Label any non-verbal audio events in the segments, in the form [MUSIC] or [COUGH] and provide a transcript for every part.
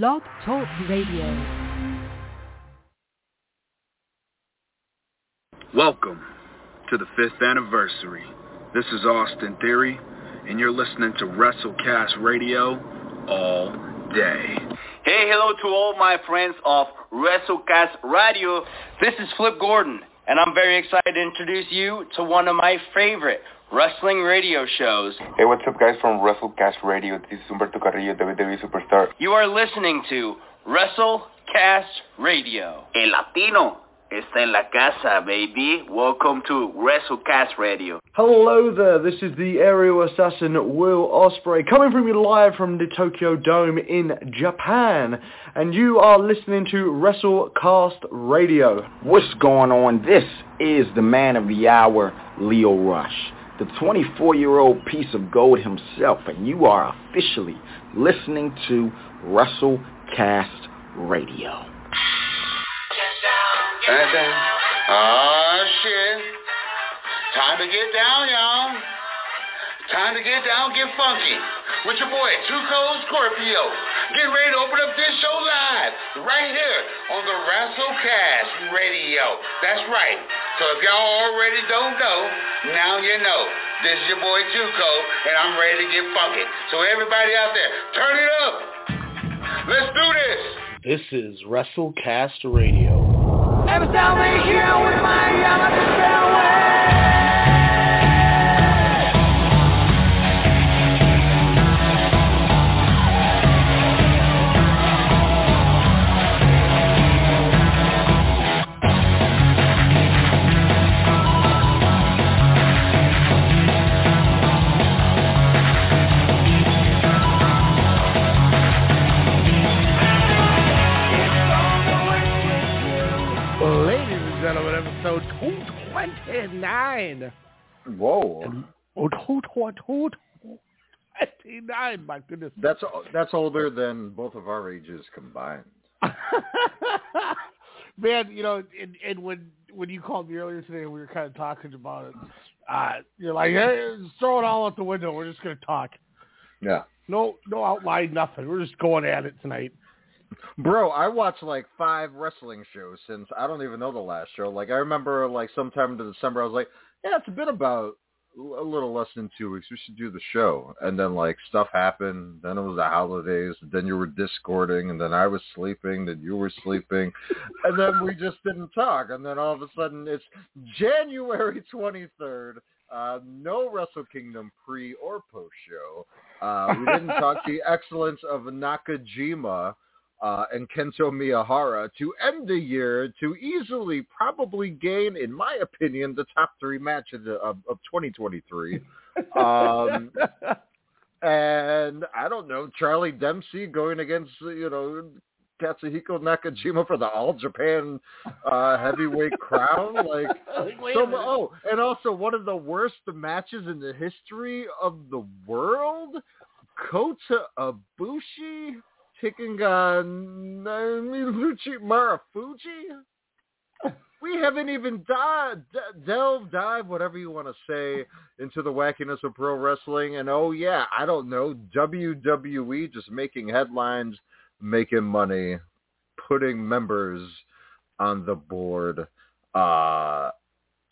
Blog Talk Radio. Welcome to the fifth anniversary. This is Austin Theory, and you're listening to WrestleCast Radio all day. Hey, hello to all my friends of WrestleCast Radio. This is Flip Gordon, and I'm very excited to introduce you to one of my favorite wrestling radio shows. Hey, what's up, guys, from WrestleCast Radio? This is Humberto Carrillo, WWE Superstar. You are listening to WrestleCast Radio. El Latino está en la casa, baby. Welcome to WrestleCast Radio. Hello there, this is the aerial assassin Will Ospreay coming from you live from the Tokyo Dome in Japan and you are listening to WrestleCast Radio. What's going on? This is the man of the hour, Leo Rush, the 24-year-old piece of gold himself and you are officially listening to WrestleCast Radio. And then, oh shit. Time to get down, y'all. Time to get down, get funky. With your boy, Two Tuco Scorpio. Get ready to open up this show live. Right here on the WrestleCast Radio. That's right. So if y'all already don't know, now you know. This is your boy Two Tuco, and I'm ready to get funky. So everybody out there, turn it up. Let's do this. This is WrestleCast Radio. Every time we with my yellow episode 229. Whoa. Oh, 229, my goodness. That's that's older than both of our ages combined. [LAUGHS] Man, you know, and, and when when you called me earlier today, and we were kind of talking about it. Uh, you're like, hey, throw it all out the window. We're just going to talk. Yeah. No, no outline, nothing. We're just going at it tonight. Bro, I watched like five wrestling shows since I don't even know the last show. Like I remember like sometime in December I was like, yeah, it's been about a little less than two weeks. We should do the show. And then like stuff happened. Then it was the holidays. Then you were discording. And then I was sleeping. Then you were sleeping. and then we just didn't talk. And then all of a sudden it's January [LAUGHS] 23rd. Uh, no Wrestle Kingdom pre or post show. Uh, we didn't talk [LAUGHS] the excellence of Nakajima uh, and Kento Miyahara to end the year to easily probably gain, in my opinion, the top three match of, the, of, of 2023. Um, [LAUGHS] and I don't know, Charlie Dempsey going against, you know, Katsuhiko Nakajima for the All Japan uh, heavyweight crown. [LAUGHS] Like, so, oh, and also one of the worst matches in the history of the world. Kota Ibushi taking on Naomichi Marufuji. We haven't even dive, delve, dive, whatever you want to say, into the wackiness of pro wrestling. And oh yeah, I don't know, WWE just making headlines, making money, putting members on the board. Uh,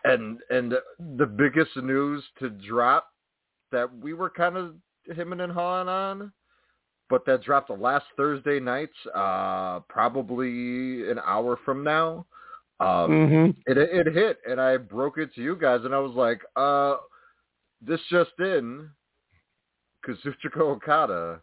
and and the biggest news to drop that we were kind of hemming and hawing on but that dropped the last Thursday night, uh, probably an hour from now. Um, mm-hmm. it, it hit, and I broke it to you guys, and I was like, uh, this just in, Kazuchika Okada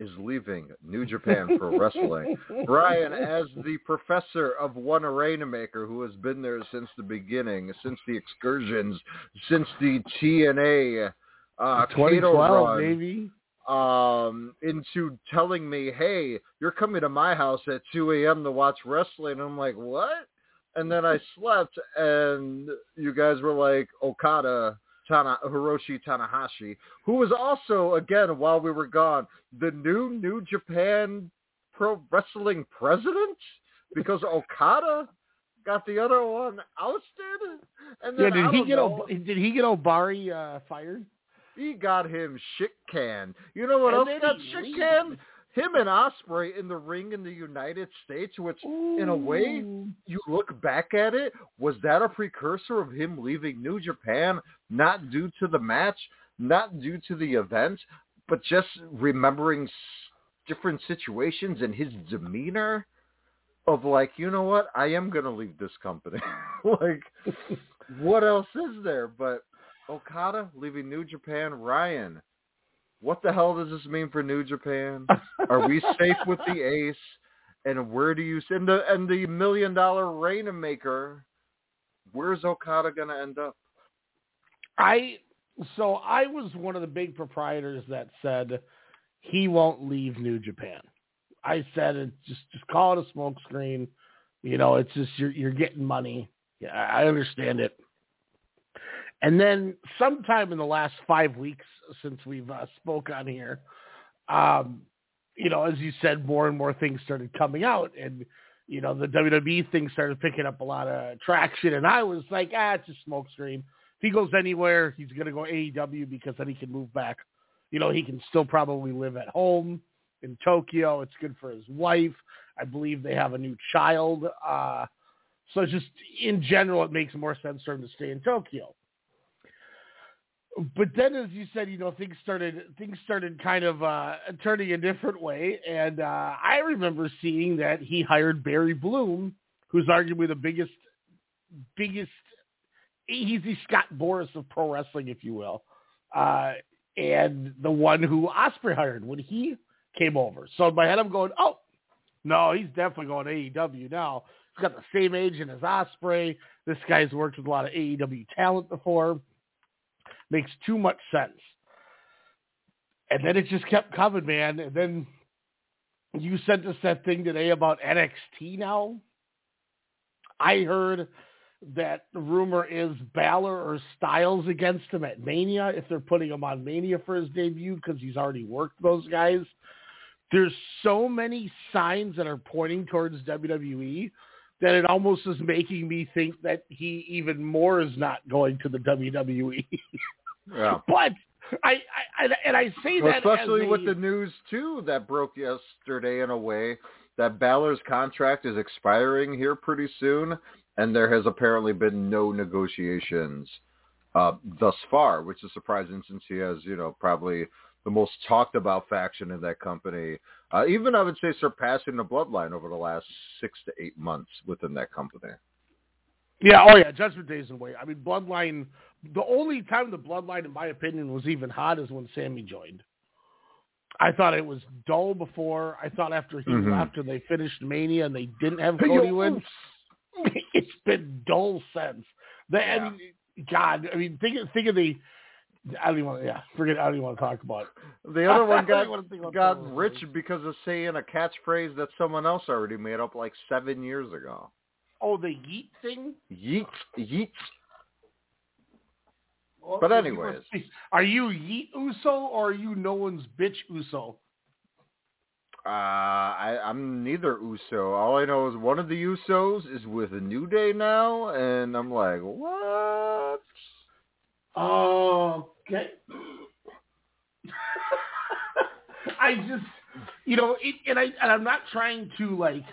is leaving New Japan Pro Wrestling. [LAUGHS] Brian, as the professor of One Arena Maker, who has been there since the beginning, since the excursions, since the TNA uh, 2012, run, maybe um, into telling me, hey, you're coming to my house at 2 a.m. to watch wrestling. And I'm like, what? And then I [LAUGHS] slept, and you guys were like, Okada, Tana, Hiroshi Tanahashi, who was also, again, while we were gone, the new New Japan Pro Wrestling president? Because Okada got the other one ousted? And then, yeah, did he get know, O- did he get Ohbari uh, fired? He got him shit can. You know what And else got shit leaves. can? him and Ospreay in the ring in the United States, which Ooh. in a way you look back at it, was that a precursor of him leaving New Japan, not due to the match, not due to the event, but just remembering different situations and his demeanor of like, you know what, I am gonna leave this company. [LAUGHS] like, what else is there? But Okada leaving New Japan, Ryan. What the hell does this mean for New Japan? Are we [LAUGHS] safe with the ace? And where do you send the and the million dollar Rainmaker? Where's Okada gonna end up? I so I was one of the big proprietors that said he won't leave New Japan. I said it just just call it a smokescreen. You know, it's just you're you're getting money. Yeah, I understand it. And then sometime in the last five weeks since we've uh, spoke on here, um, you know, as you said, more and more things started coming out, and you know, the WWE thing started picking up a lot of traction. And I was like, ah, it's a smokescreen. If he goes anywhere, he's going to go AEW because then he can move back. You know, he can still probably live at home in Tokyo. It's good for his wife. I believe they have a new child. Uh, so just in general, it makes more sense for him to stay in Tokyo. But then, as you said, you know, things started things started kind of uh, turning a different way, and uh, I remember seeing that he hired Barry Bloom, who's arguably the biggest biggest he's the Scott Boras of pro wrestling, if you will, uh, and the one who Ospreay hired when he came over. So in my head, I'm going, oh, no, he's definitely going to AEW now. He's got the same agent as Ospreay. This guy's worked with a lot of AEW talent before. Makes too much sense. And then it just kept coming, man. And then you sent us that thing today about NXT now. I heard that rumor is Balor or Styles against him at Mania if they're putting him on Mania for his debut because he's already worked those guys there's so many signs that are pointing towards WWE that it almost is making me think that he even more is not going to the WWE. [LAUGHS] yeah. But I, I and I say well, that especially with the news too that broke yesterday in a way that Balor's contract is expiring here pretty soon, and there has apparently been no negotiations uh, thus far, which is surprising since he has you know probably the most talked about faction in that company. Uh, even I would say surpassing the Bloodline over the last six to eight months within that company. Yeah, oh yeah, Judgment Day is in way. I mean, Bloodline. The only time the Bloodline, in my opinion, was even hot is when Sami joined. I thought it was dull before. I thought after he mm-hmm. left and they finished Mania and they didn't have Cody win, [LAUGHS] it's been dull since. The, yeah. I mean, God, I mean, think think of the I don't even want to, yeah, forget, I don't even want to talk about it. The other one [LAUGHS] got, got rich because of saying a catchphrase that someone else already made up like seven years ago. Oh, the yeet thing? Yeet, yeet. Well, but anyways. Are you Yeet Uso or are you no one's bitch Uso? Uh, I, I'm neither Uso. All I know is one of the Usos is with a New Day now, and I'm like, what? Oh, Okay. [LAUGHS] I just, you know, it, and I and I'm not trying to like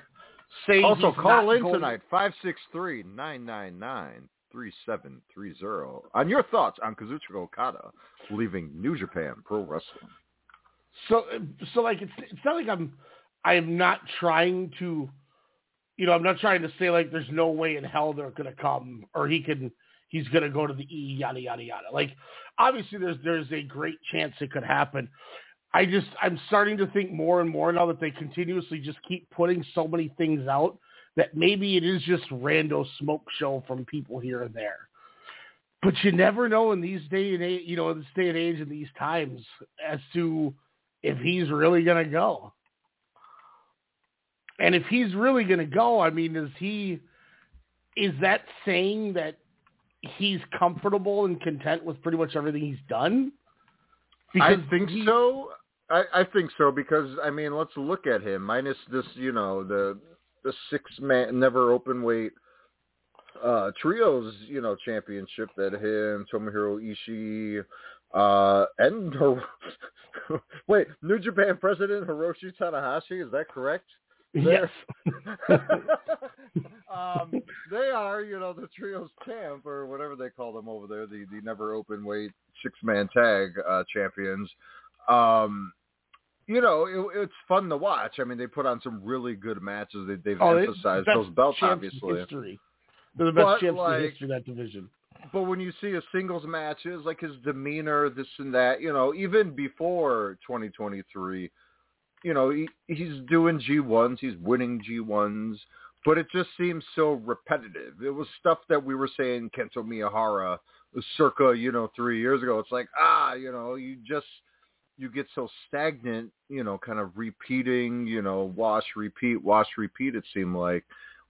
say. Also, call in going... tonight five six three nine nine nine three seven three zero on your thoughts on Kazuchika Okada leaving New Japan Pro Wrestling. So, so like it's it's not like I'm I am not trying to, you know, I'm not trying to say like there's no way in hell they're gonna come or he can he's going to go to the E, yada yada yada. Like obviously, there's there's a great chance it could happen. I just I'm starting to think more and more now that they continuously just keep putting so many things out that maybe it is just rando smoke show from people here and there. But you never know in these day and age, you know, in this day and age in these times as to if he's really going to go. And if he's really going to go, I mean, is he, is that saying that he's comfortable and content with pretty much everything he's done? Because I think he, so. I, I think so because I mean, let's look at him minus this, you know, the the six man NEVER Openweight uh trios, you know, championship that him, Tomohiro Ishii, Uh, and [LAUGHS] wait, New Japan President Hiroshi Tanahashi, is that correct? Yes. [LAUGHS] um, they are, you know, the trios champ or whatever they call them over there, the the NEVER Openweight six man tag uh, champions. Um, you know, it, it's fun to watch. I mean, they put on some really good matches. They, they've oh, emphasized those belts, obviously. In history. They're the best But, champs like- in history of that division. But when you see a singles matches, like his demeanor, this and that, you know, even before 2023, you know, he, he's doing G1s, he's winning G1s, but it just seems so repetitive. It was stuff that we were saying Kento Miyahara circa, you know, three years ago. It's like, ah, you know, you just, you get so stagnant, you know, kind of repeating, you know, wash, repeat, wash, repeat, it seemed like,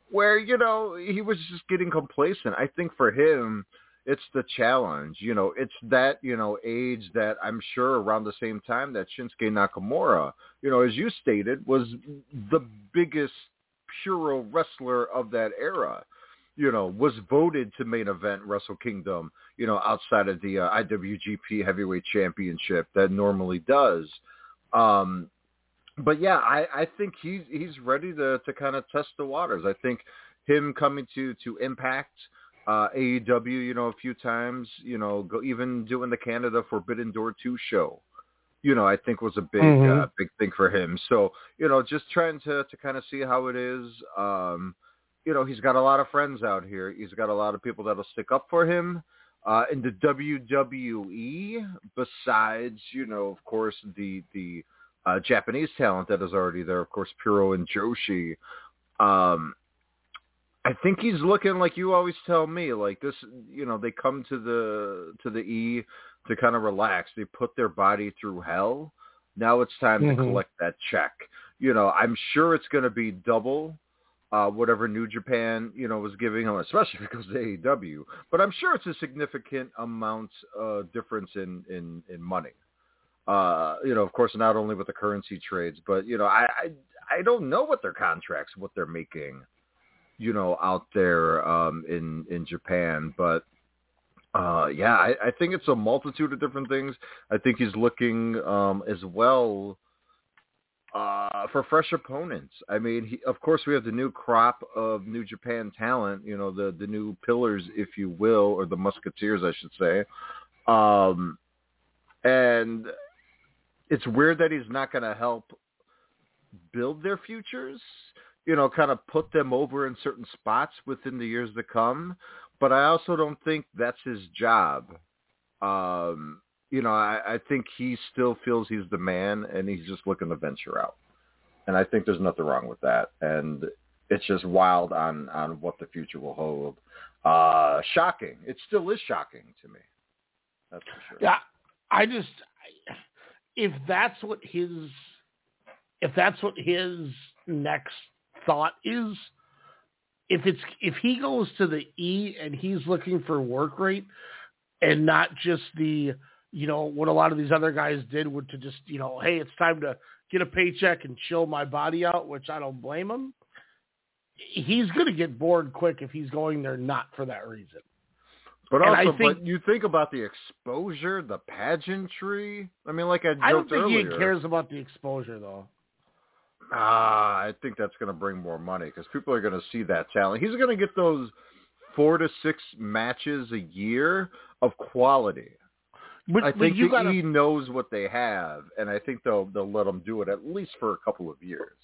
where, you know, he was just getting complacent. I think for him, it's the challenge. You know, it's that, you know, age that I'm sure around the same time that Shinsuke Nakamura, you know, as you stated, was the biggest puro wrestler of that era. You know, was voted to main event Wrestle Kingdom, you know, outside of the uh, IWGP Heavyweight Championship that normally does. Um, but yeah, I, I think he's he's ready to to kind of test the waters. I think him coming to to Impact, uh, AEW, you know, a few times, you know, go even doing the Canada Forbidden Door two show, you know, I think was a big Mhm. uh, big thing for him. So you know, just trying to to kind of see how it is. Um, you know, he's got a lot of friends out here. He's got a lot of people that'll stick up for him. Uh, in the WWE, besides, you know, of course, the the uh, Japanese talent that is already there, of course, Puro and Joshi. Um, I think he's looking like you always tell me, like this. You know, they come to the to the E to kind of relax. They put their body through hell. Now it's time to Mhm. collect that check. You know, I'm sure it's going to be double uh, whatever New Japan, you know, was giving him, [LAUGHS] especially because of AEW. But I'm sure it's a significant amount uh, difference in in in money. Uh, you know, of course, not only with the currency trades, but you know, I I, I don't know what their contracts, what they're making, you know, out there um, in in Japan, but. Uh, yeah, I, I think it's a multitude of different things. I think he's looking um, as well uh, for fresh opponents. I mean, he, of course, we have the new crop of New Japan talent. You know, the the new pillars, if you will, or the musketeers, I should say. Um, and it's weird that he's not going to help build their futures. You know, kind of put them over in certain spots within the years to come. But I also don't think that's his job. Um, you know, I, I think he still feels he's the man, and he's just looking to venture out. And I think there's nothing wrong with that. And it's just wild on on what the future will hold. Uh, shocking. It still is shocking to me. That's for sure. Yeah, I just if that's what his if that's what his next thought is, if it's if he goes to the E and he's looking for work rate and not just the you know what a lot of these other guys did would to just you know hey it's time to get a paycheck and chill my body out which I don't blame him. He's going to get bored quick if he's going there not for that reason. But And I also, think- but you think about the exposure, the pageantry. I mean, like I joked I don't think earlier. he cares about the exposure though. Ah, I think that's going to bring more money because people are going to see that talent. He's going to get those four to six matches a year of quality. But, I think you the gotta E knows what they have, and I think they'll they'll let them do it at least for a couple of years.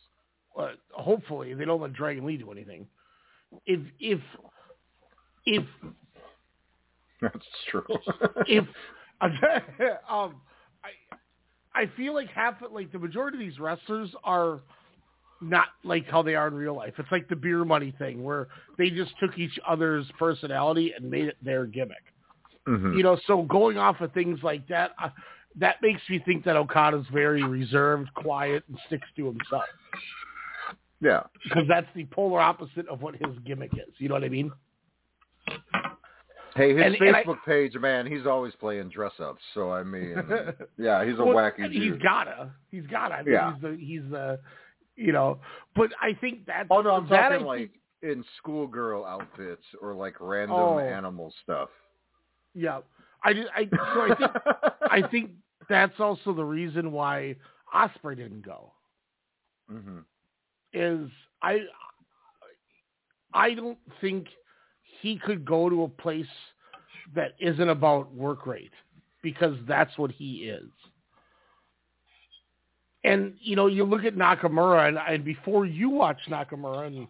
uh, hopefully they don't let Dragon Lee do anything. If if if [LAUGHS] That's true. if [LAUGHS] um I I feel like half like the majority of these wrestlers are not like how they are in real life. It's like the beer money thing where they just took each other's personality and made it their gimmick. Mhm. You know, so going off of things like that, uh, that makes me think that Okada's very reserved, quiet, and sticks to himself yeah. because that's the polar opposite of what his gimmick is. You know what I mean? Hey, his And- and I- Facebook page, man, he's always playing dress ups. So I mean, [LAUGHS] yeah, he's a Well, wacky He's dude. gotta. He's gotta. I mean, Yeah. He's the. He's the. You know, but I think that. Oh no, I'm that talking I like think- in schoolgirl outfits or like random Oh. animal stuff. Yeah, I, I so I think I [LAUGHS] think that's also the reason why Ospreay didn't go. Mm-hmm. Is I I don't think he could go to a place that isn't about work rate because that's what he is. And you know, you look at Nakamura, and, and before you watch Nakamura, and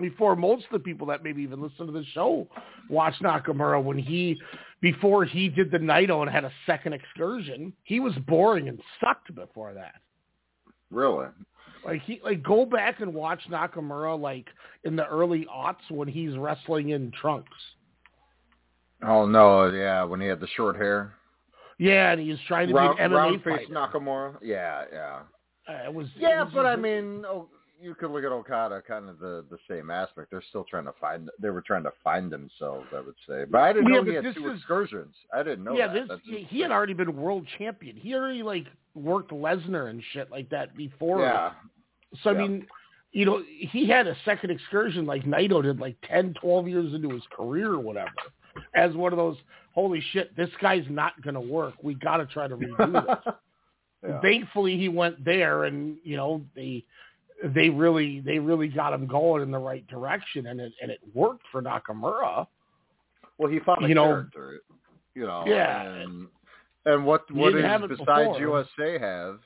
before most of the people that maybe even listen to the show watch Nakamura, when he before he did the Naito and had a second excursion, he was boring and sucked before that. Really? Like he like go back and watch Nakamura like in the early aughts when he's wrestling in trunks. Oh no, yeah, when he had the short hair. Yeah, and he was trying to round, be an MMA round face fighter. Nakamura. Yeah, yeah. Uh, it was Yeah, it was but I mean, oh, you could look at Okada kind of the the same aspect. They're still trying to find. They were trying to find themselves, I would say. But I didn't Yeah, know he had two is- excursions. I didn't know yeah, that. this he had already been world champion. He already like worked Lesnar and shit like that before. Yeah. So I Yeah. mean, you know, he had a second excursion like Naito did like 10, 12 years into his career or whatever. As one of those, holy shit, this guy's not going to work. We got to try to redo this. [LAUGHS] Yeah. Thankfully, he went there, and you know they they really they really got him going in the right direction, and it and it worked for Nakamura. Well, he found a You know- character. You know. Yeah. And, and what what is besides before. USA have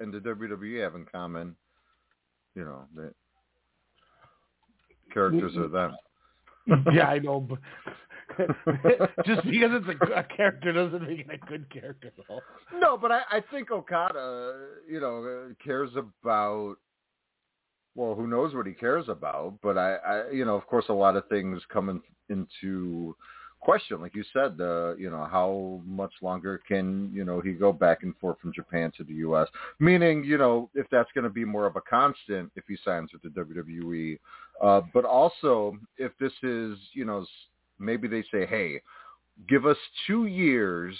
and the WWE have in common? You know, the characters are them. [LAUGHS] yeah, I know, but [LAUGHS] just because it's a, a character doesn't make it a good character, though. No, but I, I think Okada, you know, cares about. Well, who knows what he cares about? But I, I, you know, of course, a lot of things come in, into question, like you said. The, you know, how much longer can you know he go back and forth from Japan to the U.S. Meaning, you know, if that's going to be more of a constant if he signs with the WWE, uh, but also if this is, you know, maybe they say, hey, give us two years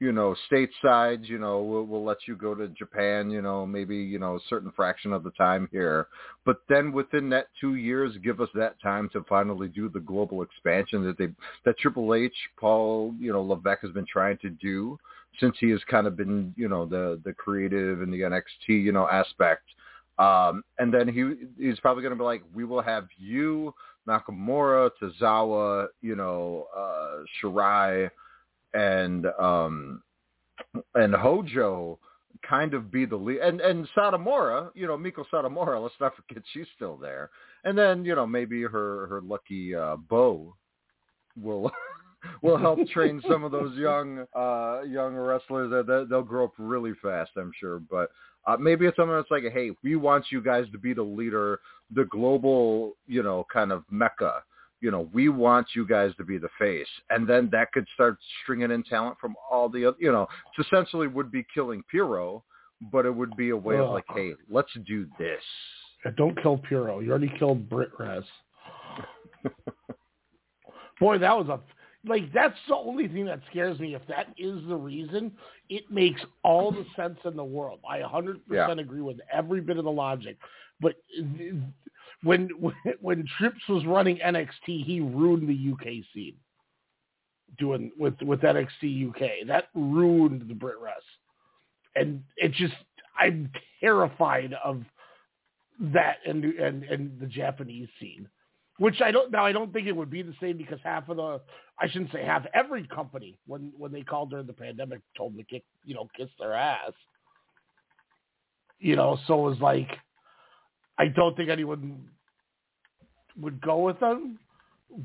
you know, stateside, you know, we'll, we'll let you go to Japan, you know, maybe, you know, a certain fraction of the time here. But then within that two years, give us that time to finally do the global expansion that they, that Triple H, Paul, you know, Levesque has been trying to do since he has kind of been, you know, the, the creative and the NXT, you know, aspect. Um, and then he, he's probably going to be like, we will have you, Nakamura, Tozawa, you know, uh, Shirai, and um and Hojo kind of be the lead and and Satomura, you know, Meiko Satomura, let's not forget [LAUGHS] she's still there. And then, you know, maybe her her lucky uh bow will [LAUGHS] will help [LAUGHS] train some of those young uh young wrestlers that that they'll grow up really fast, I'm sure. But uh, maybe it's something that's like, hey, we want you guys to be the leader, the global, you know, kind of mecca you know, we want you guys to be the face. And then that could start stringing in talent from all the other, you know, it essentially would be killing Puro, but it would be a way of like, hey, let's do this. Yeah, Don't kill Puro. You already killed Brit Res. [LAUGHS] Boy, that was a like that's the only thing that scares me. If that is the reason, it makes all the sense in the world. I 100% Yeah. agree with every bit of the logic. But when [LAUGHS] when Trips was running NXT, he ruined the UK scene. Doing with with NXT UK, that ruined the Brit Res, and it just I'm terrified of that and and and the Japanese scene, which I don't now I don't think it would be the same because half of the I shouldn't say half every company when when they called during the pandemic told them to kick you know kiss their ass, you know so it was like I don't think anyone would go with them.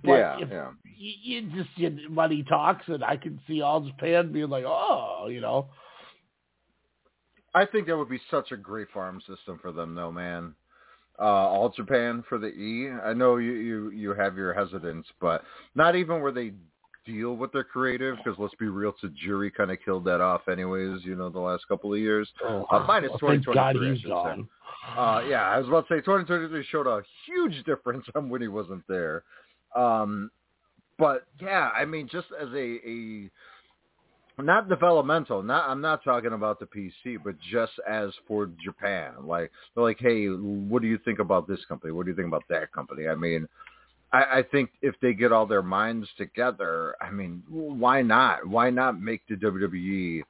But yeah, if yeah. you, you just you, money talks, and I can see all Japan being like, oh, you know, I think that would be such a great farm system for them, though, man. Uh, All Japan for the E. I know you, you you have your hesitance, but not even where they deal with their creative, because let's be real, Tajiri kind of killed that off, anyways. You know, the last couple of years. oh, Uh, minus well, thank 2023, God he's gone. Uh, yeah, I was about to say 2023 showed a huge [LAUGHS] difference on when he wasn't there. Um, but yeah, I mean, just as a, a not developmental, not I'm not talking about the PC, but just as for Japan, like they're like, hey, what do you think about this company? What do you think about that company? I mean, I, I think if they get all their minds together, I mean, why not? Why not make the WWE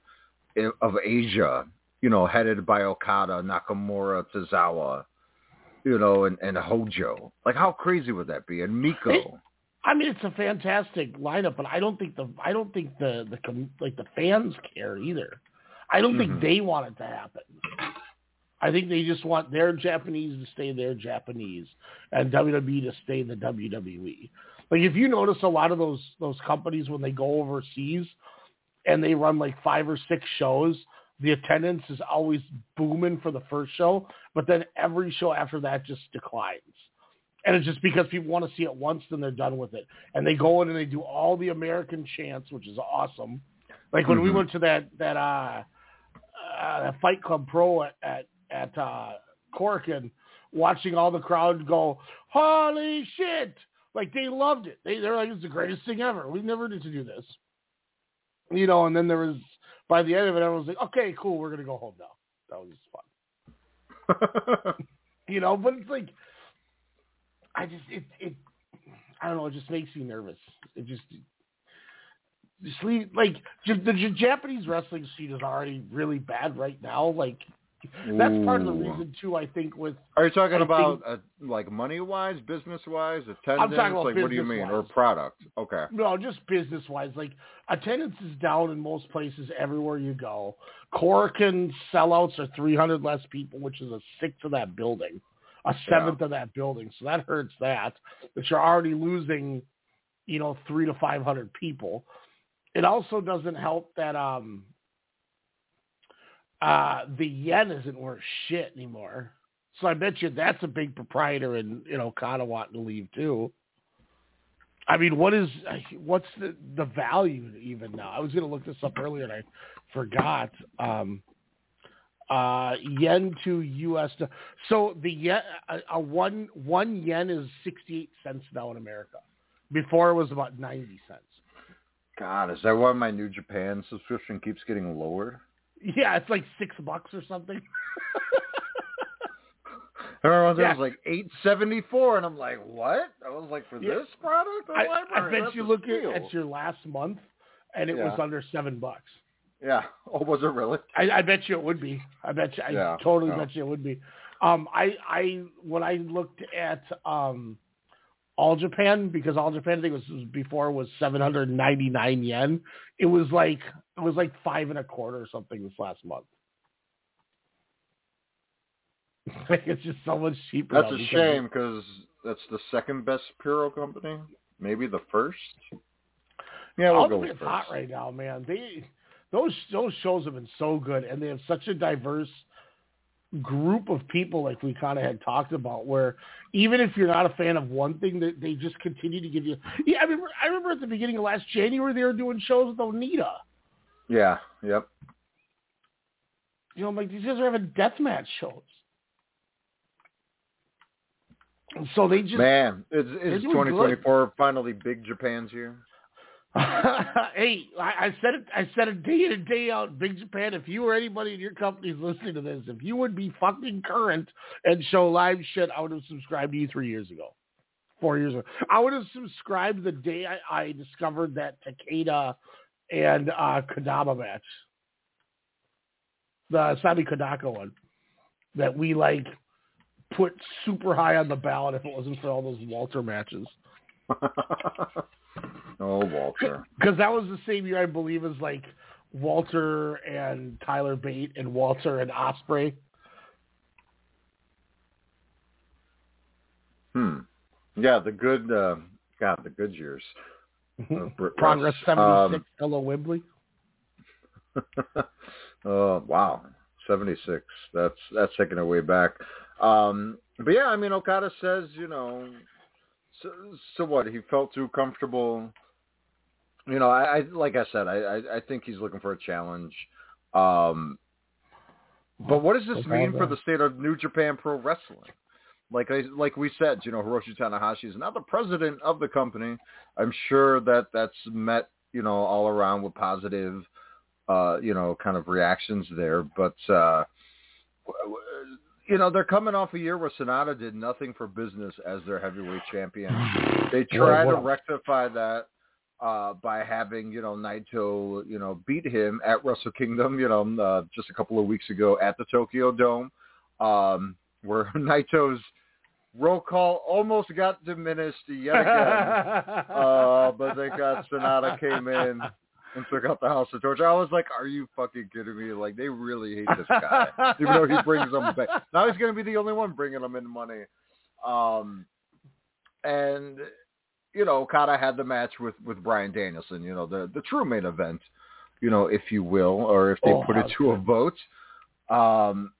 of Asia, you know, headed by Okada, Nakamura, Tozawa, you know, and, and Hojo? Like, how crazy would that be? And Meiko. It, I mean, it's a fantastic lineup, but I don't think the I don't think the the like the fans care either. I don't mm-hmm. think they want it to happen. I think they just want their Japanese to stay their Japanese and WWE to stay the WWE. Like if you notice a lot of those those companies when they go overseas and they run like five or six shows, the attendance is always booming for the first show, but then every show after that just declines. And it's just because people want to see it once, then they're done with it. And they go in and they do all the American chants, which is awesome. Like when mm-hmm. we went to that that uh, uh Fight Club Pro at, at at uh, Cork and watching all the crowd go, "Holy shit!" Like they loved it. They they're like, "It's the greatest thing ever. We never did to do this." You know, and then there was by the end of it, everyone was like, "Okay, cool, we're gonna go home now." That was fun. [LAUGHS] you know, but it's like, I just it it I don't know. It just makes me nervous. It just just leave like the Japanese wrestling scene is already really bad right now. Like that's part of the reason too. I think with are you talking I about uh, like money wise, business wise, attendance? I'm talking about like what do you mean, wise. or product? Okay. No, just business wise. Like attendance is down in most places everywhere you go. Korakuen sellouts are 300 less people, which is a sixth of that building, a seventh yeah. of that building. So that hurts that. That you're already losing, you know, three to 500 people. It also doesn't help that um uh, the yen isn't worth shit anymore. So I bet you that's a big proprietor in you know Okada wanting to leave too. I mean, what is what's the the value even now? I was going to look this up earlier and I forgot. Um, uh, yen to U.S. To, so the yen, a, a one one yen is sixty eight cents now in America. Before it was about ninety cents. God, is that why my New Japan subscription keeps getting lower? Yeah, it's like six bucks or something. Everyone yeah. was like eight seventy four, and I'm like, what? I was like, for yeah. this product, I, I, bet you look at, at, your last month, and it yeah. was under seven bucks. Yeah. [LAUGHS] Oh, was it really? I, I bet you it would be. I bet you. I yeah. totally oh. bet you it would be. Um, I, I when I looked at um, all Japan because All Japan I think was, was before was 799 yen. It was like it was like five and a quarter or something this last month. [LAUGHS] it's just so much cheaper. That's a shame because that's the second best Puro company, maybe the first. Yeah, we'll go with first. hot right now, man. They those those shows have been so good, and they have such a diverse group of people like we kind of had talked about where even if you're not a fan of one thing that they just continue to give you yeah i remember i remember at the beginning of last january they were doing shows with onita yeah yep you know I'm like these guys are having death match shows so they just man is, is 2024 good. finally big japan's year [LAUGHS] hey, I, I said it. I said it day in and day out. Big Japan. If you or anybody in your company is listening to this, if you would be fucking current and show live shit, I would have subscribed to you three years ago, four years ago. I would have subscribed the day I, I discovered that Takeda and uh, Kodama match, the Sami Kodaka one, that we like put super high on the ballot if it wasn't for all those Walter matches. [LAUGHS] Oh, Walter. Because that was the same year, I believe, as like Walter and Tyler Bate and Walter and Ospreay. Hmm. Yeah, the good. Uh, God, the good years. Uh, [LAUGHS] Progress seventy six. Um, [LAUGHS] hello, Wembley. oh wow, seventy six. That's that's taking it way back. Um, but yeah, I mean, Okada says, you know, so, so what? He felt too comfortable you know, I, I like I said, I, I, I think he's looking for a challenge. Um, but what does this mean for the state of New Japan Pro Wrestling? Like I, like we said, you know, Hiroshi Tanahashi is now the president of the company. I'm sure that that's met, you know, all around with positive, uh, you know, kind of reactions there. But uh, you know, they're coming off a year where Sanada did nothing for business as their heavyweight champion. They [SIGHS] tried to rectify that uh, by having, you know, Naito, you know, beat him at Wrestle Kingdom, you know, uh, just a couple of weeks ago at the Tokyo Dome, um, where [LAUGHS] Naito's roll call almost got diminished yet again. [LAUGHS] uh, but they got Sanada came in and took out the House of Torture. I was like, are you fucking kidding me? Like, they really hate this guy, even though he brings them back. Now he's going to be the only one bringing them in money. Um, and you know, Okada had the match with with Bryan Danielson. You know, the the true main event, you know, if you will, or if they Oh, put it to a vote. Um,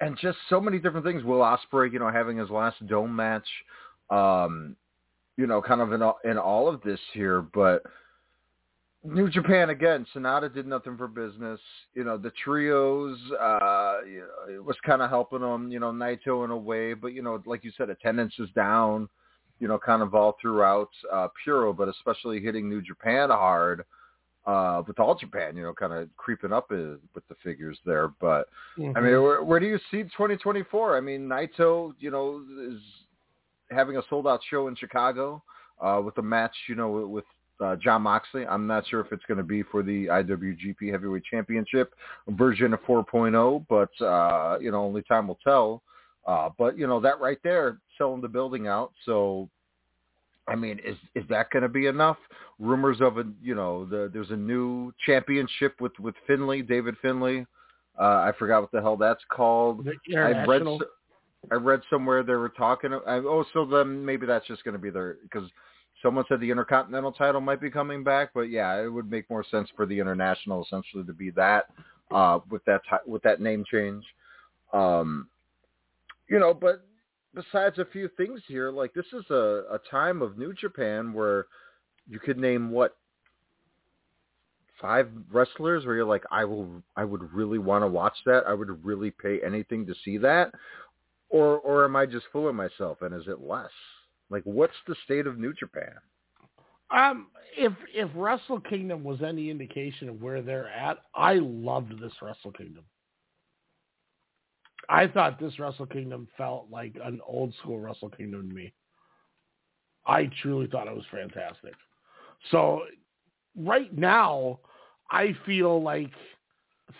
and just so many different things. Will Ospreay, you know, having his last dome match. Um, you know, kind of in all, in all of this here, but New Japan again. Sanada did nothing for business. You know, the trios, uh, you know, it was kind of helping them. You know, Naito in a way, but you know, like you said, attendance is down. You know, kind of all throughout uh, Puro, but especially hitting New Japan hard uh, with all Japan. You know, kind of creeping up uh, with the figures there. But I mean, where, where do you see 2024? I mean, Naito, you know, is having a sold out show in Chicago uh, with a match, you know, with, with uh, Jon Moxley. I'm not sure if it's going to be for the IWGP Heavyweight Championship version of 4.0, but uh, you know, only time will tell. Uh, but you know, that right there, selling the building out. So, I mean, is is that going to be enough? Rumors of a, you know, the, there's a new championship with with Finlay, David Finlay. Uh, I forgot what the hell that's called. I read I read somewhere they were talking. I, oh, so then maybe that's just going to be their because someone said the Intercontinental title might be coming back, but yeah, it would make more sense for the International essentially to be that uh, with that with that name change. Um, you know, but besides a few things here, like this is a, a time of New Japan where you could name what five wrestlers where you're like, I will, I would really want to watch that. I would really pay anything to see that. Or, or am I just fooling myself? And is it less? Like, what's the state of New Japan? Um, if if Wrestle Kingdom was any indication of where they're at, I loved this Wrestle Kingdom. I thought this Wrestle Kingdom felt like an old school Wrestle Kingdom to me. I truly thought it was fantastic. So right now, I feel like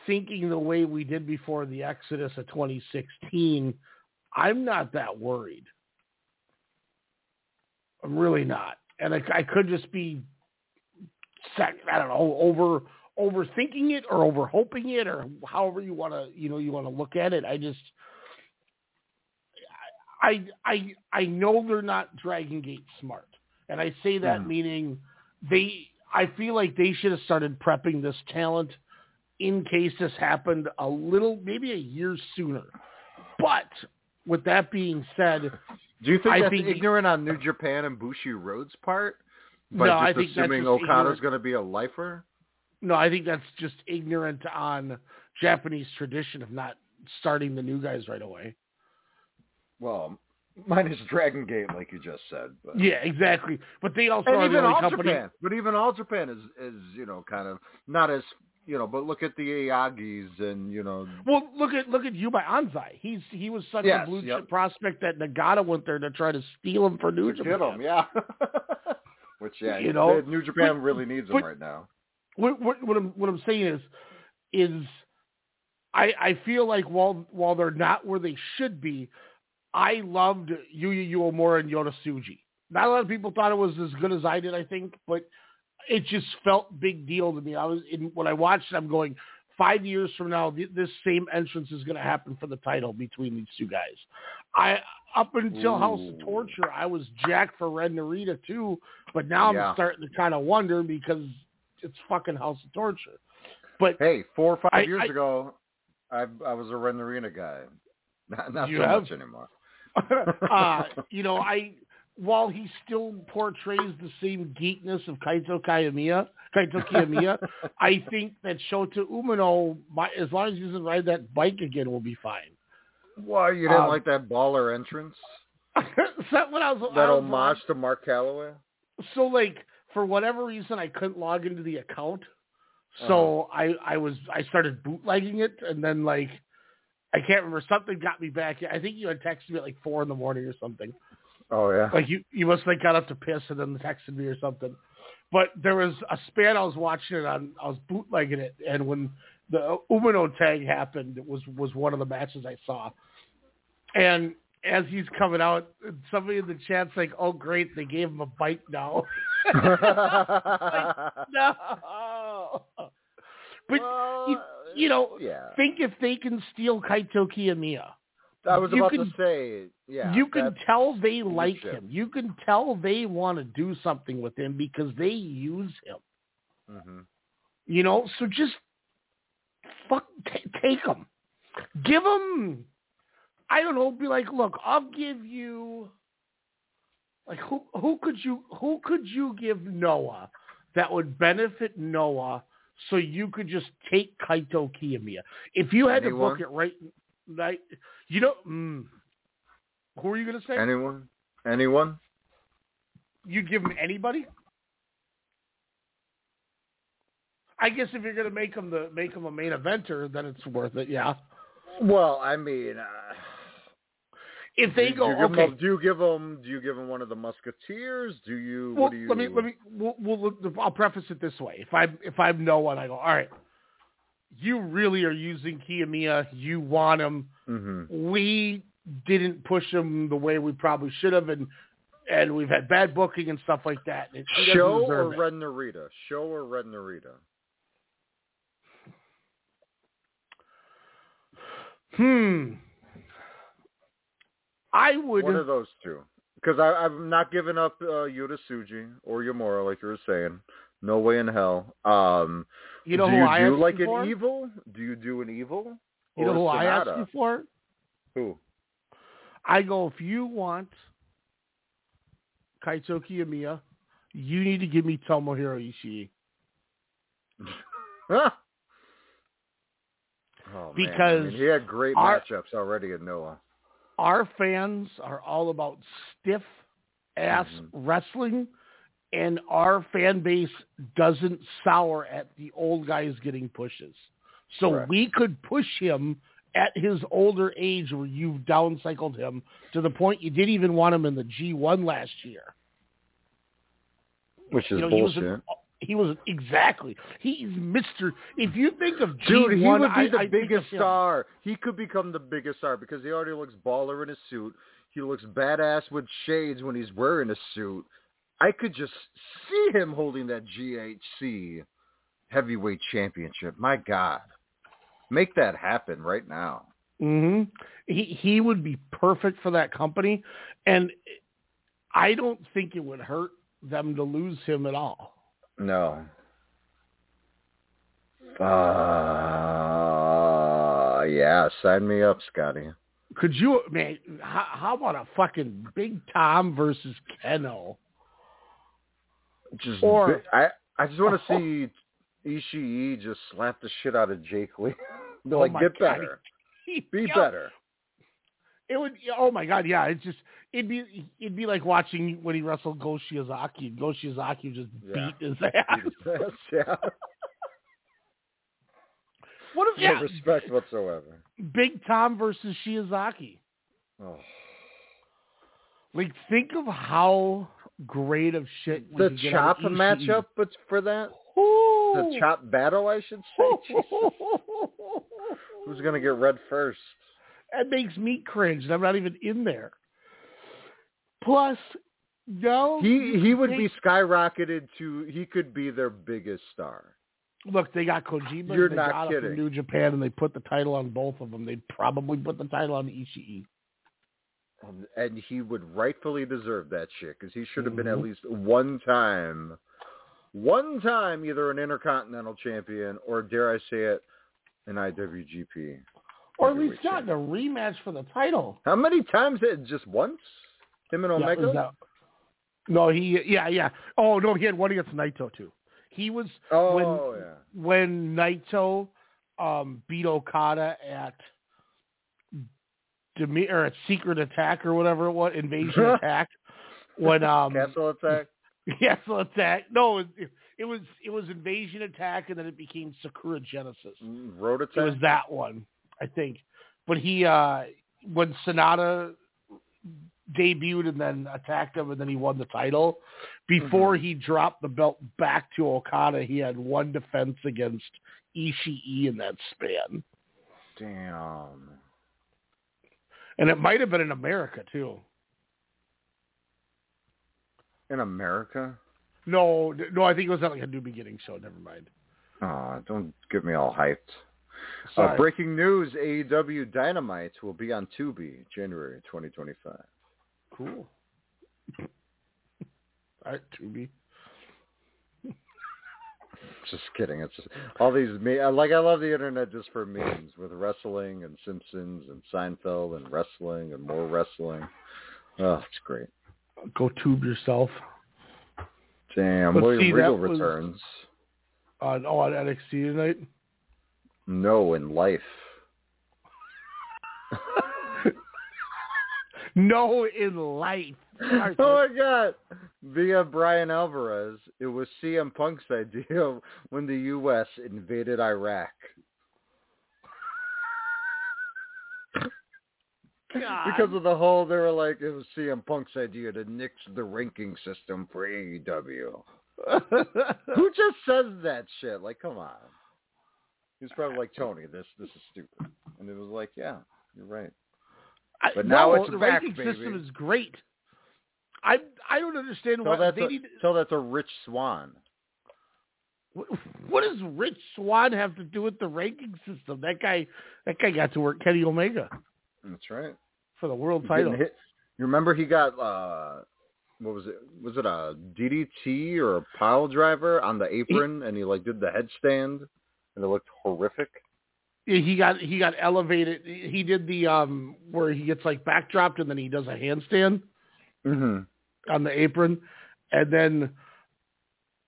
thinking the way we did before the Exodus of 2016, I'm not that worried. I'm really not, and I, I could just be, I don't know, over overthinking it or over hoping it or however you want to, you know, you want to look at it. I just, I, I, I know they're not Dragon Gate smart, and I say that Mhm. meaning they. I feel like they should have started prepping this talent in case this happened a little, maybe a year sooner. But with that being said, Do you think I that's think- ignorant on New Japan and Bushiroad's part? By No, just I think assuming Okada's going to be a lifer? No, I think that's just ignorant on Japanese tradition of not starting the new guys right away. Well, mine is Dragon Gate, like you just said. But. Yeah, exactly. But they also and are the even only All company. Japan, but even All Japan is is you know kind of not as you know. But look at the Aoyagis and you know Well, look at look at Yuma Anzai. He's he was such Yes, a blue yep. chip prospect that Nagata went there to try to steal him for New get Japan. them, yeah. [LAUGHS] Which yeah, You know, New Japan but- really needs them but- right now. What, what, what I'm what I'm saying is is I I feel like while while they're not where they should be, I loved Yuya Uemura and Yota Tsuji. Not a lot of people thought it was as good as I did, I think, but it just felt big deal to me. I was in, when I watched it, I'm going five years from now, th- this same entrance is going to happen for the title between these two guys. I up until House of Torture, I was jacked for Ren Narita too, but now I'm starting to kind of wonder because it's fucking House of Torture. But Hey, four or five I- years I- ago, I I was a Ren Narita guy. [LAUGHS] Not, not so have? much anymore. [LAUGHS] uh, you know, [LAUGHS] I while he still portrays the same geekness of Kaito Kiyomiya, Kaito Kiyomiya, I think that Shota Umino, my, as long as he doesn't ride that bike again, will be fine. Why you didn't Um, like that baller entrance? so when I was That I was homage to Mark Callaway? so like for whatever reason I couldn't log into the account. So uh-huh. I I was I started bootlegging it and then like I can't remember. Something got me back. I think you had texted me at like four in the morning or something. Oh yeah. Like you, you must have got up to piss and then texted me or something. But there was a span I was watching it on. I was bootlegging it, and when the Umino tag happened, it was was one of the matches I saw. And as he's coming out, somebody in the chat's like, "Oh, great, they gave him a bite now." [LAUGHS] [LAUGHS] like, no. But Well, you, you know, yeah. think if they can steal Kaito Kiyomiya. I was you about can- to say, yeah. you can tell they like leadership. him. You can tell they want to do something with him because they use him. Mhm. You know, so just fuck, t- take him, give him. I don't know. Be like, look, I'll give you. Like who who could you who could you give Noah that would benefit Noah so you could just take Kaito Kiyomiya? If you had to book it right right you know mm, who are you gonna say? Anyone? Anyone? you'd give him anybody? I guess if you're gonna make him the make him a main eventer then it's worth it yeah. Well, I mean, uh, if they do, go do you okay him, do you give them? Do you give him one of the Musketeers? Do you? Well, what do you? let me let me. We'll, we'll, I'll preface it this way: if I if I know one, I go, all right. You really are using Kiyomiya. You want him. hmm We didn't push him the way we probably should have, and and we've had bad booking and stuff like that. and Show or it. Ren Narita? Show or Ren Narita? Hmm. I would. One of those two. Because I'm not giving up uh, Yota Tsuji or Yamura, like you were saying. No way in hell. Um, You know do who you I do like an for? evil? Do you do an evil? You know who I asked you for? Who? I go, if you want Kaito Kiyomiya, you need to give me Tomohiro Ishii. [LAUGHS] Oh, man. I Because mean, he had great our- matchups already in Noah. Our fans are all about stiff ass Mhm. wrestling and our fan base doesn't sour at the old guys getting pushes. So Correct. we could push him at his older age where you've downcycled him to the point you didn't even want him in the G1 last year. Which is You know, he was bullshit. an, he was exactly. He's Mr. If you think of G1, Dude, he would be I- the I biggest star. He could become the biggest star because he already looks baller in a suit. He looks badass with shades when he's wearing a suit. I could just see him holding that GHC heavyweight championship. My God. Make that happen right now. hmm He he would be perfect for that company, and I don't think it would hurt them to lose him at all. No. Uh, yeah, sign me up, Scotty. Could you, man? How, how about a fucking Big Tom versus Kenoh? Just Or- I I just want to [LAUGHS] see Ishii just slap the shit out of Jake Lee. [LAUGHS] Oh like, get God. better, [LAUGHS] be better. It would. Oh my god, yeah. It's just it'd be it'd be like watching when he wrestled Go Shiozaki. Go Shiozaki just Yeah. beat his ass. yeah, [LAUGHS] What if no yeah, respect whatsoever. Big Tom versus Shiozaki? Oh. Like think of how great of shit we The chop matchup, but for that, Ooh. the chop battle, I should say. [LAUGHS] Who's gonna get red first? That makes me cringe, and I'm not even in there. Plus, no, He he would be skyrocketed to. He could be their biggest star. Look, they got Kojima. You're not it from kidding. New Japan, and they put the title on both of them. They'd probably put the title on Ishii. Um, and he would rightfully deserve that shit because he should have been at Mhm. least one time, one time either an intercontinental champion or dare I say it, an IWGP. Or at least gotten a rematch for the title. How many times? Did just once? Him and Omega. that- no, he yeah yeah. Oh no, he had one against Naito too. He was oh when yeah. when Naito um, beat Okada at Demi- or at Secret Attack or whatever it was, Invasion [LAUGHS] Attack. When um Castle attack. [LAUGHS] yeah, so attack. No, it, it was it was Invasion Attack, and then it became Sakura Genesis. Mm, Road It was that one, I think. but he uh when Sanada debuted and then attacked him and then he won the title. Before he dropped the belt back to Okada, he had one defense against Ishii in that span. Damn. And it might have been in America too. In America? No, no, I think it was at like a new beginning show. Never mind. Oh, don't get me all hyped. Uh, breaking news, AEW Dynamite will be on Tubi January 2025. Cool. All right, Tubi. [LAUGHS] Just kidding. It's just all these me like I love the internet just for memes with wrestling and Simpsons and Seinfeld and wrestling and more wrestling. Oh, it's great. Go tube yourself. Damn, But William see, Regal that was- returns. On oh, on NXT tonight. No, in life. No, in life. Sorry, [LAUGHS] Oh my god! Via Bryan Alvarez, it was CM Punk's idea when the U.S. invaded Iraq. God. Because of the whole, they were like, it was CM Punk's idea to nix the ranking system for AEW. [LAUGHS] Who just says that shit? Like, come on. He was probably like, Tony, this this is stupid. And it was like, yeah, you're right. I- But now no, it's the back, ranking baby. system is great. I I don't understand Tell why that, they to, need. tell that to Rich Swann. What, what does Rich Swann have to do with the ranking system? That guy, that guy got to work Kenny Omega That's right. for the world title. hit- You remember he got uh what was it? Was it a DDT or a pile driver on the apron, and he like did the headstand, and it looked horrific. He got he got elevated. He did the um where he gets like backdropped and then he does a handstand Mm-hmm. on the apron, and then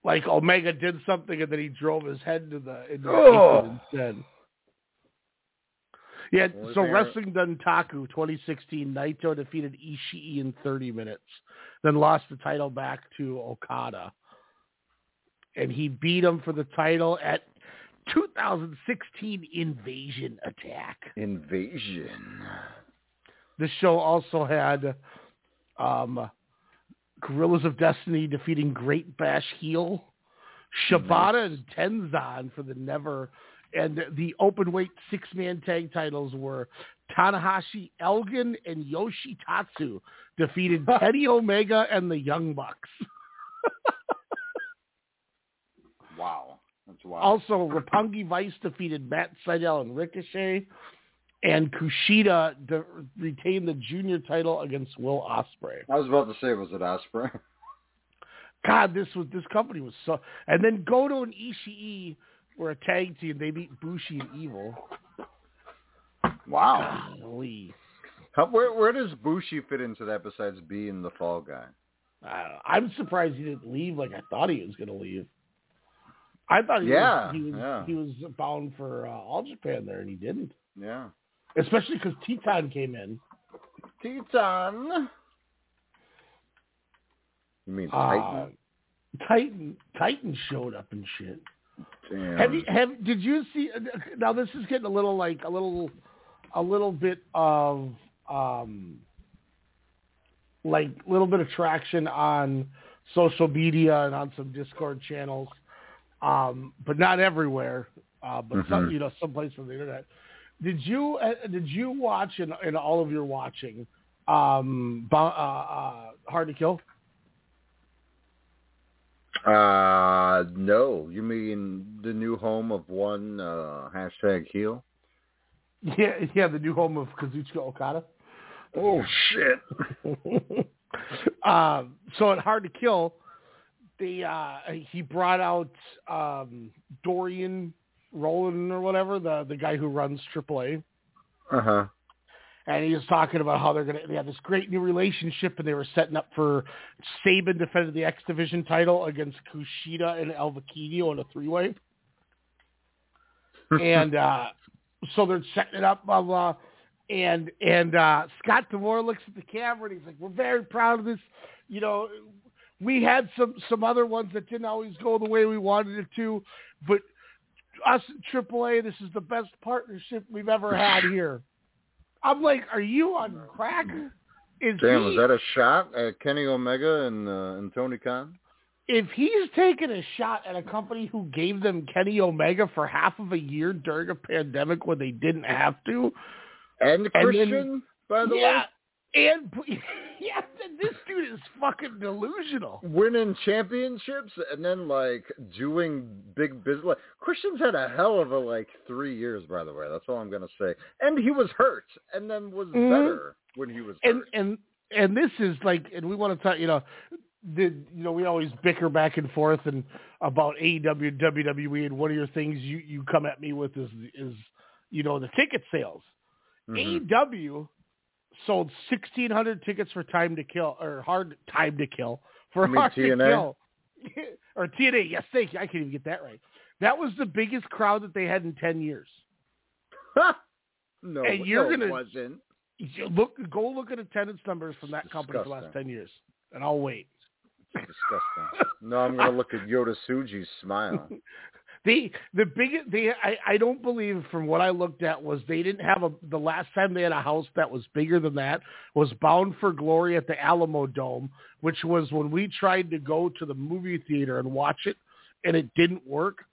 like Omega did something and then he drove his head into the into the Oh. apron instead. Yeah, Well, so Wrestling Dontaku 2016, Naito defeated Ishii in 30 minutes, then lost the title back to Okada. And he beat him for the title at 2016 Invasion Attack. Invasion. This show also had um, Guerrillas of Destiny defeating Great Bash Heel, Shibata and Tenzan for the NEVER, and the open weight six man tag titles were Tanahashi Elgin and Yoshitatsu defeated [LAUGHS] Kenny Omega and the Young Bucks. Wow. Also, Roppongi Vice defeated Matt Sydal and Ricochet, and Kushida de- retained the junior title against Will Ospreay. I was about to say, was it Ospreay? [LAUGHS] God, this was this company was so. And then Goto and Ishii were a tag team. They beat Bushi and Evil. Wow. Golly. How, where where does Bushi fit into that besides being the fall guy? Uh, I'm surprised he didn't leave like I thought he was going to leave. I thought he Yeah, was he was, yeah. he was bound for uh, All Japan there, and he didn't. Yeah. Especially because Teton came in. Teton. You mean Uh, Titan? Titan Titan showed up and shit. Damn. Have you have did you see now this is getting a little like a little a little bit of um like a little bit of traction on social media and on some Discord channels. Um but not everywhere. Uh but some Mhm. you know some place on the internet. Did you uh, did you watch in in all of your watching um uh, uh Hard to Kill? Uh, no. You mean the new home of one uh, hashtag heel? Yeah, yeah, the new home of Kazuchika Okada. Oh shit! [LAUGHS] um, so at Hard to Kill, the uh, he brought out um, Dorian Roldan or whatever, the the guy who runs AAA, Uh huh. and he was talking about how they're gonna they have this great new relationship, and they were setting up for Sabin defended the X Division title against Kushida and El Vaquino in a three way, [LAUGHS] and uh, so they're setting it up, blah blah. And and uh, Scott D'Amore looks at the camera and he's like, "We're very proud of this. You know, we had some some other ones that didn't always go the way we wanted it to, but us at AAA, this is the best partnership we've ever had [LAUGHS] here." I'm like, are you on crack? Is Damn, he, was that a shot at Kenny Omega and uh, and Tony Khan? if he's taking a shot at a company who gave them Kenny Omega for half of a year during a pandemic when they didn't have to, And And then- Christian, by the yeah, and [LAUGHS] yeah, this dude is fucking delusional. winning championships and then like doing big business. Like, Christian's had a hell of a like three years, by the way. That's all I'm gonna say. And he was hurt, and then was Mhm. better when he was and hurt. and and this is like, and we want to talk, you know, did you know we always bicker back and forth and about AEW and WWE, and one of your things you you come at me with is is you know the ticket sales. Mhm. AEW sold sixteen hundred tickets for Time to Kill or Hard Time to Kill for Hard to TNA? Kill [LAUGHS] or TNA. Yes, thank you. I can't even get that right. That was the biggest crowd that they had in ten years. [LAUGHS] no, and you're no, gonna- wasn't. You Look, go look at attendance numbers from that It's company for the last ten years, and I'll wait. Disgusting. no, I'm gonna look at Yota Tsuji's smile. [LAUGHS] The the biggest the I, I don't believe from what I looked at was they didn't have a the last time they had a house that was bigger than that was Bound for Glory at the Alamo Dome, which was when we tried to go to the movie theater and watch it and it didn't work.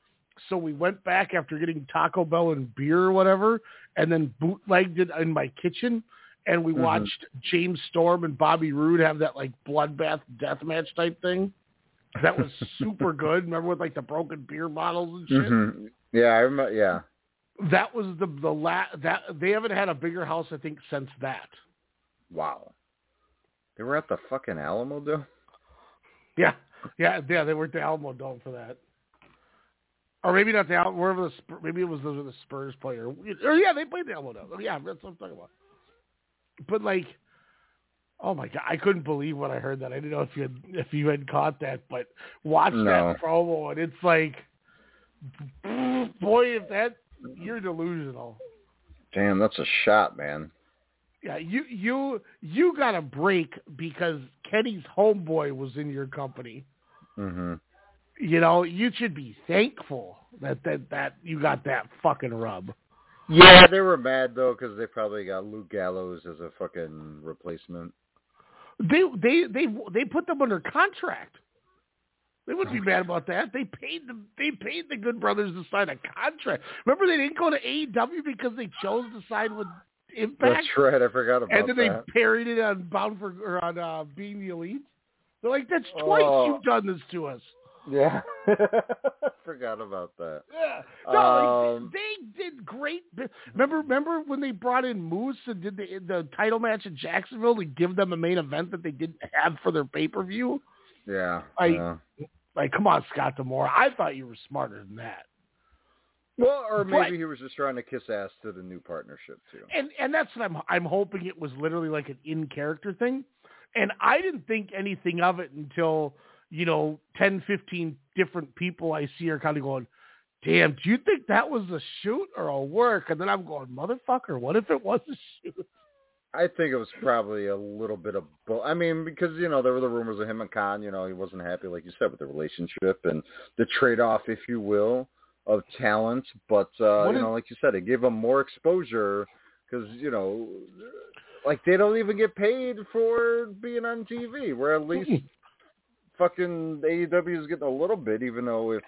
So we went back after getting Taco Bell and beer or whatever and then bootlegged it in my kitchen and we Mhm. watched James Storm and Bobby Roode have that like bloodbath death match type thing. That was [LAUGHS] super good. Remember with like the broken beer bottles and shit. Mhm. Yeah, I remember. Yeah. That was the the la- that they haven't had a bigger house I think since that. Wow. They were at the fucking Alamo Dome. Yeah, yeah, yeah. They were at the Alamo Dome for that, or maybe not the Alamo. Wherever the maybe it was the, the Spurs player. Or yeah, they played the Alamo Dome. Yeah, that's what I'm talking about. But like, oh my god, I couldn't believe when I heard that. I didn't know if you had if you had caught that, but watch No. that promo and it's like, boy, if that you're delusional. Damn, that's a shot, man. Yeah, you you you got a break because Kenny's homeboy was in your company. hmm You know, you should be thankful that that that you got that fucking rub. Yeah, they were mad though because they probably got Luke Gallows as a fucking replacement. They they they they put them under contract. They wouldn't be mad about that. They paid them. They paid the Good Brothers to sign a contract. Remember, they didn't go to AEW because they chose to sign with Impact, That's right. I forgot about that. and then they parried it on Bound for or on uh, Being the Elite. They're like, "That's twice Oh. you've done this to us." Yeah, [LAUGHS] forgot about that. Yeah. No, Um, like, they did great. Remember, remember when they brought in Moose and did the the title match in Jacksonville to give them a main event that they didn't have for their pay per view? Yeah, I- yeah. Like, come on, Scott D'Amore. I thought you were smarter than that. Well, or maybe But- he was just trying to kiss ass to the new partnership too. And and that's what I'm I'm hoping it was literally like an in character thing. And I didn't think anything of it until, you know, 10, 15 different people I see are kind of going, damn, do you think that was a shoot or a work? And then I'm going, motherfucker, what if it was a shoot? I think it was probably a little bit of both. I mean, because you know there were the rumors of him and Khan. You know, he wasn't happy, like you said, with the relationship and the trade-off, if you will, of talent. But uh, you is- know, like you said, it gave him more exposure because you know, like they don't even get paid for being on TV. Where at [LAUGHS] least fucking AEW is getting a little bit, even though if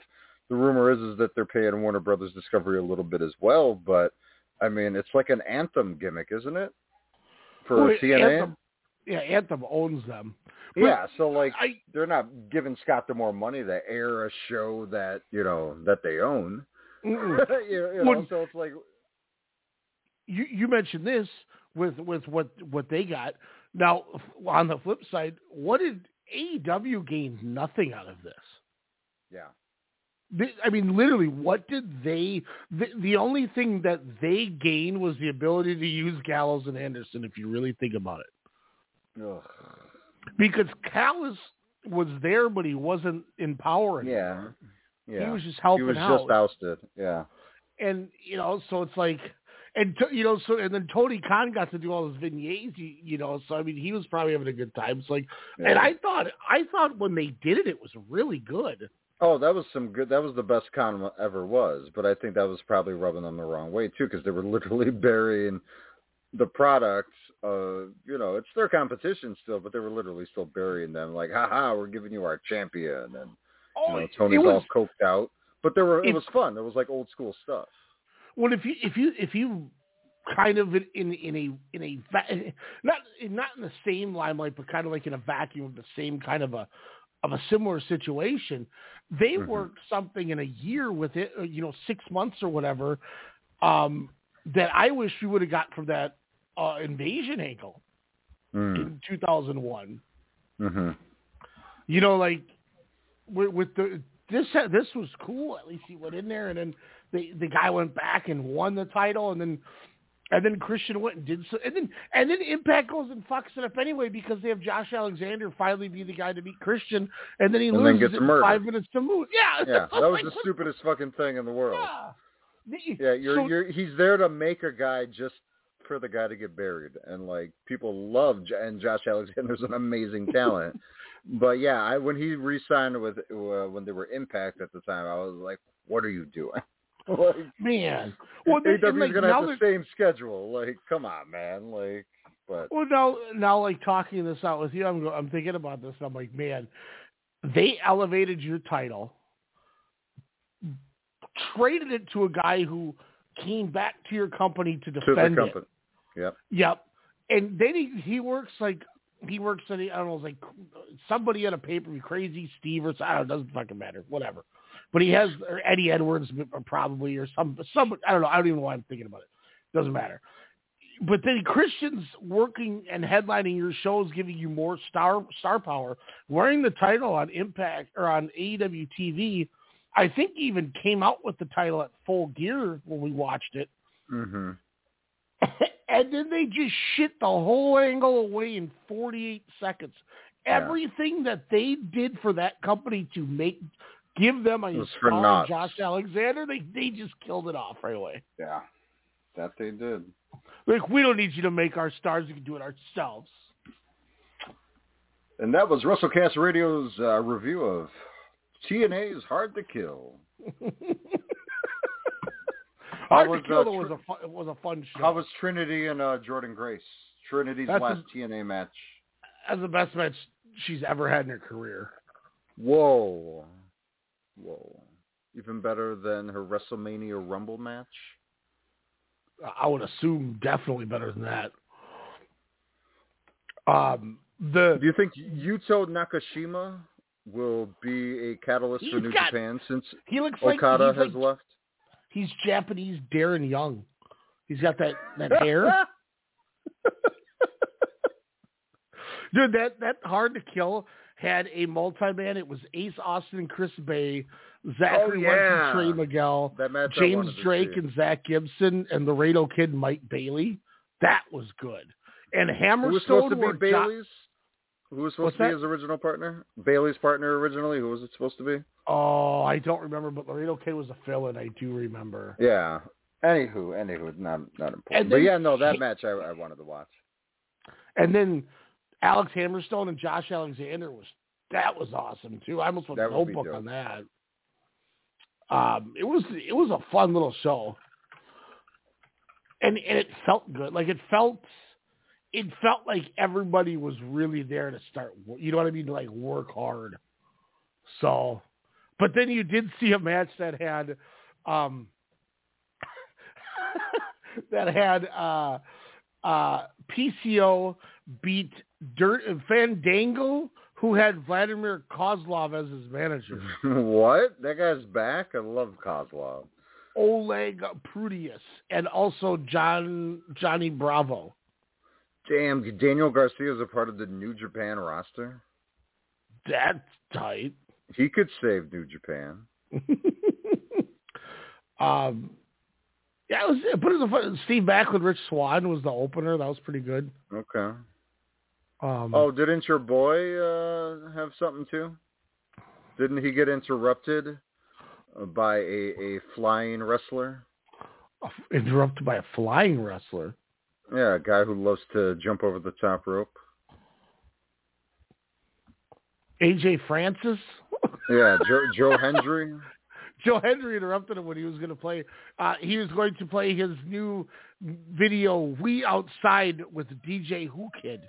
the rumor is is that they're paying Warner Brothers Discovery a little bit as well. But I mean, it's like an anthem gimmick, isn't it? For Well, TNA. Anthem, yeah, Anthem owns them. But Yeah, so like I- they're not giving Scott the more money to air a show that you know that they own. You, [LAUGHS] you know, Well- so it's like you you mentioned this with with what what they got. Now on the flip side, what did AEW gained nothing out of this? yeah, I mean, literally, what did they? The, the only thing that they gained was the ability to use Gallows and Anderson. If you really think about it, Ugh. because Callis was there, but he wasn't empowering. yeah, yeah. he was just helping. He helping was out. just ousted. Yeah, and you know, so it's like, and you know, so and then Tony Khan got to do all his vignettes, you, you know, so I mean, he was probably having a good time. It's like, and I thought, I thought when they did it, it was really good. Oh, that was some good. That was the best con ever was. But I think that was probably rubbing them the wrong way too, because they were [LAUGHS] literally burying the product, uh, you know, it's their competition still, but they were literally still burying them. Like, haha, we're giving you our champion, and Oh, you know, it Tony's was- all coked out. But there were it If- was fun. It was like old school stuff. Well, if you if you if you kind of in in, in a in a va- not not in the same limelight, but kind of like in a vacuum of the same kind of a of a similar situation, they Mhm. worked something in a year with it, uh, you know, six months or whatever, um, that I wish we would have got from that uh, invasion angle Mm. in 2001. hmm You know, like with, with the this this was cool. At least he went in there, and then the the guy went back and won the title, and then and then Christian went and did so, and then and then Impact goes and fucks it up anyway because they have Josh Alexander finally be the guy to beat Christian, and then he And loses gets it in five minutes to move. Yeah, Yeah, [LAUGHS] that was the stupidest fucking thing in the world. Yeah, Yeah, you're so- you're he's there to make a guy just for the guy to get buried, and like people love J- and Josh Alexander's an amazing talent. [LAUGHS] but yeah, I when he re-signed with uh, when they were Impact at the time, I was like, what are you doing? [LAUGHS] like, man. Well, and, like, gonna have the same schedule. Like, come on, man. Like, but Well, now, now, like talking this out with you, I'm go, I'm thinking about this. And I'm like, man, they elevated your title, traded it to a guy who came back to your company to to defend it. company. Yep. Yep. And then he he works like he works at I don't know like somebody at a pay per view, crazy Steve or I don't know, doesn't fucking matter, whatever. But he has or Eddie Edwards probably or some some I don't know I don't even know why I'm thinking about it. Doesn't matter. But then Christian's working and headlining your shows, giving you more star star power, wearing the title on Impact or on AEW TV. I think he even came out with the title at Full Gear when we watched it hmm [LAUGHS] and then they just shit the whole angle away in 48 seconds. Yeah. Everything that they did for that company to make give them a It star. Josh Alexander, they they just killed it off right away. Yeah, that they did. Like we don't need you to make our stars; we can do it ourselves. And that was WrestleCast Radio's uh, review of TNA's Hard to Kill. [LAUGHS] Hard was, to Kill uh, was a fun, it was a fun show. How was Trinity and uh, Jordan Grace? Trinity's That's last a- TNA match. That's the best match she's ever had in her career. Whoa. Whoa. Even better than her WrestleMania Rumble match? I would assume definitely better than that. Um, the Do you think Yuto Nakashima will be a catalyst for New got- Japan since he looks like Okada he's has like, left? He's Japanese Darren Young. He's got that that [LAUGHS] hair. [LAUGHS] Dude, that that hard to kill had a multi man. It was Ace Austin and Chris Bey, Zachary Oh, Wentz yeah. and Trey Miguel, That match I James Drake and Zach Gibson, and the Laredo Kid Mike Bailey. That was good. And Who was supposed to be Bailey's? Who was supposed What's to be that? his original partner? Bailey's partner originally. Who was it supposed to be? Oh, I don't remember, but Laredo Kid was a fill-in. I do remember. Yeah. Anywho, anywho, not not important. And But yeah, no, that match I, I wanted to watch. And then Alex Hammerstone and Josh Alexander was that was awesome too. I almost went a notebook on that. Um, it was it was a fun little show, and and it felt good. Like it felt it felt like everybody was really there to start. You know what I mean? To like work hard. So, but then you did see a match that had um [LAUGHS] that had uh uh PCO beat Dirt Fandango, who had Vladimir Kozlov as his manager. [LAUGHS] what? That guy's back? I love Kozlov. Oleg Prudius and also John Johnny Bravo. Damn, Daniel Garcia is a part of the New Japan roster. That's tight. He could save New Japan. [LAUGHS] um yeah, it was but it was a fun Steve Backlund, Rich Swann was the opener. That was pretty good. Okay. Um Oh, didn't your boy uh, have something too? Didn't he get interrupted uh, by a, a flying wrestler? interrupted by a flying wrestler. Yeah, a guy who loves to jump over the top rope. AJ Francis? Yeah, [LAUGHS] Joe, Joe Hendry. Joe Hendry interrupted him when he was going to play. Uh, he was going to play his new video, "We Outside" with DJ Who Kid.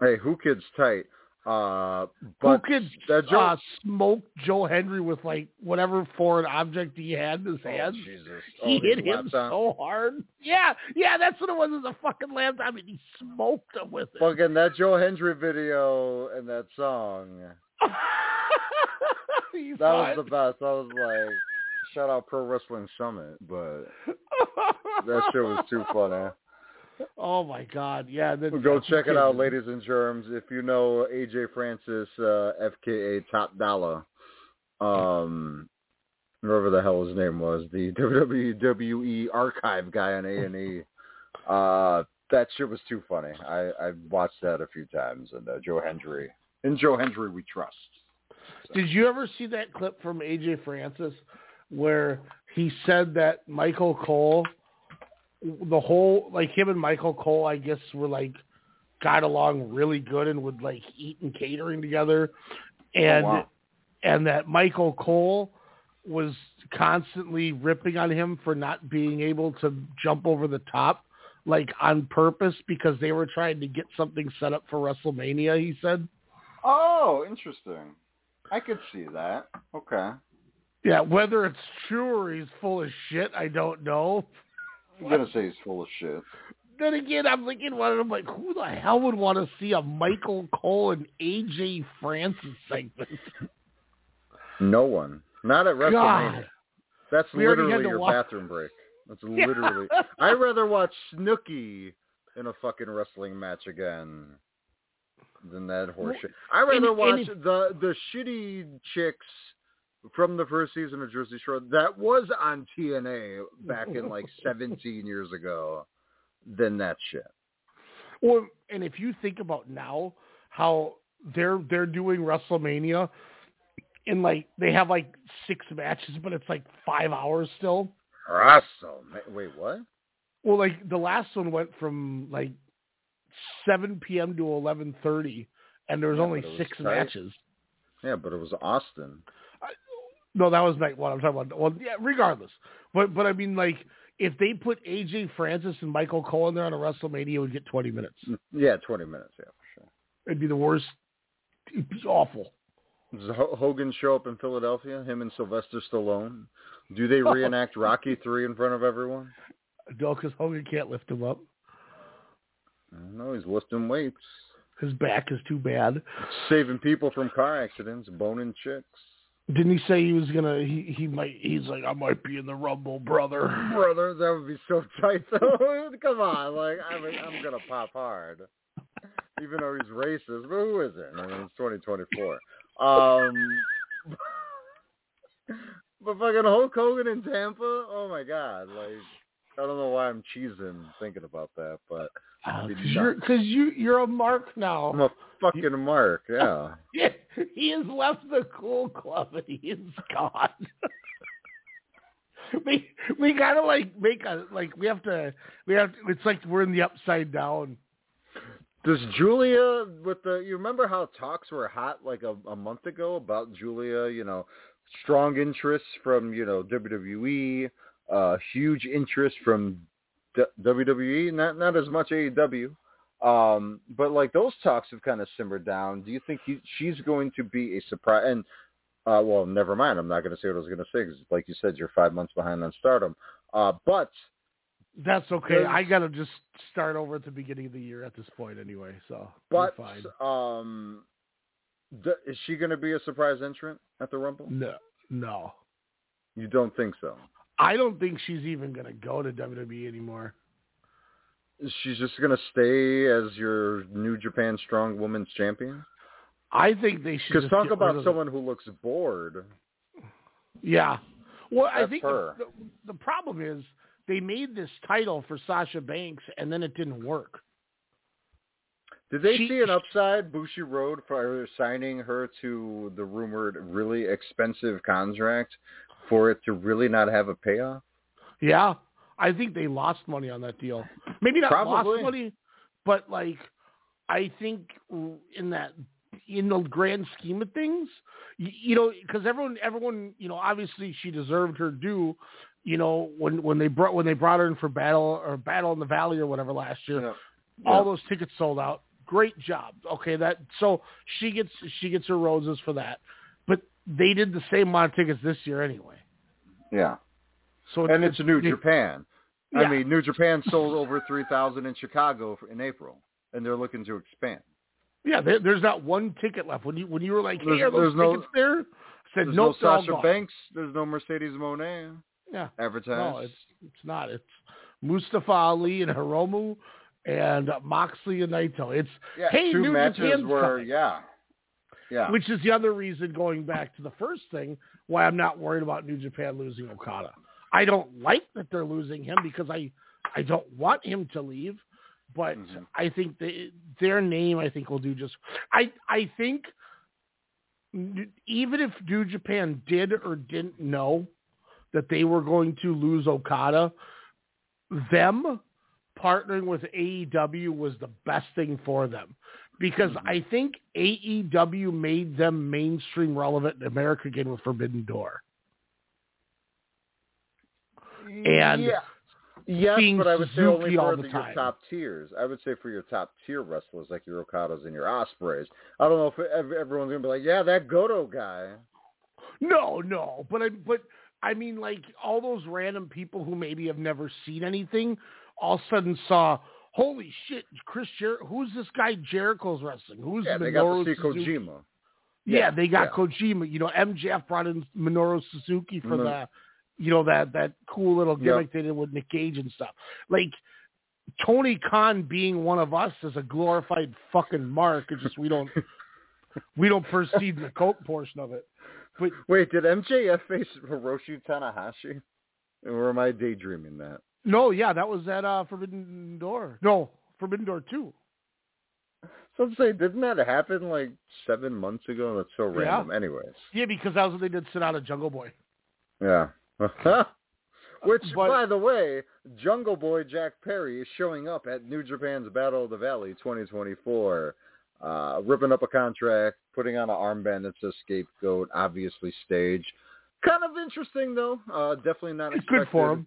Hey, Who Kid's tight. Uh, but Who Kid that Joe, uh, smoked Joe Hendry with like whatever foreign object he had in his oh, hands. Jesus. [LAUGHS] he Oh, hit him laptop. so hard. Yeah, yeah, that's what it was. It was a fucking laptop, and he smoked him with it. Fucking that Joe Hendry video and that song. [LAUGHS] That was the best. I was like, shout out Pro Wrestling Summit, but [LAUGHS] that shit was too funny. Oh my god, yeah. Then Go check it out, ladies and germs. If you know AJ Francis, uh, FKA Top Dollar, um, whoever the hell his name was, the [LAUGHS] WWE archive guy on A and E, uh, that shit was too funny. I I watched that a few times, and uh, Joe Hendry, in Joe Hendry we trust. Did you ever see that clip from AJ Francis where he said that Michael Cole, the whole like him and Michael Cole, I guess were like got along really good and would like eat and catering together, and wow. and that Michael Cole was constantly ripping on him for not being able to jump over the top like on purpose because they were trying to get something set up for WrestleMania he said Oh, interesting. I could see that. Okay. Yeah, whether it's true or he's full of shit, I don't know. I'm gonna say he's full of shit. Then again, I'm thinking one of them like, who the hell would want to see a Michael Cole and AJ Francis segment? No one. Not at WrestleMania. God. That's We literally your watch- bathroom break. That's [LAUGHS] literally. I'd rather watch Snooki in a fucking wrestling match again than that horseshit. I'd rather and- watch and- the the shitty chicks from the first season of Jersey Shore that was on TNA back in like [LAUGHS] 17 years ago than that shit. Well, and if you think about now how they're they're doing WrestleMania, and like they have like six matches, but it's like five hours still. Wrestle. Wait, what? Well, like the last one went from like seven p.m. to eleven thirty, and there was Yeah, only six tight. matches. Yeah, but it was Austin. No, that was night one. I'm talking about. Well, yeah, regardless. But but I mean, like if they put AJ Francis and Michael Cole in there on a WrestleMania, it would get 20 minutes. Mm, yeah, 20 minutes. Yeah, for sure. It'd be the worst. It'd be awful. Does Ho- Hogan show up in Philadelphia? Him and Sylvester Stallone. Do they [LAUGHS] oh. reenact Rocky Three in front of everyone? No, because Hogan can't lift him up. No, he's lifting weights, His back is too bad. saving people from car accidents, boning chicks. Didn't he say he was gonna? He he might. He's like, I might be in the Rumble, brother. Brother, that would be so tight though. [LAUGHS] Come on, like I mean, I'm gonna pop hard, even though he's racist. But who is it? I mean, it's 2024. Um, [LAUGHS] but fucking Hulk Hogan in Tampa. Oh my god, like I don't know why I'm cheesing thinking about that, but uh, Because It'd you're, nuts. 'cause you you're a mark now. I'm a fucking mark. [LAUGHS] Yeah. Yeah, [LAUGHS] he has left the cool club and he is gone. [LAUGHS] we we gotta like make a like we have to we have to, it's like we're in the upside down. Does Julia with the you remember how talks were hot like a, a month ago about Julia, you know, strong interests from, you know, WWE, uh huge interest from D- WWE, not not as much AEW. Um but like those talks have kind of simmered down. Do you think he, she's going to be a surprise and uh well, never mind. I'm not going to say what I was going to say because, like you said you're 5 months behind on Stardom. Uh but That's okay. I gotta just start over at the beginning of the year at this point anyway. So but fine. um d- is she going to be a surprise entrant at the Rumble? No, no. You don't think so? I don't think she's even gonna go to WWE anymore. She's just gonna stay as your New Japan Strong Women's Champion. I think they should. Because talk about someone who looks bored. Yeah. Well, I think her. The, the problem is they made this title for Sasha Banks and then it didn't work. Did they She- see an upside Bushiroad for signing her to the rumored really expensive contract for it to really not have a payoff? Yeah. I think they lost money on that deal. Maybe not Probably. lost money, but like I think in that in the grand scheme of things, you, you know, because everyone, everyone, you know, obviously she deserved her due. You know, when when they brought when they brought her in for battle or battle in the valley or whatever last year, Yeah. all Yeah. those tickets sold out. Great job. Okay, that so she gets she gets her roses for that. But they did the same amount of tickets this year anyway. Yeah. So and it's New it- Japan. Yeah. I mean, New Japan sold over 3,000 in Chicago in April, and they're looking to expand. Yeah, there, there's not one ticket left. When you when you were like, "Hey, There's- are those no- tickets there?" I said, There's "Nope, no Sasha. Banks. There's no Mercedes Moné Yeah, advertised. no, it's it's not. It's Mustafa Ali and Hiromu and Moxley and Naito. It's yeah, hey, two New matches Japan's were coming. yeah, yeah. Which is the other reason, going back to the first thing, why I'm not worried about New Japan losing Okada. I don't like that they're losing him because I I don't want him to leave, but Mhm. I think they, their name I think will do just. I I think even if New Japan did or didn't know that they were going to lose Okada, them partnering with AEW was the best thing for them because mm-hmm. I think AEW made them mainstream relevant in America again with Forbidden Door. And yeah. Yes, but I would say Suzuki only for the the, your top tiers. I would say for your top tier wrestlers like your Okadas and your Ospreays. I don't know if everyone's gonna be like, yeah, that Goto guy. No, no, but I but I mean like all those random people who maybe have never seen anything all of a sudden saw holy shit, Chris Jer- who's this guy Jericho's wrestling? Who's Yeah, they got Minoru to see Suzuki? Kojima. Yeah, Yeah, they got yeah. Kojima. You know, MJF brought in Minoru Suzuki for Mhm. the, you know, that that cool little Yep. gimmick they did with Nick Cage and stuff. Like Tony Khan being one of us is a glorified fucking mark. It's just we don't [LAUGHS] we don't in the cult portion of it. But Wait, did MJF face Hiroshi Tanahashi? Or am I daydreaming that? No, yeah, that was at uh, Forbidden Door. No, Forbidden Door two. So I'm saying, didn't that happen like seven months ago? That's so Yeah. random. Anyways, Yeah, because that was what they did sit out of Jungle Boy. yeah. [LAUGHS] Which, But- by the way, Jungle Boy Jack Perry is showing up at New Japan's Battle of the Valley 2024, uh, ripping up a contract, putting on an armband that says scapegoat, obviously staged. Kind of interesting though. Uh, definitely not It's good for him.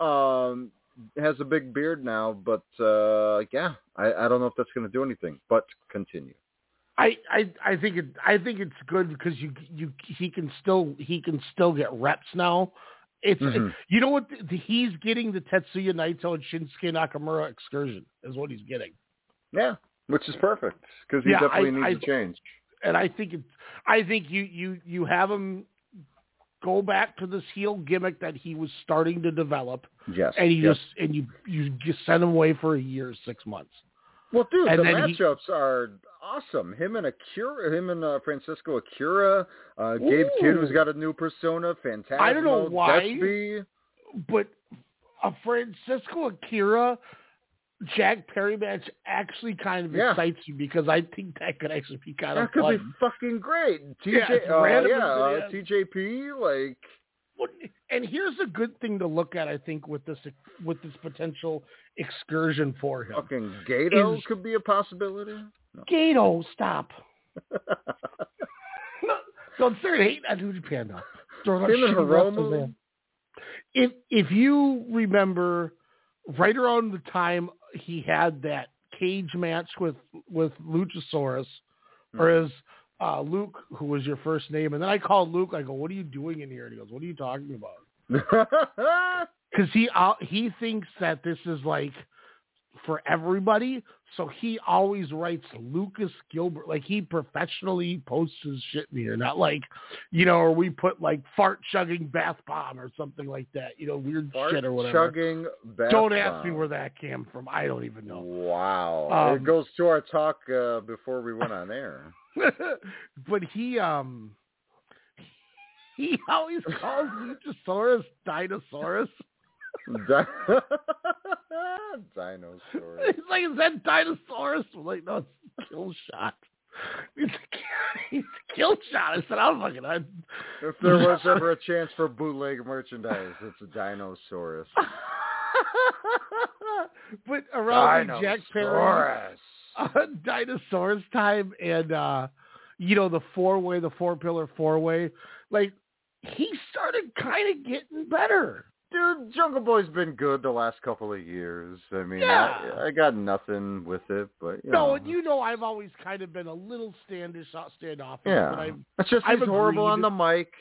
Um, has a big beard now, but uh, yeah, I, I don't know if that's going to do anything. But continue. I, I I think it I think it's good because you you he can still he can still get reps now. It's Mhm. you know what the, he's getting the Tetsuya Naito and Shinsuke Nakamura excursion is what he's getting, Yeah, which is perfect because he Yeah, definitely I- needs I- to change. and I think it I think you you you have him go back to this heel gimmick that he was starting to develop, Yes, and you yes. just and you you just send him away for a year, six months. Well, dude, And the then he- matchups are awesome. Him and Akira, him and uh, Francisco Akira, uh, Gabe Kidd, who's got a new persona, fantastic. I don't know why. Despy. but a Francisco Akira Jack Perry match actually kind of Yeah. excites me because I think that could actually be kind That of could be fucking great. [LAUGHS] Yeah, TJ, it's uh, yeah, uh. TJP, like And here's a good thing to look at, I think, with this with this potential excursion for him. fucking Gato Is- could be a possibility. No. Gato, stop! [LAUGHS] No, don't start hating on New Japan now. Him and Hiromu. If if you remember, right around the time he had that cage match with with Luchasaurus, or Hmm. as uh, Luke, who was your first name, and then I called Luke. I go, "What are you doing in here?" And he goes, "What are you talking about?" [LAUGHS] Because he uh, he thinks that this is like for everybody, so he always writes Lucas Gilbert. Like he professionally posts his shit in here, not like you know, or we put like fart chugging bath bomb or something like that. You know, weird Fart shit or whatever. chugging bath Don't ask me where that came from. I don't even know. Wow. Um, it goes to our talk uh, before we went on air. [LAUGHS] but he um he always calls Luchasaurus Dinosaurus. Di- [LAUGHS] Dinosaur. He's like, is that Dinosaurus? I'm like, no, it's kill shot. It's a [LAUGHS] kill shot. I said, I'm fucking. I, If there was [LAUGHS] ever a chance for bootleg merchandise, it's a Dinosaurus. but around Jack Perry uh, dinosaurs time and uh you know, the four way, the four pillar four way. Like he started kind of getting better. Dude, Jungle Boy's been good the last couple of years. I mean, Yeah. I, I got nothing with it, but you No, know. and you know I've always kind of been a little standish, uh, standoffish. But Yeah, I've, it's just I've he's horrible on the mic,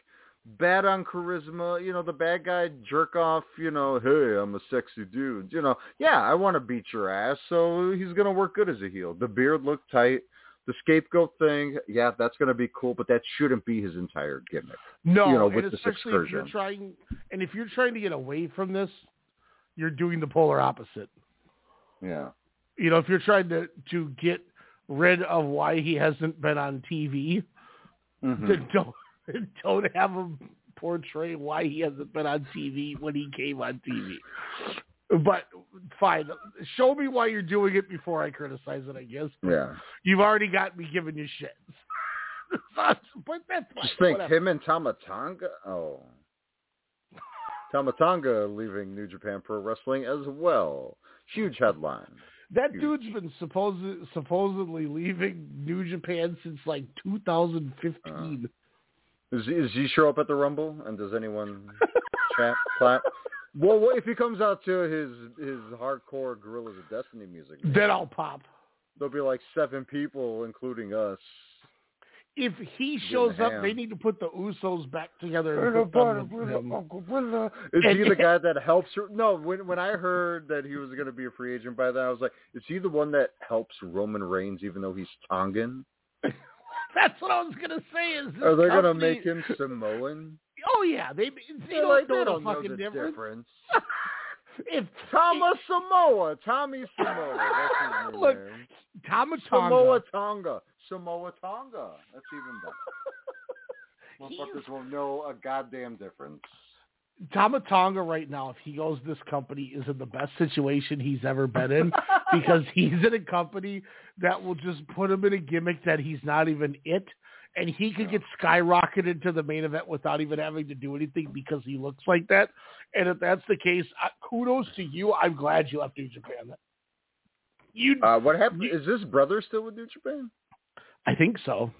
bad on charisma. You know, the bad guy jerk off. You know, hey, I'm a sexy dude. You know, yeah, I want to beat your ass, so he's gonna work good as a heel. The beard looked tight. The scapegoat thing, yeah, that's gonna be cool, but that shouldn't be his entire gimmick. no, you know, and with this if you're trying, and if you're trying to get away from this, you're doing the polar opposite. Yeah. You know, if you're trying to to get rid of why he hasn't been on TV, Mhm. don't [LAUGHS] don't have him portray why he hasn't been on TV when he came on TV. But fine, show me why you're doing it before I criticize it. I guess. Yeah. You've already got me giving you shit. [LAUGHS] but that's fine. Just think whatever. him and Tama Tonga. Oh, Tama Tonga leaving New Japan Pro Wrestling as well. Huge headline. That dude's been supposed supposedly leaving New Japan since like 2015. Does uh, he, does he show up at the Rumble? And does anyone [LAUGHS] chat clap? Well, what if he comes out to his his hardcore Guerrillas of Destiny music? then I'll pop. There'll be like seven people, including us. If he shows up, ham. they need to put the Usos back together. And put them with him. Is he the [LAUGHS] guy that helps? No, when when I heard that he was going to be a free agent by then, I was like, is he the one that helps Roman Reigns even though he's Tongan? [LAUGHS] That's what I was gonna say. Is this Are they going to make him Samoan? Oh yeah, they they don't like, know they the don't know fucking the difference. difference. [LAUGHS] if Thomas [LAUGHS] Samoa, Tommy Samoa, that's [LAUGHS] Look, name. Thomas Samoa Tonga, Samoa Tonga. That's even better. Motherfuckers will know a goddamn difference. Tama Tonga right now, if he goes, this company is in the best situation he's ever been in because he's in a company that will just put him in a gimmick that he's not even it, and he could get skyrocketed to the main event without even having to do anything because he looks like that. And if that's the case, uh, kudos to you. I'm glad you left New Japan. You, Uh, what happened? Is this brother still with New Japan? I think so.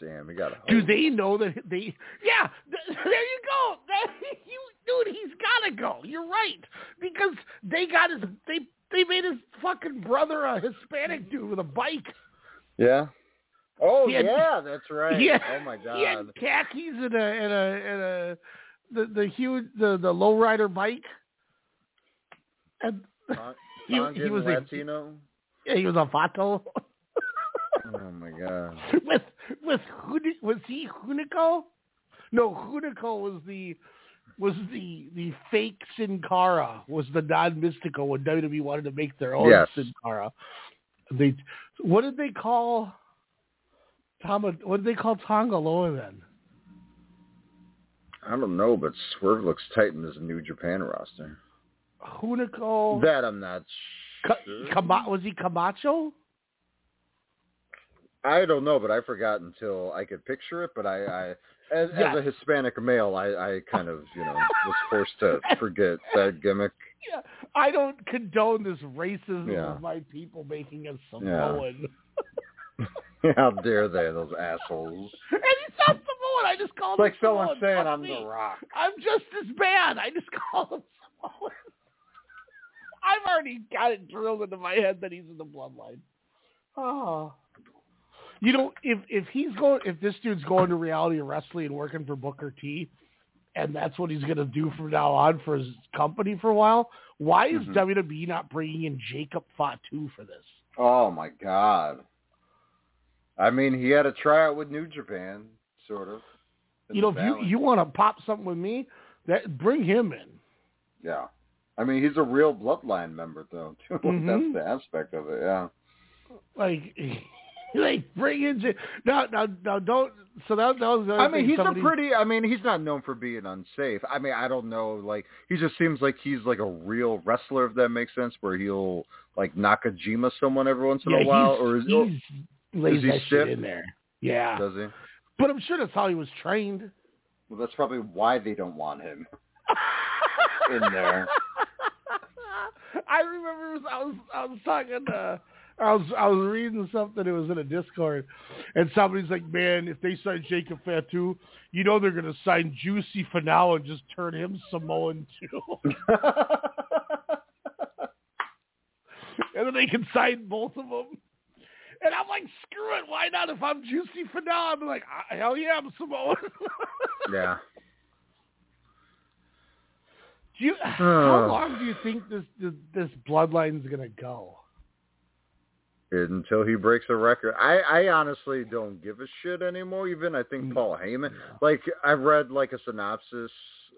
Damn, we got a. Do they know that they? Yeah, th- there you go. That, you, dude, he's got to go. You're right because they got his. They they made his fucking brother a Hispanic dude with a bike. Yeah. Oh had- yeah, [LAUGHS] that's right. Yeah, oh my god. He had khakis and a and a and a the the huge the the lowrider bike. And [LAUGHS] he, he was a Latino. yeah, he was a vato Oh my god. [LAUGHS] with with was he Hunico? No, Hunico was the was the the fake Sin Cara was the non mystical when WWE wanted to make their own Yes. Sin Cara. They what did they call Tama? What do they call Tonga Loa then? I don't know, but Swerve looks tight in this New Japan roster. Hunico. That I'm not Ka- sure. Kama- was he Camacho? I don't know, but I forgot until I could picture it. But I, I as, as a Hispanic male, I, I kind of, you know, was forced to [LAUGHS] forget that gimmick. Yeah, I don't condone this racism Yeah. of my people making us Yeah. [LAUGHS] [LAUGHS] How dare they, those assholes? And he's not Samoan. I just call It's like him someone Samoan. saying Fuck I'm me. the Rock. I'm just as bad. I just [LAUGHS] call him Samoan. I've already got it drilled into my head that he's in the bloodline. Oh. You know, if if he's going, if this dude's going to reality wrestling and working for Booker T, and that's what he's going to do from now on for his company for a while, why is Mhm. WWE not bringing in Jacob Fatu for this? Oh my god. I mean, he had a tryout with New Japan, sort of. You know, if you you want to pop something with me, that bring him in. Yeah. I mean, he's a real bloodline member, though. [LAUGHS] Too. Mhm. That's the aspect of it. Yeah. Like, [LAUGHS] like bring in J- now, now, now. Don't. So that, that was. I mean, he's somebody, a pretty. I mean, he's not known for being unsafe. I mean, I don't know. Like, he just seems like he's like a real wrestler, if that makes sense. Where he'll like Nakajima someone every once in yeah, a while, or is, he's lays that shit in there. Yeah, does he? but I'm sure that's how he was trained. Well, that's probably why they don't want him [LAUGHS] in there. I remember I was I was talking to I was I was reading something. It was in a Discord, and somebody's like, "Man, if they sign Jacob Fatu, you know they're gonna sign Juicy Finau and just turn him Samoan too, [LAUGHS] and then they can sign both of them." And I'm like, "Screw it! Why not? If I'm Juicy Finau, I'm like, "Ah, hell yeah, I'm Samoan." [LAUGHS] yeah. Do you, how long do you think this this, this bloodline's gonna go? until he breaks a record. I, I honestly don't give a shit anymore. Even I think Paul Heyman, like I've read like a synopsis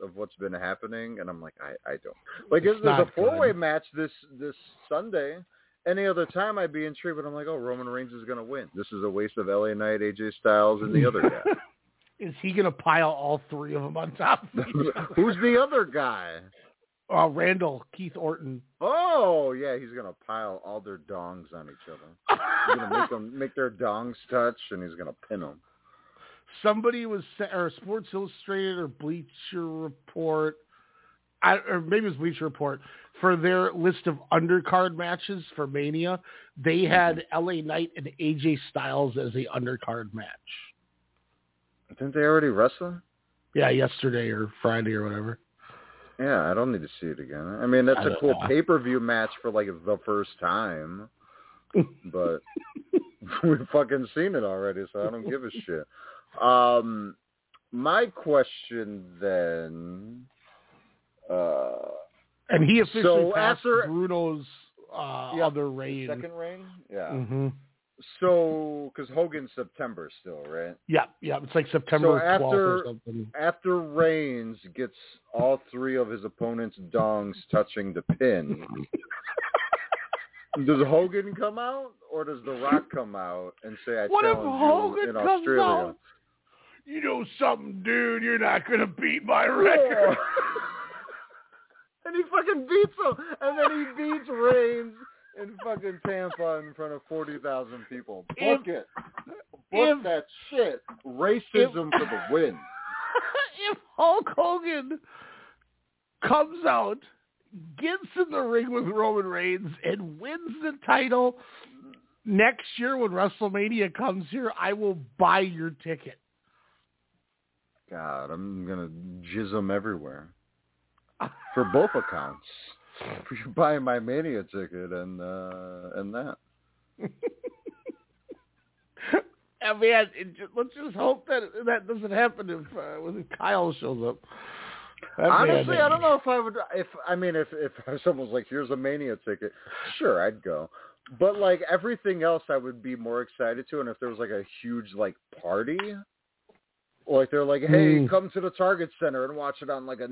of what's been happening, and I'm like, I, I don't like. It's There's a four way match this this Sunday. Any other time I'd be intrigued, but I'm like, oh, Roman Reigns is gonna win. This is a waste of LA Knight, AJ Styles, and the other guy. [LAUGHS] Is he gonna pile all three of them on top? Of each [LAUGHS] other? Who's the other guy? Uh, Randall, Keith Orton. Oh yeah, he's gonna pile all their dongs on each other. He's gonna make them [LAUGHS] make their dongs touch, and he's gonna pin them. Somebody was or Sports Illustrated or Bleacher Report, I, or maybe it was Bleacher Report for their list of undercard matches for Mania. They had LA Knight and AJ Styles as a undercard match. Didn't they already wrestle? Yeah, yesterday or Friday or whatever. Yeah, I don't need to see it again. I mean, that's I a cool pay per view match for like the first time, but [LAUGHS] [LAUGHS] we've fucking seen it already, so I don't give a shit. Um, my question then, uh, And he officially So passed after- Bruno's uh, Yeah, other reign. second reign, yeah. hmm So, because Hogan's September still, right? Yeah, yeah. It's like September So 12th or after-. After Reigns gets all three of his opponent's dongs touching the pin, [LAUGHS] does Hogan come out or does The Rock come out and say, "I What if challenge Hogan you in comes Australia"? out? You know something, dude? You're not gonna beat my record. [LAUGHS] and he fucking beats him, and then he beats Reigns in fucking Tampa in front of forty thousand people. Book If- it. Book if- that shit. Racism for the win. [LAUGHS] if Hulk Hogan comes out, gets in the ring with Roman Reigns, and wins the title next year when WrestleMania comes here, I will buy your ticket. God, I'm gonna jizz them everywhere for both accounts. For [LAUGHS] you buying my Mania ticket and uh and that. [LAUGHS] I mean, it, ju- let's just hope that that doesn't happen if uh, when Kyle shows up. Honestly, I don't know if I would. If I mean, if if [LAUGHS] someone was like, "Here's a Mania ticket," sure, I'd go. But like everything else, I would be more excited to. And if there was like a huge like party, like they're like, "Hey, Mm. come to the Target Center and watch it on like a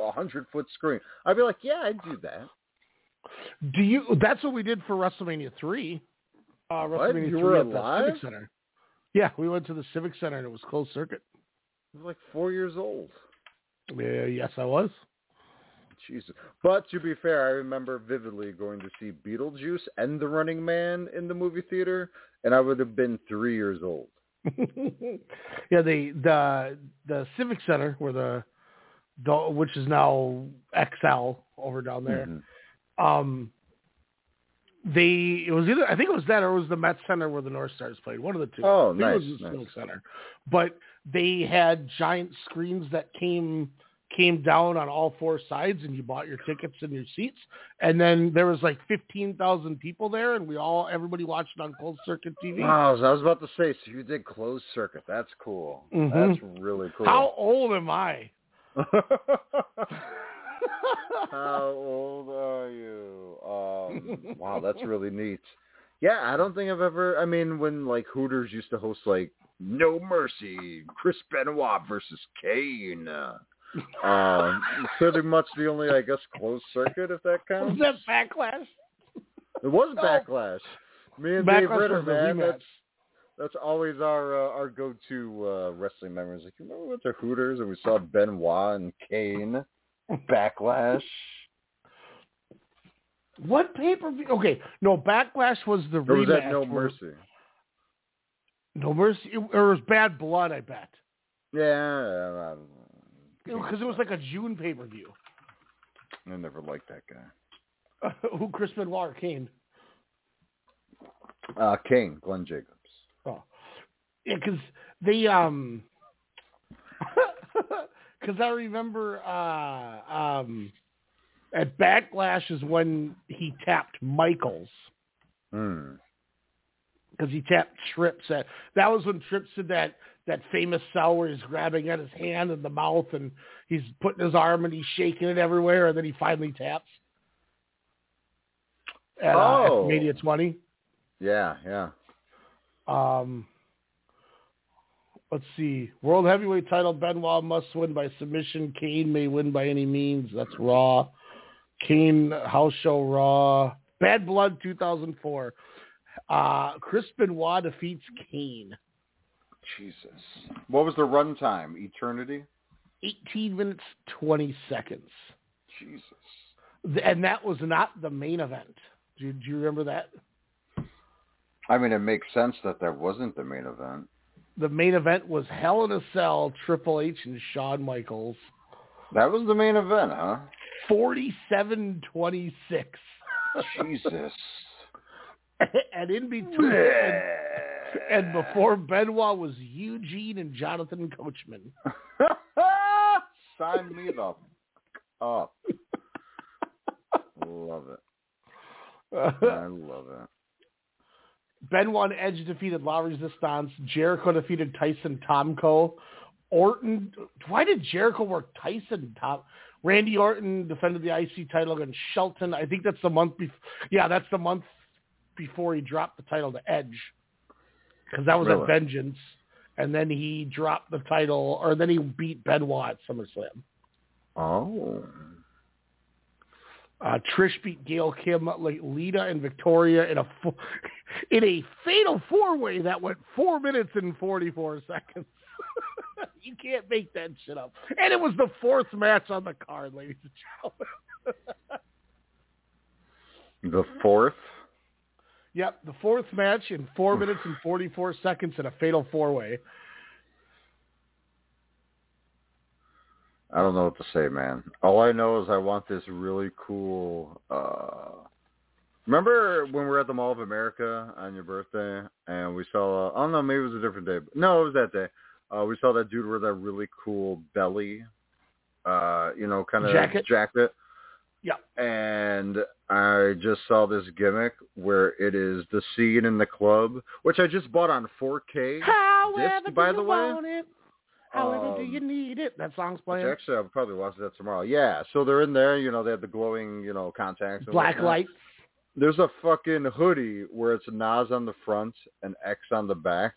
a hundred foot screen," I'd be like, "Yeah, I'd do that." Do you? That's what we did for WrestleMania three. Uh, WrestleMania You three were at the? Civic Center. Yeah, we went to the Civic Center and it was closed circuit. I was like four years old. Yeah, yes, I was. Jesus. But to be fair, I remember vividly going to see Beetlejuice and The Running Man in the movie theater, and I would have been three years old. [LAUGHS] yeah, the the the Civic Center where the which is now Xcel over down there. Mhm. Um, they it was either I think it was that or it was the Met Center where the North Stars played. One of the two. Oh, nice, It was the nice. Center, but they had giant screens that came came down on all four sides, and you bought your tickets and your seats. And then there was like fifteen thousand people there, and we all everybody watched it on closed circuit TV. Wow, so I was about to say, so you did closed circuit. That's cool. Mhm. That's really cool. How old am I? [LAUGHS] How old are you? Um, wow, that's really neat. Yeah, I don't think I've ever. I mean, when like Hooters used to host like No Mercy, Chris Benoit versus Kane. Um, [LAUGHS] pretty much the only, I guess, closed circuit if that Was counts. that backlash? It was No. backlash. Me and Dave Backlash Ritter, was man. That's that's always our uh, our go-to uh, wrestling memories. Like, you remember we went to Hooters and we saw Benoit and Kane. Backlash. What pay per view? Okay, no, backlash was the Or was that No Mercy? No mercy, it, or it was bad blood. I bet Yeah, because it was like a June pay per view. I, never liked that guy. [LAUGHS] Who Chris Benoit or Kane? Uh, King, Glenn Jacobs. Oh, yeah, because they um, [LAUGHS] because I remember uh um at Backlash is when he tapped Michaels Hmm. because he tapped Trips. At, that was when Trips did that that famous sell where he's grabbing at his hand and the mouth and he's putting his arm and he's shaking it everywhere and then he finally taps. At, uh, Oh. at Mania 20. Yeah, yeah. Um, let's see. World Heavyweight title, Benoit must win by submission. Kane may win by any means. That's Raw. Kane House Show Raw. Bad Blood 2004. Uh, Chris Benoit defeats Kane. Jesus. What was the run time? Eternity? 18 minutes, 20 seconds. Jesus. And that was not the main event. Do you, do you remember that? I mean, it makes sense that that wasn't the main event. The main event was Hell in a Cell, Triple H and Shawn Michaels. That was the main event, huh? 47-26. Jesus. [LAUGHS] and in between, and, and before Benoit was Eugene and Jonathan Coachman. [LAUGHS] Sign me the up. [LAUGHS] love it. I love it. Benoit Edge defeated La Resistance. Jericho defeated Tyson Tomko. Orton. Why did Jericho work Tyson Tom? Randy Orton defended the IC title against Shelton. I think that's the month before. Yeah, that's the month before he dropped the title to Edge, because that was Really? at Vengeance, and then he dropped the title, or then he beat Benoit at SummerSlam. Oh. Uh, Trish beat Gail Kim, Lita and Victoria in a fo- [LAUGHS] in a fatal four way that went four minutes and forty four seconds. [LAUGHS] you can't make that shit up. And it was the fourth match on the card, ladies and gentlemen. The fourth? yep, the fourth match in four minutes and forty four seconds in a fatal four way. I don't know what to say, man. All I know is I want this really cool. uh Remember when we were at the Mall of America on your birthday and we saw? Uh, I don't know, maybe it was a different day. But no, it was that day. Uh We saw that dude with that really cool belly, uh, you know, kind of Jacket? jacket. Yeah. And I just saw this gimmick where it is the scene in the club, which I just bought on 4K. However, disc, by the way. It? However, do Um, you need it? That song's playing. actually, I'll probably watch that tomorrow. Yeah, so they're in there. You know, they have the glowing, you know, contacts. and Black whatnot. lights. There's a fucking hoodie where it's a Nas on the front and X on the back.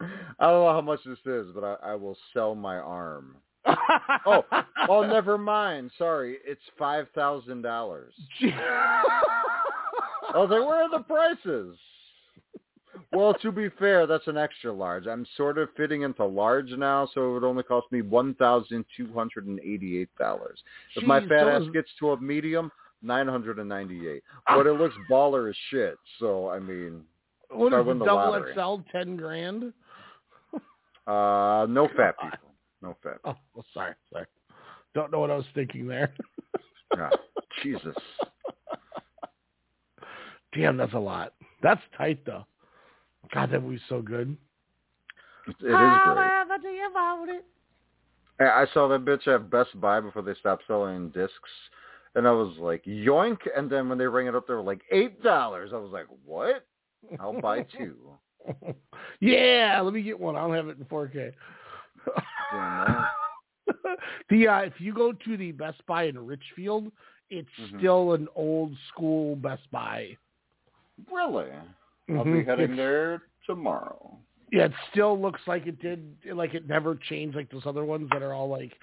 I don't know how much this is, but I, I will sell my arm. Oh, oh, [LAUGHS] never mind. Sorry, it's five thousand dollars. [LAUGHS] I was like, where are the prices? Well, to be fair, that's an extra large. I'm sort of fitting into large now, so it would only cost me one thousand two hundred and eighty-eight dollars. If my fat ass gets to a medium, nine hundred and ninety-eight. But it looks baller as shit. So I mean, what I is win it, the double lottery. XL, ten grand? [LAUGHS] uh, no fat people, no fat. Oh, well, sorry, sorry. Don't know what I was thinking there. [LAUGHS] Yeah. Jesus. [LAUGHS] Damn, that's a lot. That's tight though. God, that movie's so good. It is great. However do you want it? I I saw that bitch at Best Buy before they stopped selling discs, and I was like, yoink! And then when they rang it up, they were like eight dollars. I was like, what? I'll buy [LAUGHS] two. yeah, let me get one. I don't have it in 4K. Damn right. [LAUGHS] the uh, if you go to the Best Buy in Richfield, it's Mhm. still an old school Best Buy. Really? I'll be Mhm. heading It's- there tomorrow. Yeah, it still looks like it did, like it never changed like those other ones that are all like,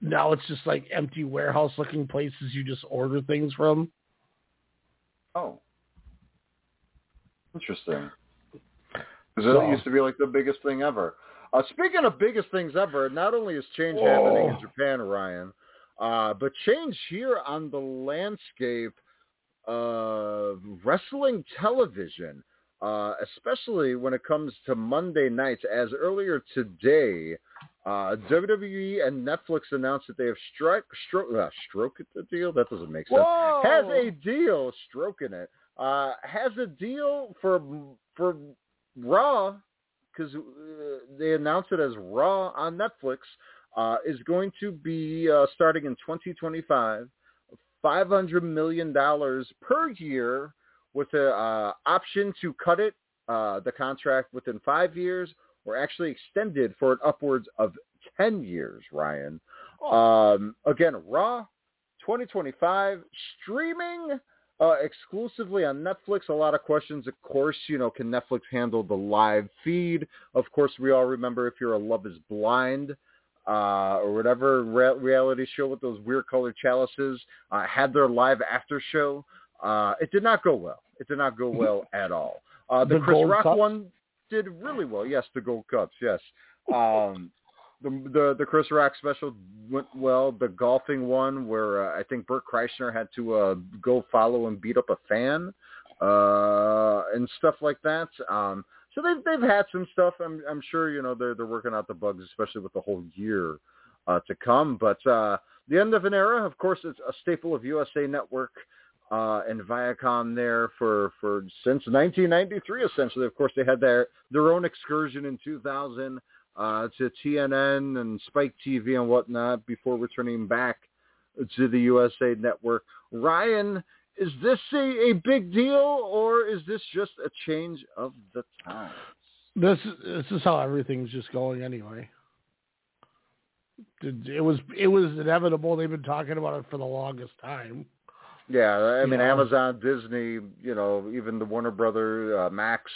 now it's just like empty warehouse looking places you just order things from. Oh, interesting. Because So- it used to be like the biggest thing ever. Uh, speaking of biggest things ever, not only is change Oh. happening in Japan, Ryan, uh, but change here on the landscape of wrestling television, uh, especially when it comes to Monday nights. As earlier today, uh, WWE and Netflix announced that they have struck, stro- uh, stroke the deal. That doesn't make sense. Whoa! Has a deal stroking it uh, has a deal for for Raw because uh, they announced it as Raw on Netflix. Uh, is going to be uh, starting in 2025, 500 million dollars per year, with a uh, option to cut it uh, the contract within five years, or actually extended for an upwards of 10 years. Ryan, um, again, Raw 2025 streaming uh, exclusively on Netflix. A lot of questions, of course. You know, can Netflix handle the live feed? Of course, we all remember if you're a Love Is Blind uh, or whatever re- reality show with those weird colored chalices uh, had their live after show. Uh, it did not go well. It did not go well at all. Uh, the, The Chris Gold Rock one did really well. Yes, the Gold Cups. Yes. Um, the, the the Chris Rock special went well. The golfing one, where uh, I think Bert Kreischer had to uh, go follow and beat up a fan, uh, and stuff like that. Um, so they've they've had some stuff. I'm I'm sure you know they're they're working out the bugs, especially with the whole year uh, to come. But uh, the end of an era, of course, it's a staple of USA Network uh, and Viacom there for for since 1993. Essentially, of course, they had their their own excursion in 2000 uh, to TNN and Spike TV and whatnot before returning back to the USA Network. Ryan, is this a, a big deal or is this just a change of the times? This this is how everything's just going anyway. It it was it was inevitable. They've been talking about it for the longest time. Yeah, I mean Yeah. Amazon, Disney, you know, even the Warner Brother, uh, Max.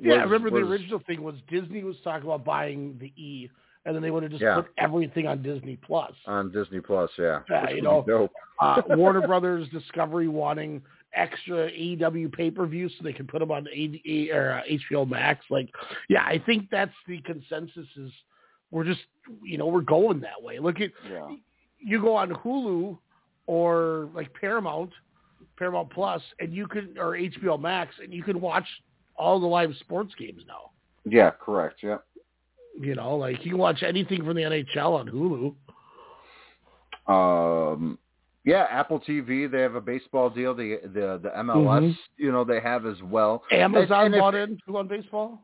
Yeah, I was- remember the original thing was Disney was talking about buying the E, and then they would have just Yeah. put everything on Disney Plus. on Disney Plus. Yeah, Yeah, you know, uh, [LAUGHS] Warner Brothers Discovery wanting extra AEW pay per view so they can put them on A- A- or uh, HBO Max. Like, yeah, I think that's the consensus. Is we're just you know we're going that way. Look at Yeah. you go on Hulu or like Paramount, Paramount Plus, and you can or HBO Max, and you can watch all the live sports games now. Yeah, correct. Yeah. You know, like you can watch anything from the NHL on Hulu. Um, yeah, Apple TV. They have a baseball deal. The the the MLS. Mhm. You know, they have as well. Amazon And if- bought in too on baseball.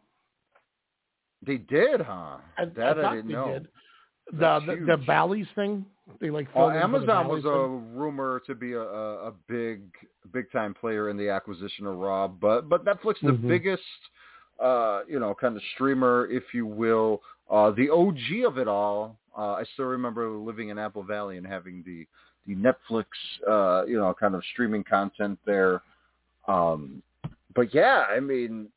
They did, huh? I, that I I, didn't they know. did. The the, the. Bally's thing. They like Well, filled in for the Amazon was a rumor to be a, a, big big time player in the acquisition of Raw, but but Netflix the Mhm. biggest uh, you know kind of streamer, if you will, uh, the OG of it all. Uh, I still remember living in Apple Valley and having the the Netflix uh, you know kind of streaming content there. Um, but yeah, I mean,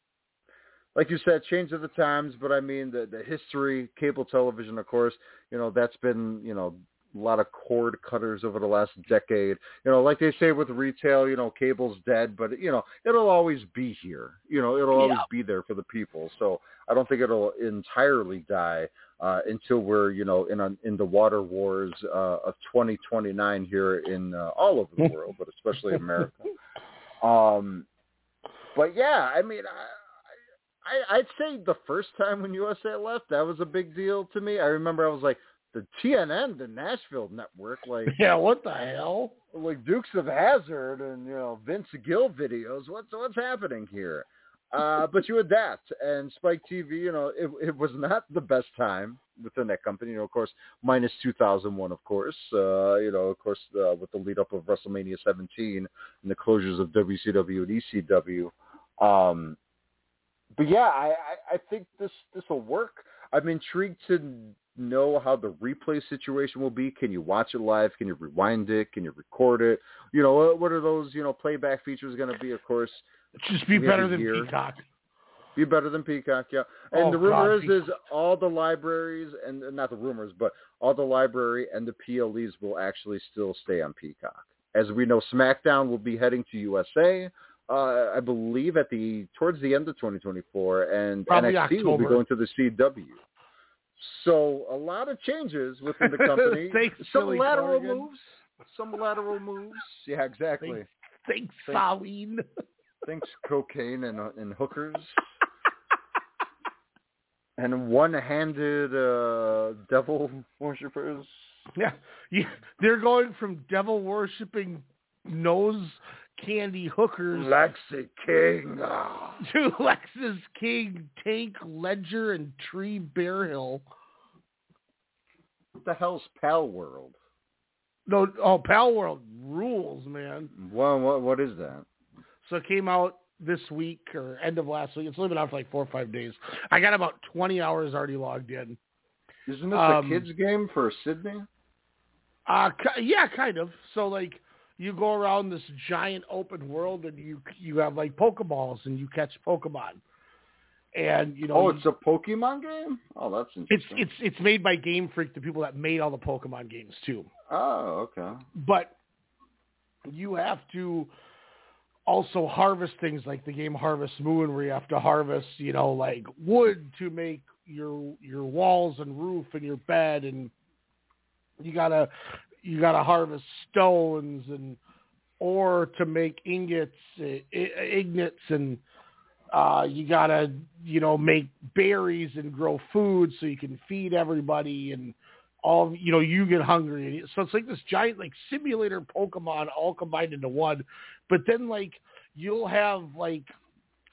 like you said, change of the times. But I mean, the the history, cable television, of course, you know, that's been you know a lot of cord cutters over the last decade. You know, like they say with retail, you know, cable's dead, but you know, it'll always be here. You know, it'll always Yeah. be there for the people. So I don't think it'll entirely die uh, until we're you know in a, in the water wars uh, of 2029 here in uh, all over the [LAUGHS] world, but especially America. Um, but yeah, I mean, I, I I'd say the first time when USA left, that was a big deal to me. I remember I was like, the TNN, the Nashville network, like [LAUGHS] Yeah, what the hell? like Dukes of Hazzard and you know Vince Gill videos. What's what's happening here? Uh, but you adapt, and Spike TV, you know, it, it was not the best time within that company. You know, of course, minus 2001, of course. Uh, you know, of course, uh, with the lead up of WrestleMania 17 and the closures of WCW and ECW. Um, but yeah, I, I, I think this this will work. I'm intrigued to know how the replay situation will be. Can you watch it live? Can you rewind it? Can you record it? You know, what- what are those you know playback features going to be? Of course, Just be better than year. Peacock. be better than Peacock, yeah. And Oh, the rumor God, is, is all the libraries and not the rumors, but all the library and the PLEs will actually still stay on Peacock. As we know, SmackDown will be heading to USA. Uh, I believe at the towards the end of 2024, and Probably NXT will be going to the CW. So a lot of changes within the [LAUGHS] company. Thanks, some Billy lateral moves. Some lateral moves. Yeah, exactly. Thanks, thanks, Thanks. Thanks, cocaine and uh, and hookers. [LAUGHS] and one-handed uh, devil [LAUGHS] worshippers. Yeah, you, they're going from devil worshipping nose candy hookers. Lexi King. [LAUGHS] to Lexis King, Tank, Ledger, and Tree Bear Hill. What the hell's Palworld? No, oh, Palworld rules, man. What what what is that? So it came out this week or end of last week. It's only been out for like four or five days. I got about 20 hours already logged in. Isn't this Um, a kids game for Sydney? Uh, yeah, kind of. So like you go around this giant open world and you you have like Pokeballs and you catch Pokemon. And you know Oh, you- it's a Pokemon game. Oh, that's interesting. it's it's it's made by Game Freak, the people that made all the Pokemon games too. oh, okay. But you have to also harvest things like the game Harvest Moon, where you have to harvest, you know, like wood to make your your walls and roof and your bed, and you gotta you gotta harvest stones and ore to make ingots, i- ignits, and uh, you gotta you know make berries and grow food so you can feed everybody and all you know you get hungry. So it's like this giant like simulator pokemon all combined into one. But then like you'll have like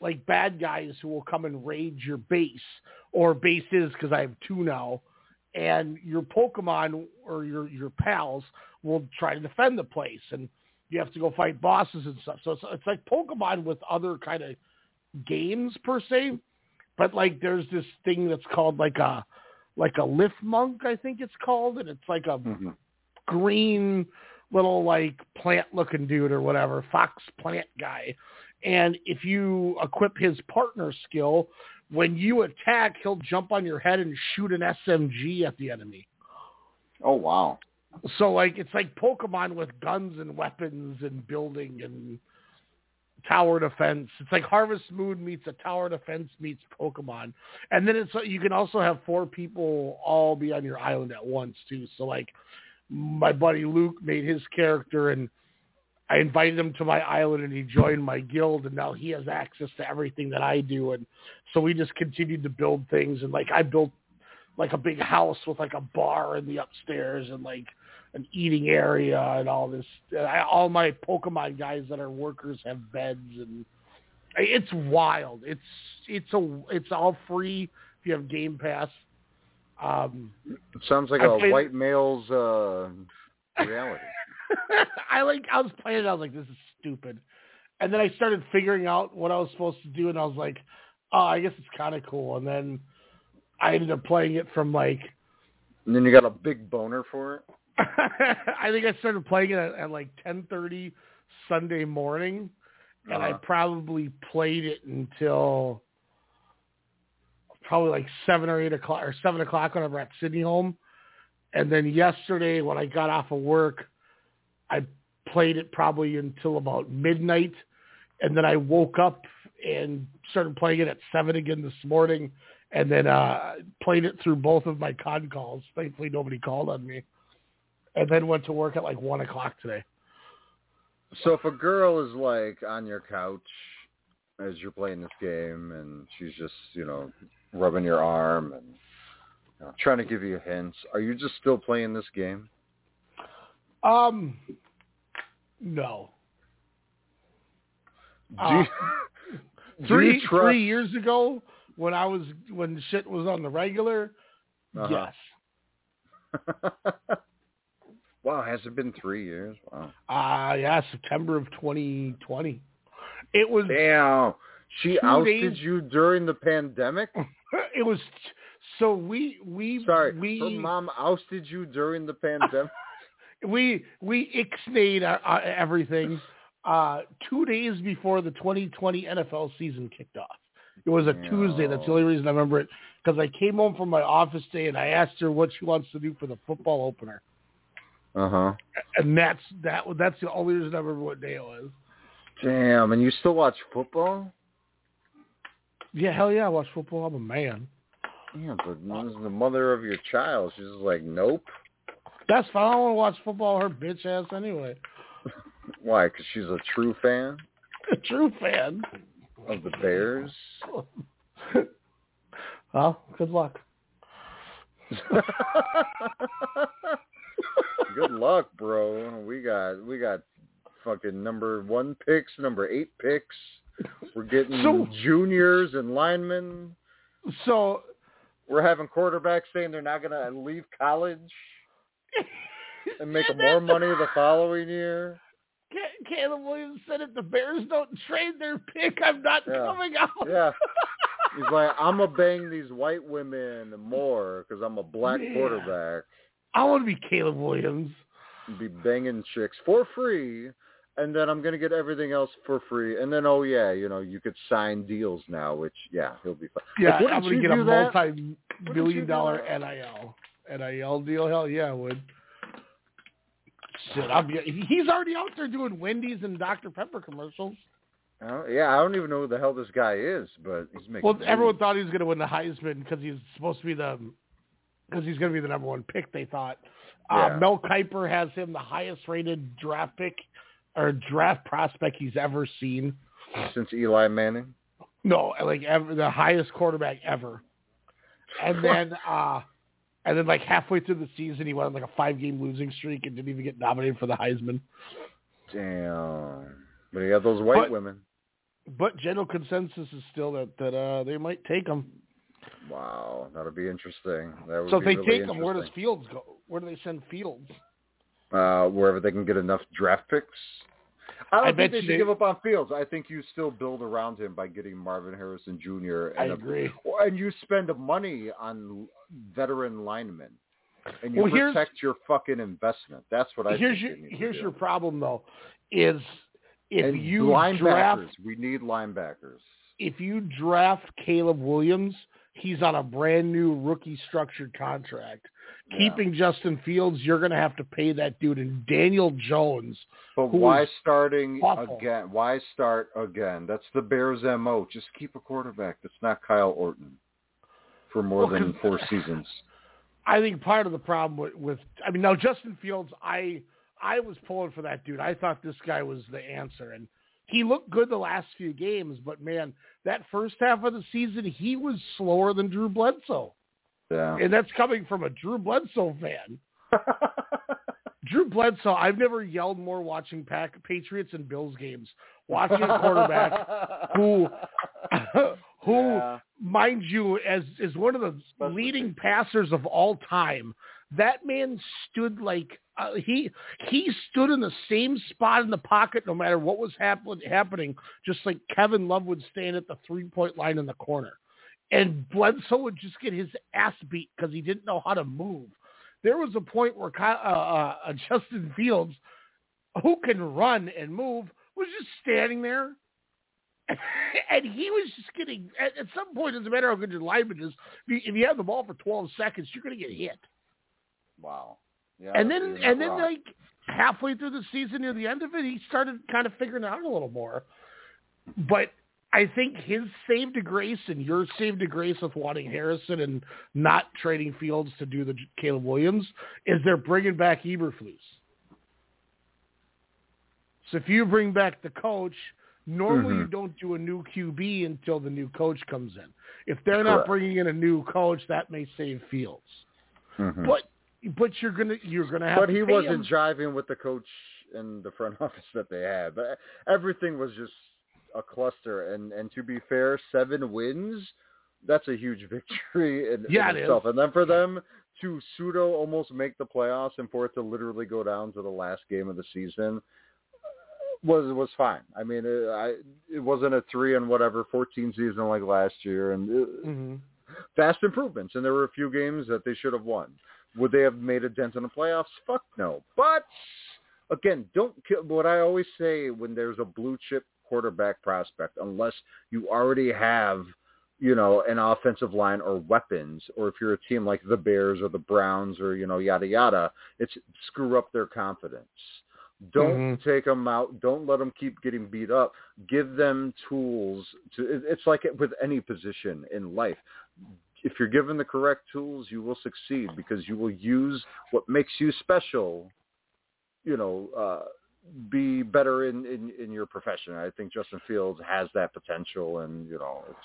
like bad guys who will come and raid your base or bases because i have two now and your pokemon or your your pals will try to defend the place and you have to go fight bosses and stuff so it's, it's like pokemon with other kind of games per se but like there's this thing that's called like a like a Lifmunk, I think it's called, and it's like a Mm-hmm. green little like plant looking dude or whatever, fox plant guy. And if you equip his partner skill, when you attack, he'll jump on your head and shoot an SMG at the enemy. Oh wow. So like it's like Pokemon with guns and weapons and building and tower defense. It's like Harvest Moon meets a tower defense meets Pokemon. And then it's you can also have four people all be on your island at once too. So like my buddy Luke made his character and I invited him to my island and he joined my guild and now he has access to everything that I do and so we just continued to build things and like I built like a big house with like a bar in the upstairs and like an eating area and all this. And I, all my Pokemon guys that are workers have beds and it's wild. It's it's a it's all free if you have Game Pass. Um, It sounds like I a played- white male's uh, reality. [LAUGHS] I like I was playing it. I was like, this is stupid. And then I started figuring out what I was supposed to do, and I was like, oh, I guess it's kind of cool. And then I ended up playing it from like And then you got a big boner for it. [LAUGHS] I think I started playing it at, at like ten thirty Sunday morning, and I Uh-huh. probably played it until probably like seven or eight o'clock or seven o'clock when I'm at Sydney home. And then yesterday when I got off of work, I played it probably until about midnight, and then I woke up and started playing it at seven again this morning, and then uh played it through both of my con calls. Thankfully, nobody called on me and then went to work at like one o'clock today. So if a girl is like on your couch as you're playing this game and she's just, you know, rubbing your arm and you know, trying to give you hints, are you just still playing this game? Um, no. Uh, [LAUGHS] you, three three years ago, when I was when shit was on the regular, Uh-huh. yes. [LAUGHS] wow, has it been three years? Wow. Uh yeah, September of 2020. It was Damn. She ousted days- you during the pandemic? [LAUGHS] it was so we we Sorry, we her mom ousted you during the pandemic? We we ixnayed uh, uh, everything uh, two days before the 2020 NFL season kicked off. It was a Tuesday. That's the only reason I remember it because I came home from my office day and I asked her what she wants to do for the football opener, Uh-huh. and that's that. That's the only reason I remember what day it was. Damn, and you still watch football? Yeah, hell yeah, I watch football. I'm a man. Yeah, but this is the mother of your child. She's just like, nope. That's fine. I don't want to watch football. Her bitch ass anyway. [LAUGHS] Why? Because she's a true fan A [LAUGHS] True fan. of the Bears. [LAUGHS] well, good luck. Good luck, bro. We got we got fucking number one picks, number eight picks. We're getting So- juniors and linemen. So We're having quarterbacks saying they're not going to leave college and make more money the [LAUGHS] following year. Ca- Caleb Williams said if the Bears don't trade their pick, I'm not Yeah. coming [LAUGHS] out. Yeah. He's like, I'm going to bang these white women more because I'm a black Yeah. quarterback. I want to be Caleb Williams. be banging chicks for free. And then I'm gonna get everything else for free. And then, oh yeah, you know, you could sign deals now, which yeah, he'll be fine. Yeah, Like, I'm going to get a multi-million dollar dollar that? NIL NIL deal. Hell yeah, I would. Shit, be. He's already out there doing Wendy's and Dr Pepper commercials. Uh, yeah, I don't even know who the hell this guy is, but he's making. Well, everyone thought he was going to win the Heisman because he's supposed to be the because he's going to be the number one pick. They thought. Uh, Mel Kiper has him the highest rated draft pick or draft prospect he's ever seen. since Eli Manning. No, like ever the highest quarterback ever. And [LAUGHS] then uh and then like halfway through the season he went on like a five game losing streak and didn't even get nominated for the Heisman. Damn. But he got those white But- women. But general consensus is still that that uh they might take him. Wow, that'll be interesting. That would So if they really take him, where does. Fields go? Where do they send Fields? uh, wherever they can get enough draft picks. I don't I think they should they- give up on Fields. I think you still build around him by getting Marvin Harrison Jr. I and a- agree. and you spend money on veteran linemen, and you Well, protect your fucking investment. That's what I. here's think your they need to here's your problem though, is if and you linebackers, draft we need linebackers. if you draft Caleb Williams, he's on a brand new rookie structured contract. Yeah. Keeping Justin Fields, you're going to have to pay that dude. And Daniel Jones, But why starting awful. again? Why start again? That's the Bears' mo. Just keep a quarterback. That's not Kyle Orton for more Well, than four seasons. I think part of the problem with, with I mean, now Justin Fields, I I was pulling for that dude. I thought this guy was the answer, and he looked good the last few games. But man, that first half of the season, he was slower than Drew Bledsoe, Yeah. and that's coming from a Drew Bledsoe fan. [LAUGHS] Drew Bledsoe, I've never yelled more watching Pack, Patriots and Bills games. Watching a quarterback [LAUGHS] who, who, Yeah. mind you, as is one of the Especially leading passers of all time. That man stood like uh, he he stood in the same spot in the pocket no matter what was happen, happening, just like Kevin Love would stand at the three point line in the corner, and Bledsoe would just get his ass beat because he didn't know how to move. There was a point where uh, uh, [LAUGHS] Justin Fields, who can run and move, was just standing there [LAUGHS] and he was just getting at, at some point it doesn't matter how good your lineman is if you, if you have the ball for 12 seconds you're going to get hit Wow. Yeah. and then and then like halfway through the season near the end of it he started kind of figuring it out a little more but I think his save to grace and your save to grace with wanting Harrison and not trading Fields to do the Caleb Williams is they're bringing back Eberflus. So if you bring back the coach, normally you Mhm. don't do a new QB until the new coach comes in. If they're not Correct. bringing in a new coach, that may save Fields. Mhm. But but you're gonna you're gonna have but he wasn't him. driving with the coach and the front [LAUGHS] office that they had. But everything was just a cluster. And and to be fair, seven wins, that's a huge [LAUGHS] victory in, Yeah, in it itself. is. And then for them to pseudo almost make the playoffs and for it to literally go down to the last game of the season was was fine. I mean, it, I it wasn't a three and whatever fourteen season like last year, and it, Mhm. vast improvements, and there were a few games that they should have won. Would they have made a dent in the playoffs? Fuck no. But again, don't ki- what I always say when there's a blue chip quarterback prospect, unless you already have, you know, an offensive line or weapons, or if you're a team like the Bears or the Browns or you know yada yada, it's screw up their confidence. Don't take them out. Don't let them keep getting beat up. Give them tools to. It's like with any position in life if you're given the correct tools, you will succeed because you will use what makes you special, you know, uh, be better in, in, in your profession. I think Justin Fields has that potential and, you know, it's,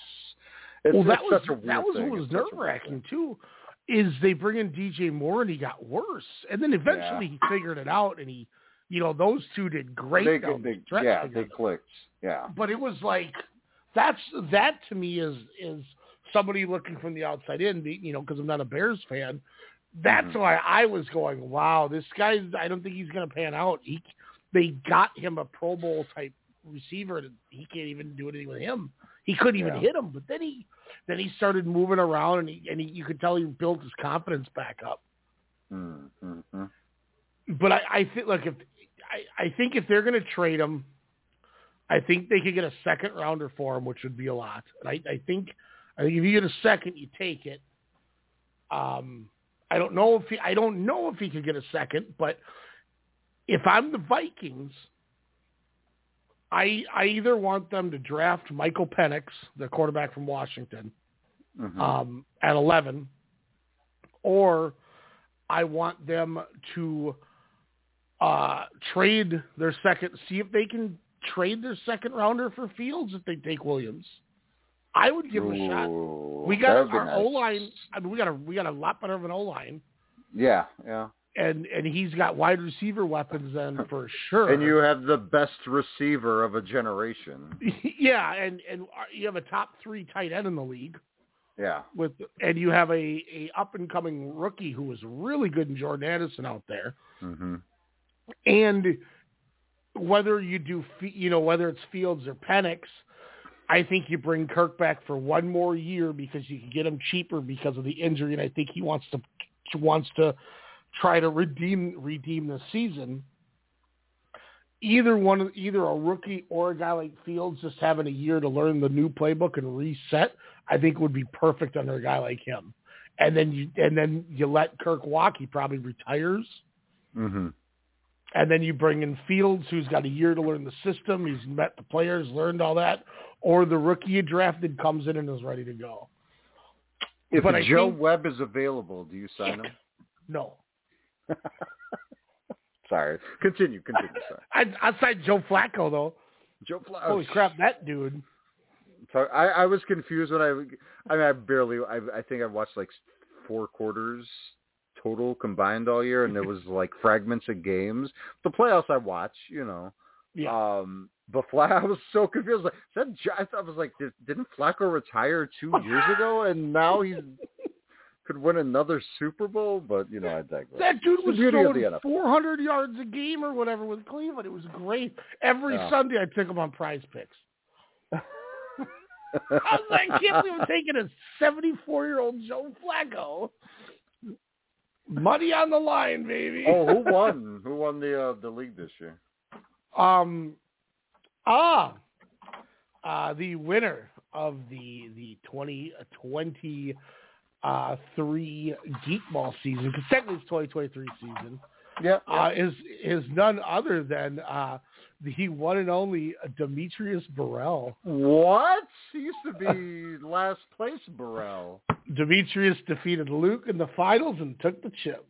it's, well, that was such a that was thing. what was It's such a nerve wracking too. Is they bring in DJ Moore and he got worse, and then eventually he figured it out and he you know, those two did great. They, down they, the stretch yeah, together. they clicked. Yeah. But it was like that's that to me is is somebody looking from the outside in, be- you know, because I'm not a Bears fan. That's Mm-hmm. why I was going, wow, this guy. I don't think he's going to pan out. He, they got him a Pro Bowl type receiver, and he can't even do anything with him. He couldn't even Yeah. hit him. But then he, then he started moving around, and he, and he, you could tell he built his confidence back up. Mm-hmm. But I, I think, look, if I, I think if they're going to trade him, I think they could get a second rounder for him, which would be a lot. And I, I think, I think if you get a second, you take it. Um, I don't know if he, I don't know if he could get a second, but if I'm the Vikings, I I either want them to draft Michael Penix, the quarterback from Washington, Mhm. um, at 11, or I want them to uh, trade their second, see if they can trade their second rounder for Fields if they take Williams. I would give them a shot. We got our nice. O line. I mean, we got a we got a lot better of an O line, Yeah, yeah. and and he's got wide receiver weapons then for sure. And you have the best receiver of a generation. [LAUGHS] yeah, and and you have a top three tight end in the league. Yeah. with and you have a, a up and coming rookie who was really good in Jordan Addison out there. hmm And whether you do, you know, whether it's Fields or Penix, I think you bring Kirk back for one more year because you can get him cheaper because of the injury, and I think he wants to wants to try to redeem redeem the season. Either one, either a rookie or a guy like Fields just having a year to learn the new playbook and reset, I think would be perfect under a guy like him. And then you and then you let Kirk walk. He probably retires hmm and then you bring in Fields, who's got a year to learn the system. He's met the players, learned all that, or the rookie you drafted comes in and is ready to go. If But Joe think- Webb is available, do you sign him? No, [LAUGHS] Sorry. Continue. Continue. Sorry. I, outside Joe Flacco though. Joe Flacco. Holy oh, crap, that dude! So I, I was confused when I, I mean, I barely, I, I think I watched like four quarters total combined all year, and there was [LAUGHS] like fragments of games. The playoffs I watch, you know. Yeah. Um, but Flack, [LAUGHS] I was so confused. Like, that, I thought I was like, did, didn't Flacco retire two years ago, and now he's [LAUGHS] could win another Super Bowl? But you know, I digress. That dude was throwing 400 yards a game or whatever with Cleveland. It was great. Every Yeah. Sunday I took him on Prize Picks. I was like, I can't believe I'm taking a 74 year old Joe Flacco. Money on the line, baby. oh, who [LAUGHS] won? Who won the uh, the league this year? Um, ah, uh, the winner of the the twenty twenty uh, three Geek Ball season, because technically it's twenty twenty three season, Yeah. uh, is is none other than uh, the one and only Demetrius Burrell. What? He used to be last place Burrell. Demetrius defeated Luke in the finals and took the chip.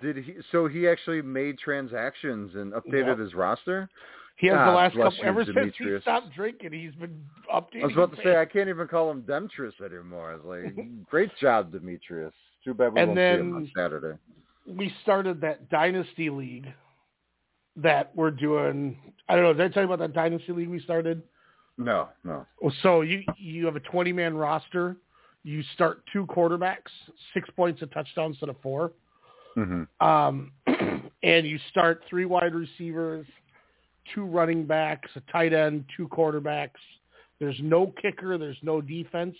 Did he? So he actually made transactions and updated Yep. his roster. He has the ah, last couple you, ever since he stopped drinking. He's been updating. I was about to say I can't even call him Demetrius anymore. I was like, [LAUGHS] great job, Demetrius. Too bad we And won't see him on Saturday. we started that dynasty league that we're doing. I don't know. Did I tell you about that dynasty league we started? No, no. Well, So you you have a twenty man roster. You start two quarterbacks, six points a touchdown instead of four, hmm um, [CLEARS THROAT] and you start three wide receivers, two running backs, a tight end, two quarterbacks. There's no kicker. There's no defense.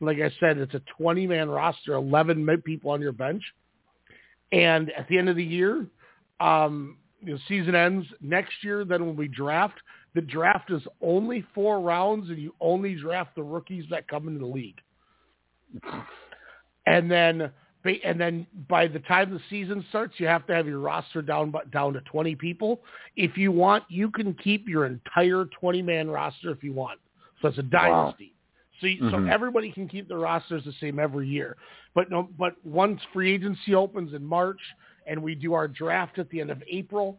Like I said, it's a 20 man roster, 11 people on your bench. And at the end of the year, um, the season ends next year. Then when we draft, the draft is only four rounds, and you only draft the rookies that come into the league. And then, ba- and then by the time the season starts, you have to have your roster down but down to 20 people. If you want, you can keep your entire 20 man roster if you want. So it's a dynasty. So, you, so everybody can keep their rosters the same every year. But no, but once free agency opens in March and we do our draft at the end of April,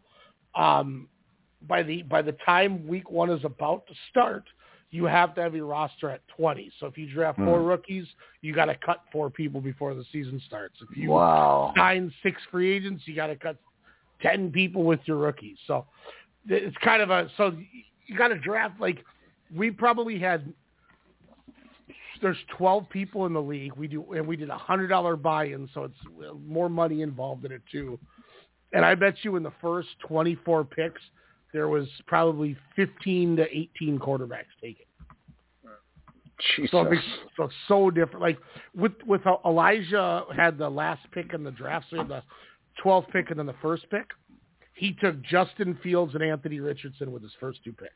um, by the by the time week one is about to start, you have to have your roster at 20. So if you draft four Hmm. rookies, you got to cut four people before the season starts. If you Wow. sign six free agents, you got to cut ten people with your rookies. So it's kind of a so you got to draft like we probably had. There's 12 people in the league. We do, and we did a hundred dollar buy-in, so it's more money involved in it too. And I bet you in the first 24 picks, there was probably 15 to 18 quarterbacks taken. Jesus. So, so so different. Like with with Elijah had the last pick in the draft, so he had the 12th pick and then the first pick. He took Justin Fields and Anthony Richardson with his first two picks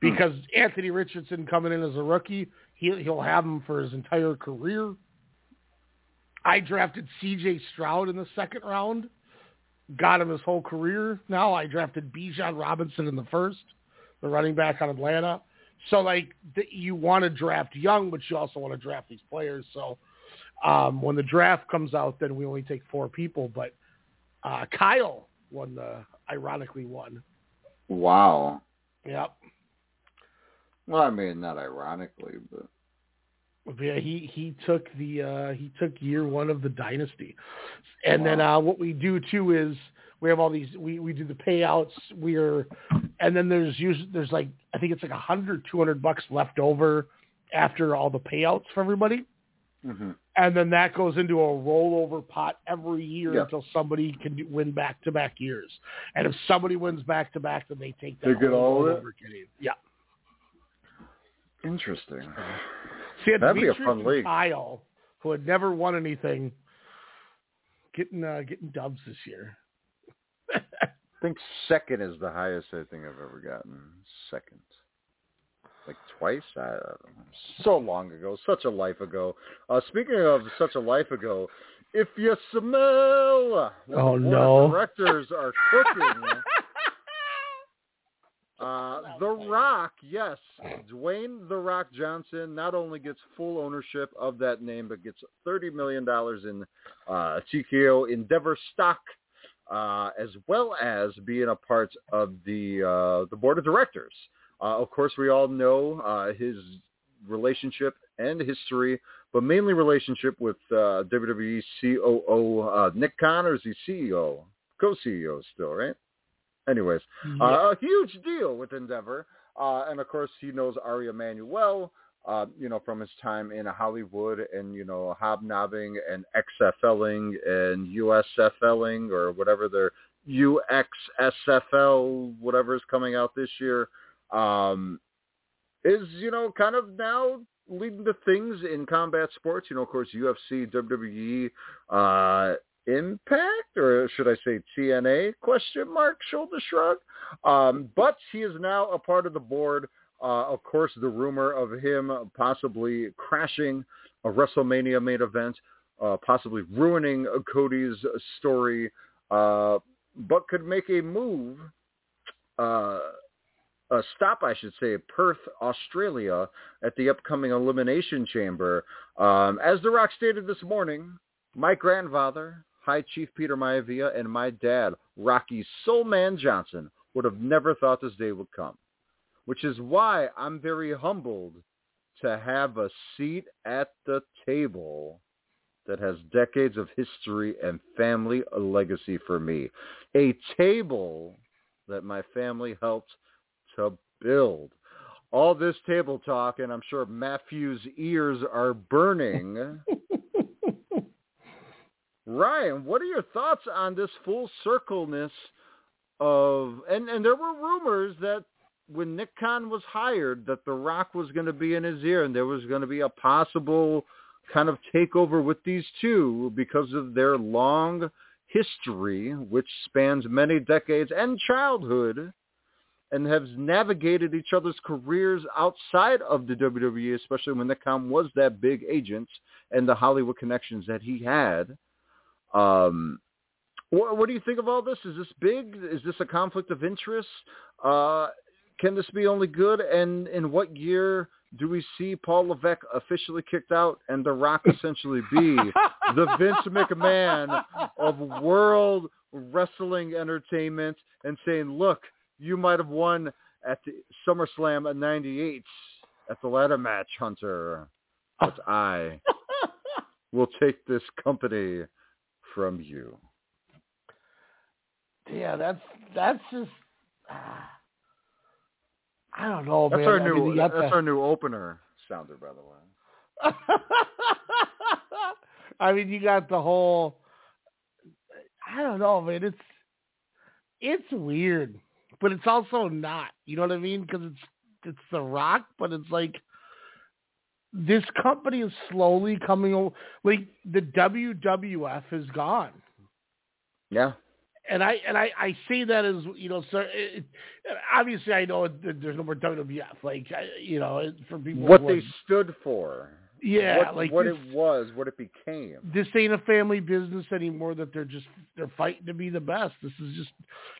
because hmm. Anthony Richardson coming in as a rookie, he he'll have him for his entire career. I drafted C.J. Stroud in the second round, got him his whole career. Now I drafted Bijan Robinson in the first, the running back on Atlanta. So like the, you want to draft young, but you also want to draft these players. So um, when the draft comes out, then we only take four people. But uh, Kyle won the ironically won. Wow. Yep. Well, I mean, not ironically, but yeah, he he took the uh he took year one of the dynasty, and wow. then uh what we do too is we have all these we we do the payouts we're and then there's usually there's like I think it's like a hundred two hundred bucks left over after all the payouts for everybody. Mm-hmm. And then that goes into a rollover pot every year yep. until somebody can win back to back years. And if somebody wins back to back, then they take that. They get all of it. Yeah. Interesting. See, That'd be a fun league. Kyle, who had never won anything, getting uh, getting dubs this year. I think second is the highest I think I've ever gotten. Second, like twice. I, so long ago, such a life ago. Uh, speaking of such a life ago, if you smell, oh no, directors are cooking. [LAUGHS] Uh, the Rock, yes, Dwayne The Rock Johnson not only gets full ownership of that name, but gets thirty million dollars in uh, TKO Endeavor stock, uh, as well as being a part of the uh, the board of directors. Uh, of course, we all know uh, his relationship and history, but mainly relationship with uh, WWE COO uh, Nick Khan, or is he CEO, co-CEO still, right? Anyways, yeah. uh, a huge deal with Endeavor. Uh, and of course, he knows Ari Emanuel, uh, you know, from his time in Hollywood and, you know, hobnobbing and XFLing and USFLing or whatever their UXSFL, whatever is coming out this year, um, is, you know, kind of now leading to things in combat sports. You know, of course, UFC, WWE, uh, Impact, or should I say TNA? Question mark, shoulder shrug. Um, but he is now a part of the board. Uh, of course, the rumor of him possibly crashing a WrestleMania main event, uh, possibly ruining Cody's story, uh, but could make a move, uh, a stop, I should say, Perth, Australia, at the upcoming Elimination Chamber. Um, as The Rock stated this morning, my grandfather, High Chief Peter Maivia and my dad, Rocky Soulman Johnson, would have never thought this day would come. Which is why I'm very humbled to have a seat at the table that has decades of history and family legacy for me. A table that my family helped to build. All this table talk, and I'm sure Matthew's ears are burning. [LAUGHS] Ryan, what are your thoughts on this full circleness of and and there were rumors that when Nick Khan was hired that The Rock was going to be in his ear and there was going to be a possible kind of takeover with these two because of their long history, which spans many decades and childhood, and has navigated each other's careers outside of the WWE, especially when Nick Khan was that big agent and the Hollywood connections that he had. Um, what, what do you think of all this? Is this big? Is this a conflict of interest? Uh, can this be only good? And in what year do we see Paul Levesque officially kicked out and The Rock essentially be [LAUGHS] the Vince McMahon of world wrestling entertainment and saying, look, you might have won at the SummerSlam at 98 at the ladder match, Hunter, but [LAUGHS] I will take this company from you? yeah, that's that's just. Uh, I don't know, that's man. Our I new, mean, that's our new opener sounder, by the way. [LAUGHS] I mean, you got the whole. I don't know, man. It's it's weird, but it's also not. You know what I mean? Because it's it's The Rock, but it's like this company is slowly coming over. Like the WWF is gone. Yeah. And I and I, I say that as you know, so it, obviously I know that there's no more WWF. Like you know, for people what they stood for. Yeah, what, like what this, it was, what it became. This ain't a family business anymore. That they're just they're fighting to be the best. This is just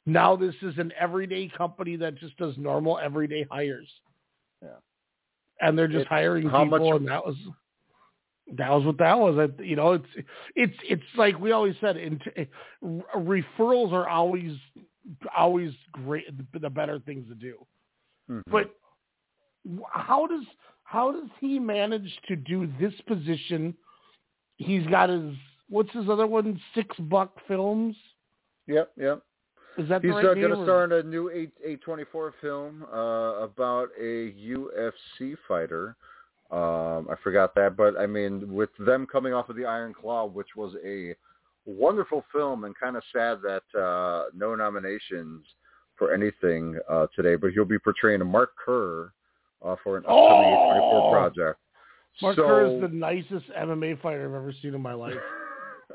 now. This is an everyday company that just does normal everyday hires. Yeah, and they're just it's, hiring how people, much, and that was that was what that was. I, you know, it's it's it's like we always said. In, referrals are always always great. The better things to do, mm-hmm. but how does how does he manage to do this position? He's got his what's his other one? Six Buck Films. Yep, yep. Is that he's right going to star in a new eight eight twenty four film uh, about a UFC fighter. Um, I forgot that, but I mean, with them coming off of the Iron Claw, which was a wonderful film, and kind of sad that uh, no nominations for anything uh, today. But he'll be portraying a Mark Kerr uh, for an upcoming oh! 824 project. Mark so, Kerr is the nicest MMA fighter I've ever seen in my life.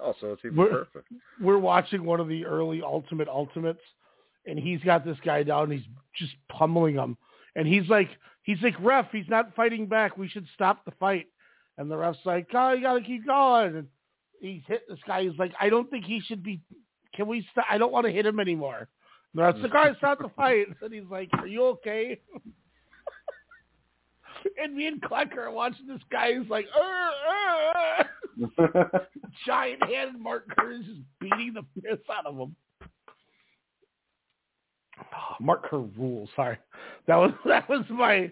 Oh, so it's even we're, perfect. We're watching one of the early Ultimate Ultimates, and he's got this guy down. And he's just pummeling him, and he's like, he's like, ref, he's not fighting back. We should stop the fight. And the ref's like, oh, you got to keep going. And he's hit this guy. He's like, I don't think he should be. Can we? St- I don't want to hit him anymore. And the ref's like, all right, stop the fight. [LAUGHS] And he's like, are you okay? [LAUGHS] and me and Klecker are watching this guy He's like, uh, uh. [LAUGHS] giant handed Mark Kerr is just beating the piss out of him. Oh, Mark Kerr rules. Sorry, that was [LAUGHS] that was my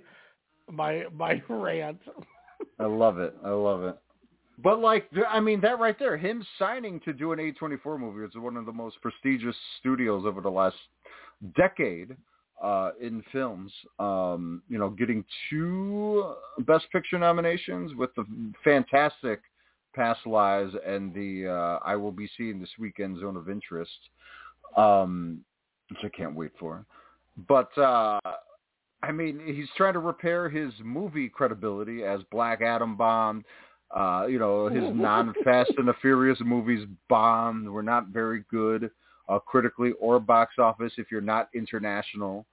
my my rant. I love it. I love it. But like, I mean, that right there, him signing to do an A24 movie, it's one of the most prestigious studios over the last decade uh, in films. Um, you know, getting two Best Picture nominations with the fantastic Past Lives and the uh, I Will Be Seeing This Weekend Zone of Interest, um, which I can't wait for. But uh, I mean, he's trying to repair his movie credibility as Black Adam bombed. Uh, you know, his [LAUGHS] non-Fast and the Furious movies bombed. Were not very good uh, critically or box office if you're not international.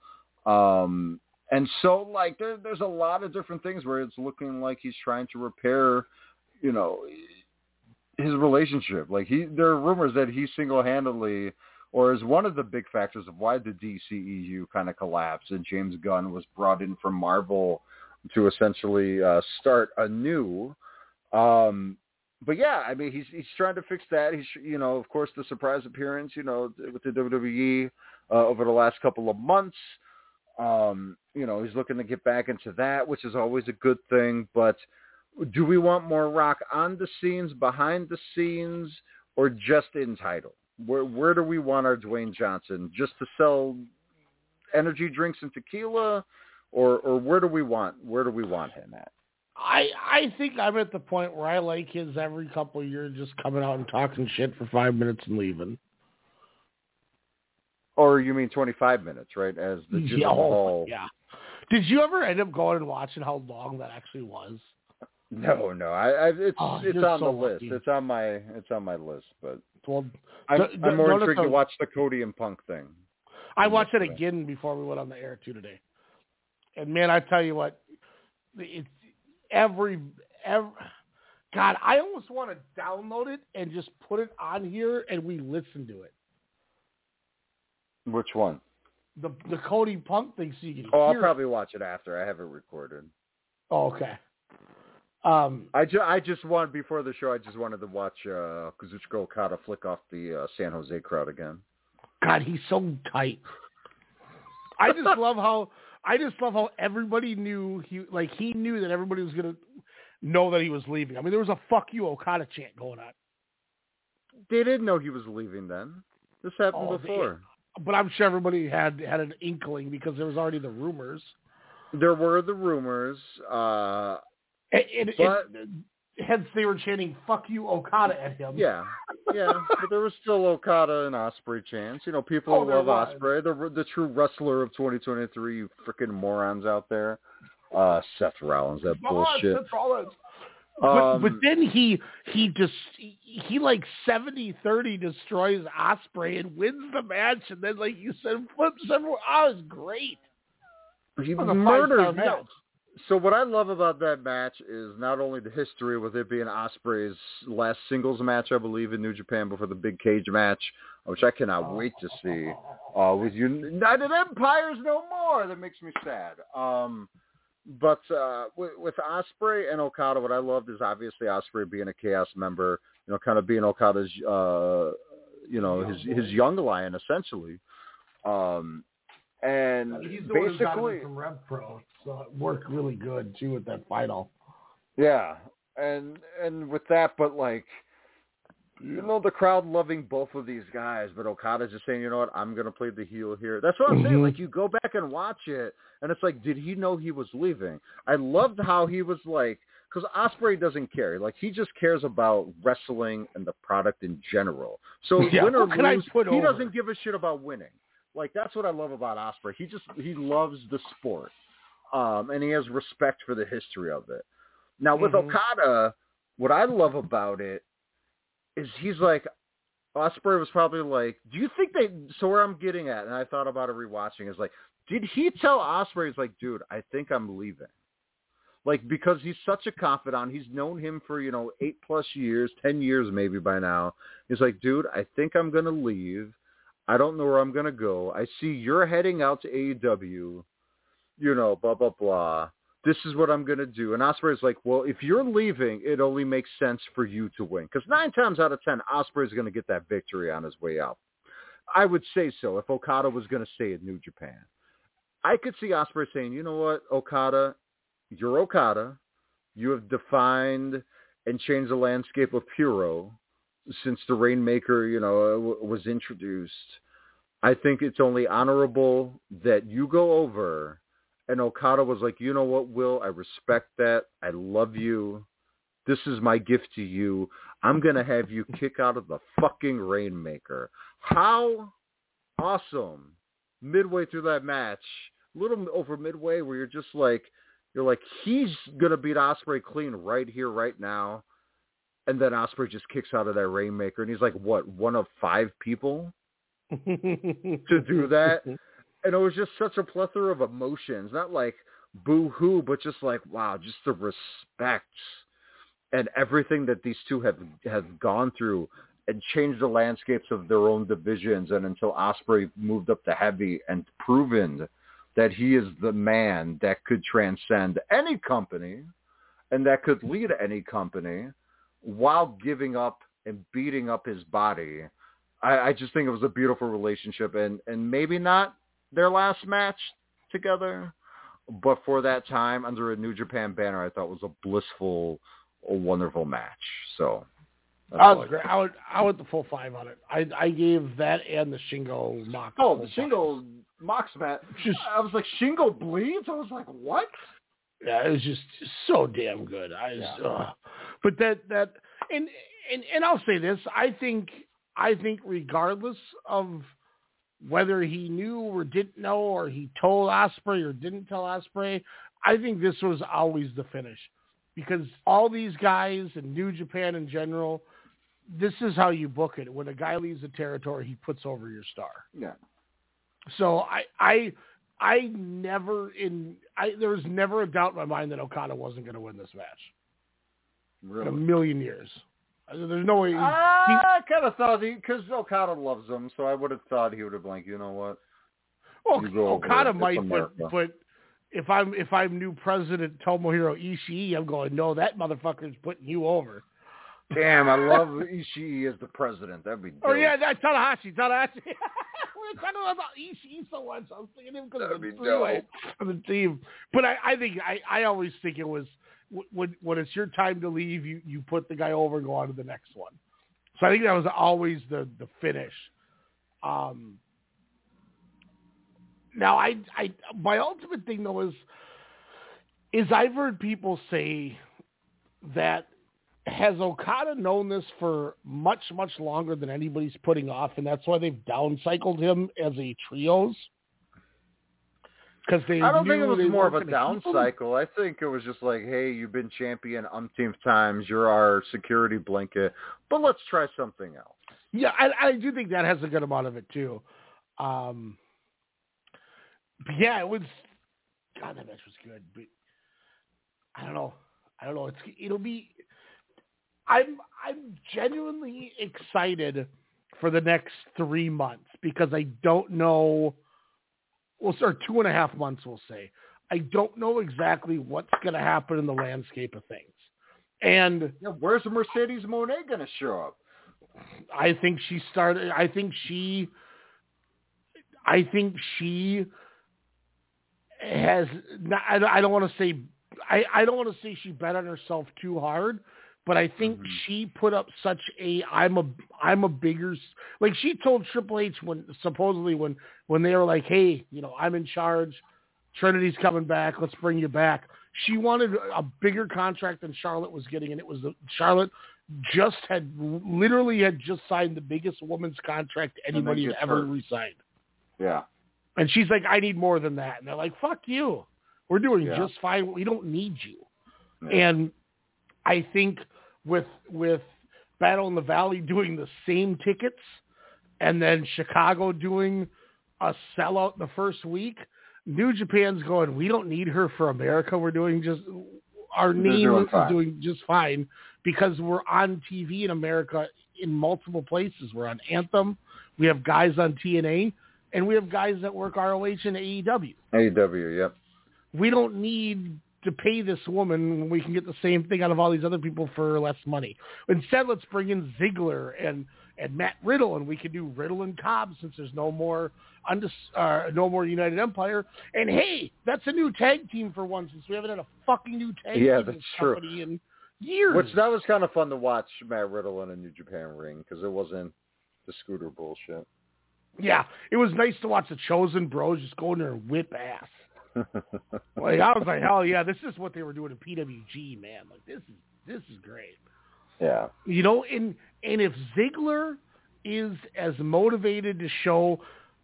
Um, and so, like, there, there's a lot of different things where it's looking like he's trying to repair, you know, his relationship. Like, he there are rumors that he single-handedly or is one of the big factors of why the DCEU kind of collapsed and James Gunn was brought in from Marvel to essentially uh, start anew. Um, but yeah, I mean, he's he's trying to fix that. He's you know, of course, the surprise appearance, you know, with the WWE uh, over the last couple of months. Um, you know, he's looking to get back into that, which is always a good thing. But do we want more Rock on the scenes, behind the scenes, or just in title? Where where do we want our Dwayne Johnson? Just to sell energy drinks and tequila, or or where do we want where do we want him at? I I think I'm at the point where I like his every couple of years just coming out and talking shit for five minutes and leaving. Or you mean 25 minutes, right? As the [LAUGHS] yeah, oh, Hall. yeah. Did you ever end up going and watching how long that actually was? No, no. I, I it's Oh, it's on so the list. lucky. It's on my it's on my list, but Well, I'm, the- the- I'm more intrigued to watch the Cody and Punk thing. I watched it again before we went on the air too today, and man, I tell you what, it's every every. God, I almost want to download it and just put it on here and we listen to it. Which one? The the Cody Punk thing, so you can Oh, I'll hear. probably watch it after. I have it recorded. Oh, okay. Um, I, ju- I just wanted before the show. I just wanted to watch uh, Kazuchika Okada flick off the uh, San Jose crowd again. God, he's so tight. I just [LAUGHS] love how I just love how everybody knew he like he knew that everybody was gonna know that he was leaving. I mean, there was a "fuck you Okada" chant going on. They didn't know he was leaving then. This happened Oh, they- before. but I'm sure everybody had had an inkling because there was already the rumors. There were the rumors. Uh, and, and, but, and hence they were chanting "fuck you, Okada" at him. Yeah, yeah, but there was still Okada and Ospreay chants. You know, people oh, love was. Ospreay, the the true wrestler of 2023. You freaking morons out there. Uh, Seth Rollins, that Come bullshit. On, Seth Rollins. Um, but, but then he he just he like 70-30 destroys Ospreay and wins the match, and then like you said, flips everyone. Oh, it was great. He murders. So what I love about that match is not only the history with it being Ospreay's last singles match, I believe, in New Japan before the big cage match, which I cannot wait to see. Uh, with United Empires no more. That makes me sad. Um, but uh, with, with Ospreay and Okada, what I loved is obviously Ospreay being a Chaos member, you know, kind of being Okada's, uh, you know, his his young lion essentially. Um, and He's the basically from Rev Pro, it really good too with that final. Yeah, and and with that, but like, you know, the crowd loving both of these guys, but Okada's just saying, you know what, I'm gonna play the heel here. That's what I'm saying. Mhm. Like, you go back and watch it, and it's like, did he know he was leaving? I loved how he was like, because Ospreay doesn't care. Like, he just cares about wrestling and the product in general. So [LAUGHS] Yeah, win or lose, he over? doesn't give a shit about winning. Like, that's what I love about Ospreay. He just he loves the sport, um, and he has respect for the history of it. Now with Mhm. Okada, what I love about it is he's like Ospreay was probably like, do you think they? So where I'm getting at, and I thought about it rewatching, is like, did he tell Ospreay, he's like, dude, I think I'm leaving. Like because he's such a confidant, he's known him for you know eight plus years, ten years maybe by now. He's like, dude, I think I'm gonna leave. I don't know where I'm gonna go. I see you're heading out to AEW. You know, blah blah blah this is what I'm going to do. And Ospreay's like, well, if you're leaving, it only makes sense for you to win. Because nine times out of ten, Ospreay's going to get that victory on his way out. I would say so if Okada was going to stay in New Japan. I could see Ospreay saying, you know what, Okada, you're Okada. You have defined and changed the landscape of Puro since the Rainmaker, you know, uh, was introduced. I think it's only honorable that you go over and Okada was like, you know what, Will, I respect that. I love you. This is my gift to you. I'm going to have you kick out of the fucking Rainmaker. How awesome. Midway through that match, a little over midway where you're just like, you're like, he's going to beat Ospreay clean right here, right now. And then Ospreay just kicks out of that Rainmaker. And he's like, what, one of five people [LAUGHS] to do that? And it was just such a plethora of emotions, not like boo hoo, but just like wow, just the respect and everything that these two have have gone through and changed the landscapes of their own divisions and until Ospreay moved up to heavy and proven that he is the man that could transcend any company and that could lead any company while giving up and beating up his body. I, I just think it was a beautiful relationship and, and maybe not their last match together. But for that time, under a New Japan banner, I thought was a blissful, a wonderful match. So I was great. I would I would the full five on it. I I gave that and the Shingo Mox. Oh, the Shingo Mox match. Just, I was like, Shingo bleeds. I was like, what? Yeah, it was just so damn good. I just, yeah. uh, but that that and and and I'll say this. I think I think regardless of whether he knew or didn't know, or he told Ospreay or didn't tell Ospreay, I think this was always the finish, because all these guys in New Japan in general, this is how you book it. When a guy leaves the territory, he puts over your star. Yeah. So I I I never in I there was never a doubt in my mind that Okada wasn't going to win this match. Really? In a million years. There's no way. He, I uh, kind of thought he, because Okada loves him, so I would have thought he would have been like, you know what? Well, You go over Okada might, but but if I'm if I'm new president Tomohiro Ishii, I'm going, no, that motherfucker's putting you over. Damn, I love Ishii as the president. That'd be. Dope. Oh yeah, that Tanahashi, Tanahashi. we [LAUGHS] were talking about Ishii so much. I was thinking him because of the be three-way dope. the team. But I, I think I, I always think it was when when it's your time to leave, you you put the guy over and go on to the next one. So I think that was always the the finish. Um, now I I my ultimate thing though is is I've heard people say that has Okada known this for much much longer than anybody's putting off, and that's why they've downcycled him as a trios. Because they I don't think it was more of a down cycle. I think it was just like, hey, you've been champion umpteenth times. You're our security blanket, but let's try something else. Yeah, I, I do think that has a good amount of it too. Um, but yeah, it was. God, that match was good. But I don't know. I don't know. It's it'll be. I'm I'm genuinely excited for the next three months because I don't know. Well, or two and a half months, we'll say. I don't know exactly what's going to happen in the landscape of things, and Yeah, where's Mercedes Moné going to show up? I think she started. I think she. I think she has. Not, I don't- I don't want to say. I, I don't want to say she bet on herself too hard, but I think she put up such a. I'm a. I'm a bigger. s- Like she told Triple H when supposedly when when they were like, hey, you know, I'm in charge. Trinity's coming back. Let's bring you back. She wanted a bigger contract than Charlotte was getting, and it was the, Charlotte just had literally had just signed the biggest woman's contract anybody had ever hurt. re-signed. Yeah. And she's like, I need more than that. And they're like, fuck you. We're doing Yeah. just fine. We don't need you. Yeah. And I think with with Battle in the Valley doing the same tickets and then Chicago doing a sellout the first week, New Japan's going, we don't need her for America. We're doing just our name doing is fine. doing just fine because we're on TV in America in multiple places. We're on Anthem. We have guys on TNA, and we have guys that work ROH and AEW. AEW, yep. We don't need to pay this woman when we can get the same thing out of all these other people for less money. Instead, let's bring in Ziggler and and Matt Riddle, and we can do Riddle and Cobb since there's no more undis- uh, no more United Empire. And hey, that's a new tag team for once since we haven't had a fucking new tag Yeah, team in that's true. company in years. Which that was kind of fun to watch Matt Riddle in a New Japan ring because it wasn't the scooter bullshit. Yeah, it was nice to watch the Chosen Bros just go in there and whip ass. [LAUGHS] Like I was like, hell yeah, this is what they were doing in PWG, man. Like this is this is great. yeah. You know, and and if Ziggler is as motivated to show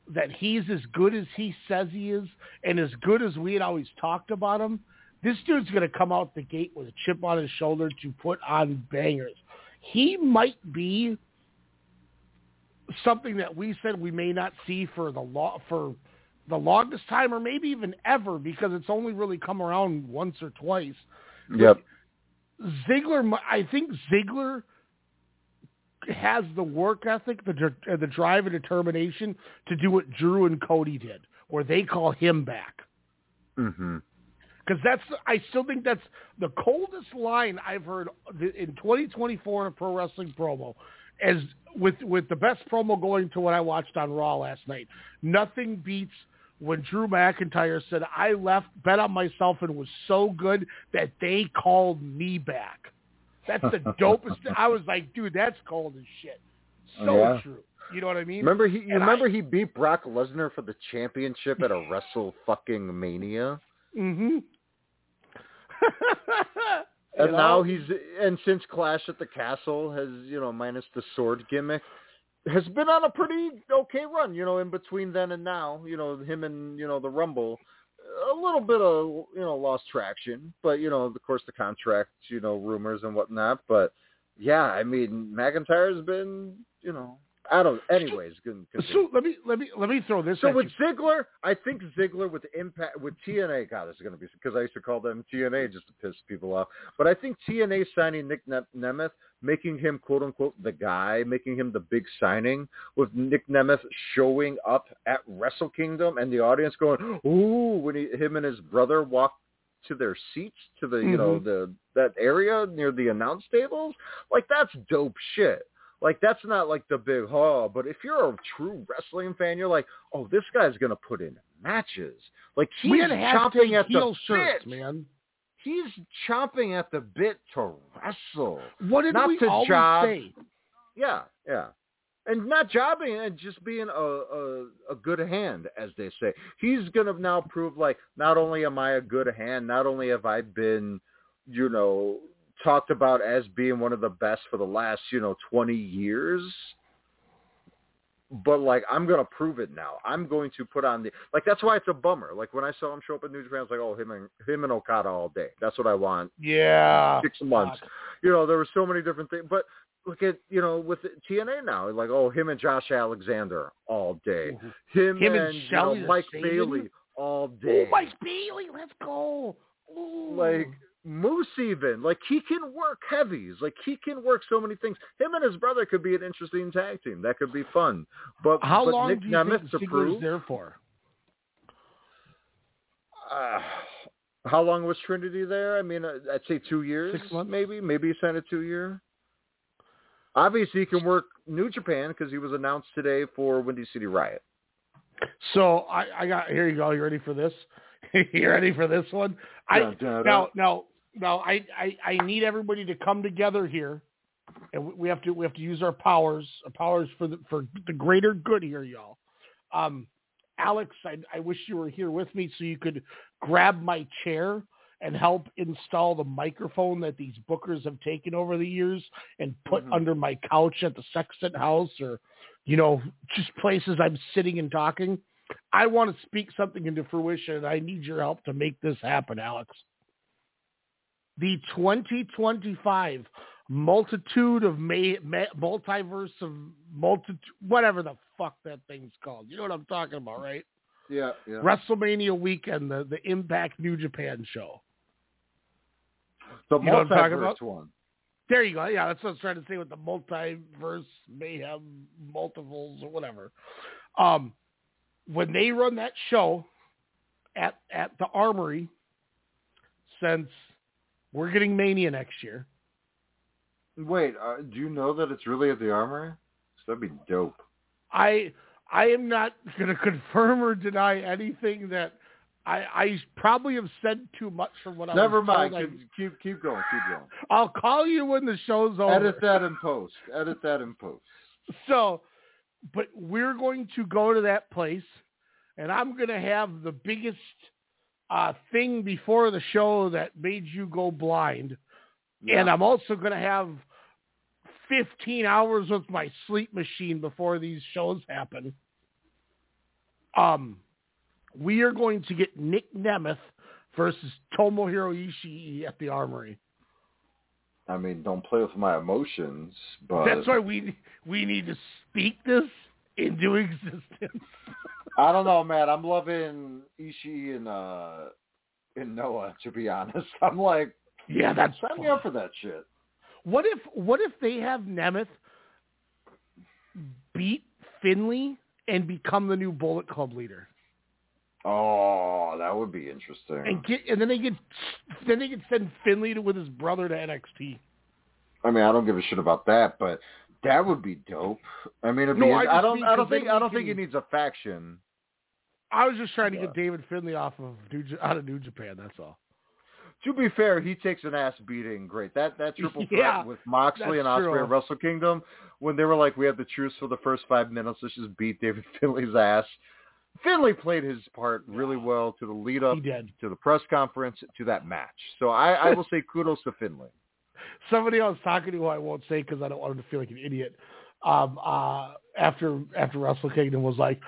that he's as good as he says he is, and as good as we had always talked about him, this dude's going to come out the gate with a chip on his shoulder to put on bangers. He might be something that we said we may not see for the law for the longest time, or maybe even ever, because it's only really come around once or twice. Yep. Ziggler, I think Ziggler has the work ethic, the uh, the drive and determination to do what Drew and Cody did, where they call him back. hmm Because that's, I still think that's the coldest line I've heard in 2024 in a pro wrestling promo. As with with the best promo going to what I watched on Raw last night, nothing beats when Drew McIntyre said, "I left, bet on myself, and was so good that they called me back." That's the [LAUGHS] dopest. I was like, dude, that's cold as shit. So Yeah. true. You know what I mean? Remember he you And I- remember he beat Brock Lesnar for the championship at a Wrestle fucking Mania? Mm-hmm. [LAUGHS] And now he's and since Clash at the Castle has, you know, minus the sword gimmick, has been on a pretty okay run, you know, in between then and now, you know, him and, you know, the Rumble. A little bit of, you know, lost traction, but you know, of course the contract, you know, rumors and whatnot, but yeah, I mean, McIntyre's been, you know, I don't anyways, good so let me let me let me throw this. so with you. Ziggler, I think Ziggler with Impact with TNA, God, this is going to be because I used to call them TNA just to piss people off. But I think TNA signing Nick Ne- Nemeth, making him quote unquote the guy, making him the big signing, with Nick Nemeth showing up at Wrestle Kingdom and the audience going, "Ooh!" when he, him and his brother walk to their seats to the you know Mhm. the that area near the announce tables, like that's dope shit. Like that's not like the big haul, but if you're a true wrestling fan, you're like, oh, this guy's gonna put in matches. Like he's we had chomping hashtag at the heel bit. man. He's chomping at the bit to wrestle. What did Not we to always job. say? Yeah, yeah. and not jobbing and just being a, a a good hand, as they say. He's gonna now prove like not only am I a good hand, not only have I been, you know, talked about as being one of the best for the last, you know, twenty years. But like I'm gonna prove it now. I'm going to put on the like that's why it's a bummer. Like when I saw him show up at New Japan, I was like, oh him and him and Okada all day. That's what I want. Yeah. Six months. You know, there were so many different things. But look at you know with TNA now, like oh him and Josh Alexander all day, him, Him and and, you know, Mike? Bailey all day, Oh, Mike Bailey, let's go. Ooh. like Moose even like he can work heavies, like he can work so many things. Him and his brother could be an interesting tag team. That could be fun. But how but long Nick do you Nemeth think Ziggler's there for? uh, how long was Trinity there? I mean, uh, I'd say two years, Six months? maybe. Maybe he signed a two year. Obviously, he can work New Japan because he was announced today for Windy City Riot. So I, I got here. You go. You ready for this? [LAUGHS] you ready for this one? I Dun, dun, dun. now now now I, I I need everybody to come together here, and we- have to we have to use our powers our powers for the for the greater good here, y'all. Um, Alex, I I wish you were here with me so you could grab my chair and help install the microphone that these bookers have taken over the years and put Mhm. under my couch at the Sexton House or you know just places I'm sitting and talking. I want to speak something into fruition, and I need your help to make this happen, Alex. The 2025 multitude of may, ma multiverse of multitude, whatever the fuck that thing's called. You know what I'm talking about, right? Yeah, yeah. WrestleMania weekend, the, the Impact New Japan show. the you know what I'm multiverse about? one. There you go. Yeah, that's what I was trying to say with the multiverse mayhem, multiples or whatever. Um, when they run that show at at the Armory, since we're getting Mania next year, Wait, uh, do you know that it's really at the Armory? That'd be dope. I I am not going [LAUGHS] to confirm or deny anything that I I probably have said too much from what I Never mind. told. Keep keep going. Keep going. I'll call you when the show's over. Edit that in post. Edit that in post. So, but we're going to go to that place, and I'm going to have the biggest uh, thing before the show that made you go blind, and I'm also going to have 15 hours with my sleep machine before these shows happen. Um, we are going to get Nick Nemeth versus Tomohiro Ishii at the Armory. I mean, don't play with my emotions, but That's why we we need to speak this into [LAUGHS] existence. I don't know, man. I'm loving Ishii and uh and Noah. To be honest, I'm like, Yeah, that's sign me up for that shit. What if what if they have Nemeth beat Finlay and become the new Bullet Club leader? Oh, that would be interesting. And get and then they get then they could send Finlay to, with his brother to NXT. I mean, I don't give a shit about that, but that would be dope. I mean, it'd No, be, I I, don't, I don't think, I don't think he needs a faction. I was just trying to Yeah. get David Finlay off of New, out of New Japan. That's all. To be fair, he takes an ass beating. Great. That that [LAUGHS] triple threat Yeah, with Moxley and Ospreay true. at Wrestle Kingdom, when they were like, "We have the truce for the first five minutes. Let's just beat David [LAUGHS] Finlay's ass." Finlay played his part really well to the lead up to the press conference to that match. So I, I [LAUGHS] will say kudos to Finlay. Somebody I was talking to, who I won't say because I don't want him to feel like an idiot. Um, uh, after after Wrestle Kingdom was like,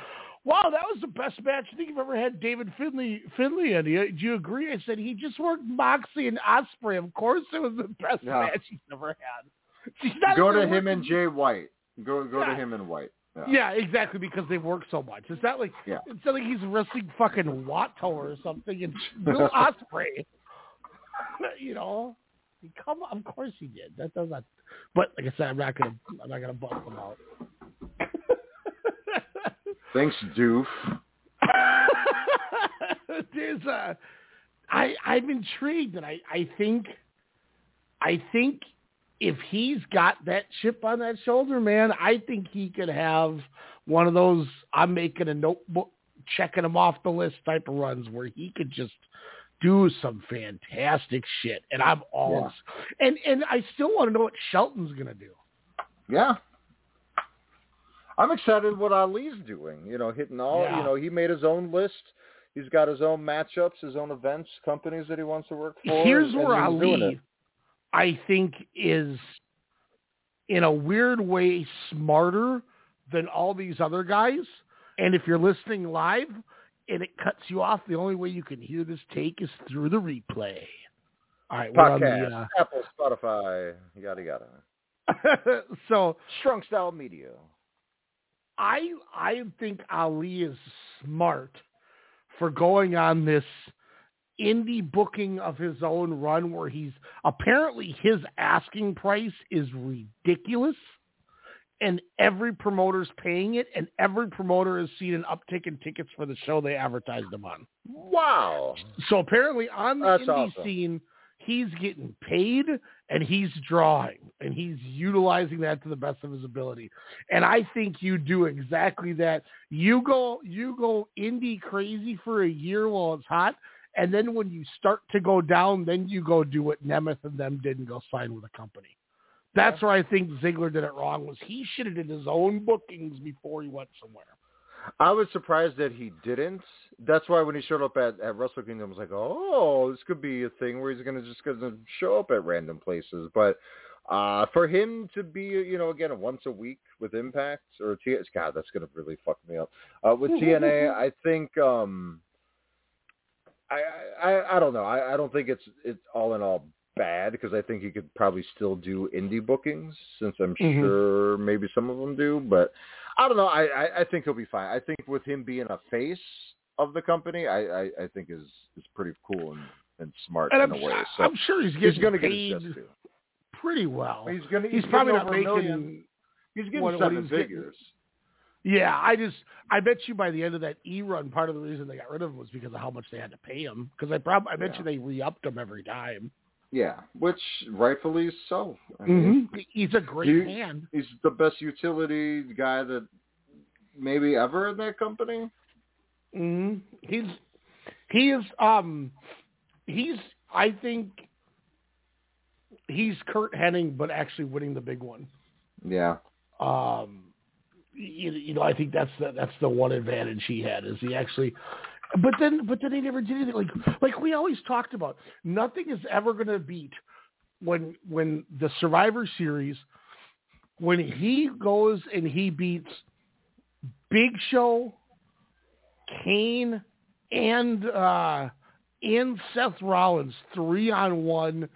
"Wow, that was the best match I think you've ever had." David Finlay Finlay in. Do you, do you agree? I said he just worked Moxie and Ospreay. Of course, it was the best Yeah. match he's ever had. Go to him and Jay White. Go go to him and White. Yeah. Yeah, exactly, because they've worked so much. It's not like Yeah. it's not like he's wrestling fucking Watto or something and [LAUGHS] Bill Ospreay. [LAUGHS] you know, come on, of course he did. That does not. But like I said, I'm not gonna I'm not gonna bust him out. [LAUGHS] Thanks, Doof. [LAUGHS] There's a, I I'm intrigued, and I I think, I think if he's got that chip on that shoulder, man, I think he could have one of those I'm making a notebook, checking him off the list type of runs where he could just do some fantastic shit, and I'm all and and I still want to know what Shelton's gonna do. Yeah. I'm excited what Ali's doing. You know, hitting all. Yeah. You know, he made his own list. He's got his own matchups, his own events, companies that he wants to work for. Here's and where doing Ali. I think, is in a weird way smarter than all these other guys. And if you're listening live and it cuts you off, the only way you can hear this take is through the replay. All right, we're on Podcast, the. Apple, Spotify, yada yada. Uh... [LAUGHS] so Strong Style Media. I I think Ali is smart for going on this indie booking of his own run where he's apparently his asking price is ridiculous and every promoter's paying it and every promoter has seen an uptick in tickets for the show they advertised him on. Wow. So apparently on the That's indie awesome. scene he's getting paid and he's drawing and he's utilizing that to the best of his ability. And I think you do exactly that. You go you go indie crazy for a year while it's hot and then when you start to go down, then you go do what Nemeth and them did and go sign with a company. That's where I think Ziggler did it wrong was he should have did his own bookings before he went somewhere. I was surprised that he didn't. That's why when he showed up at, at Wrestle Kingdom, I was like, oh, this could be a thing where he's going to just gonna show up at random places. But uh, for him to be, you know, again, once a week with Impact or T, God, that's going to really fuck me up. Uh, with [LAUGHS] TNA, I think, um, I, I, I don't know. I, I don't think it's it's all in all bad because I think he could probably still do indie bookings since I'm Mhm. sure maybe some of them do, but I don't know. I, I, I think he'll be fine. I think with him being a face of the company, I, I, I think is is pretty cool and, and smart And in I'm, a way. So I'm sure he's getting he's going to get his pretty well. He's going to He's, he's, probably getting not making million. He's getting what- what seven he's getting. figures. Yeah, I just I bet you by the end of that E run, part of the reason they got rid of him was because of how much they had to pay him. Because I prob I bet Yeah. you they re upped him every time. Yeah, which rightfully so. I mean, Mm-hmm. He's a great He- man. he's the best utility guy that maybe ever in that company. hmm He's he is um he's I think he's Curt Hennig, but actually winning the big one. Yeah. Um, you, you know, I think that's the, that's the one advantage he had is he actually. But then, but then he never did anything. Like, like we always talked about, nothing is ever going to beat when when the Survivor Series, when he goes and he beats Big Show, Kane, and uh, and Seth Rollins three on one.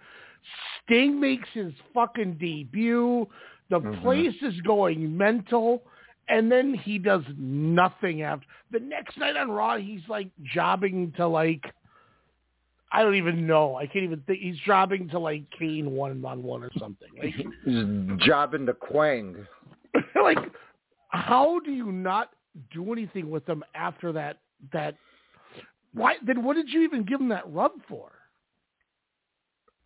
Sting makes his fucking debut. The Mhm. place is going mental, and then he does nothing after. The next night on Raw, he's like jobbing to like I don't even know. I can't even think. He's jobbing to like Kane one on one or something. Like, He's jobbing to Quang. [LAUGHS] like how do you not do anything with them after that? That why? Then what did you even give him that rub for?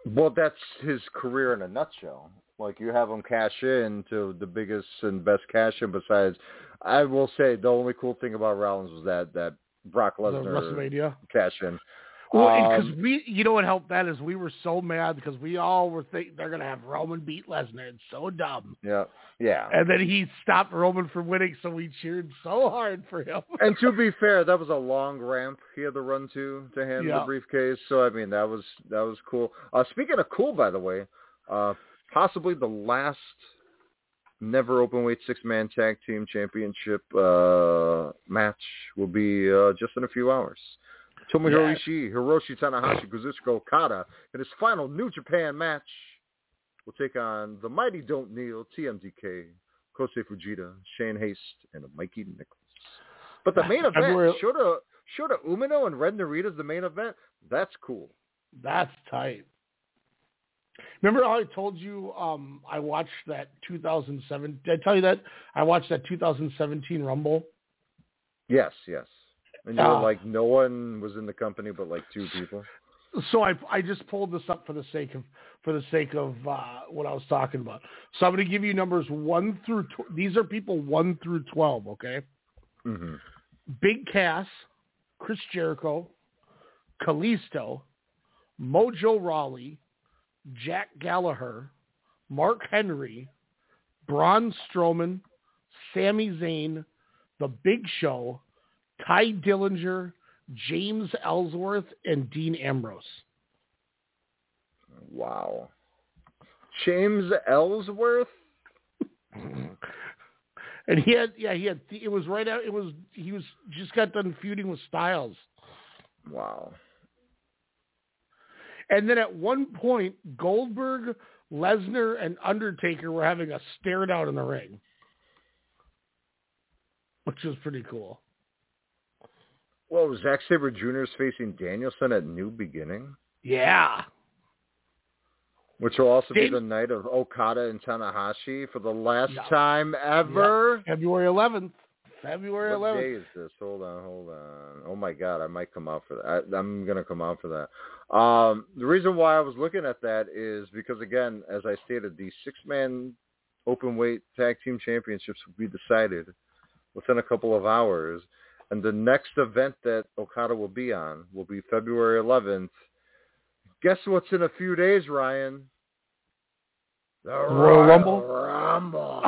Well, that's his career in a nutshell. Like you have him cash in to the biggest and best cash in. Besides, I will say the only cool thing about Rollins was that that Brock Lesnar WrestleMania. cash in. Well, because Um, we, you know what helped that is we were so mad because we all were thinking they're gonna have Roman beat Lesnar. It's so dumb. Yeah, yeah. And then he stopped Roman from winning, so we cheered so hard for him. [LAUGHS] And to be fair, that was a long ramp he had to run to to hand Yeah. the briefcase. So I mean, that was that was cool. Uh, speaking of cool, by the way, uh, possibly the last NEVER Openweight six man tag team championship uh, match will be uh, just in a few hours. Tomohiro Yeah. Ishii, Hiroshi Tanahashi, Kazuchika Okada in his final New Japan match will take on the mighty Don't Kneel, TMDK, Kosei Fujita, Shane Haste, and Mikey Nichols. But the main event, February- Shota, Shota Umino and Ren Narita's the main event. That's cool. That's tight. Remember how I told you um, I watched that 2007? Did I tell you that I watched that 2017 Rumble? Yes, yes. And you were Uh, like, no one was in the company but like two people. So I I just pulled this up for the sake of for the sake of uh, what I was talking about. So I'm going to give you numbers one through tw- these are people one through twelve. Okay. hmm Big Cass, Chris Jericho, Kalisto, Mojo Rawley, Jack Gallagher, Mark Henry, Braun Strowman, Sami Zayn, The Big Show, Tye Dillinger, James Ellsworth, and Dean Ambrose. Wow. James Ellsworth? [LAUGHS] and he had yeah, he had it was right out it was he was just got done feuding with Styles. Wow. And then at one point, Goldberg, Lesnar, and Undertaker were having a stare down in the ring, which was pretty cool. Well, was Zack Sabre Jr. is facing Danielson at New Beginning, Yeah. which will also be the night of Okada and Tanahashi for the last Yeah. time ever. February 11th. February What 11th. day is this? Hold on, hold on. Oh my God, I might come out for that. I, I'm gonna come out for that. Um, the reason why I was looking at that is because again, as I stated, the six-man open weight tag team championships will be decided within a couple of hours, and the next event that Okada will be on will be February 11th. Guess what's in a few days, Ryan? The Royal Rumble? Rumble.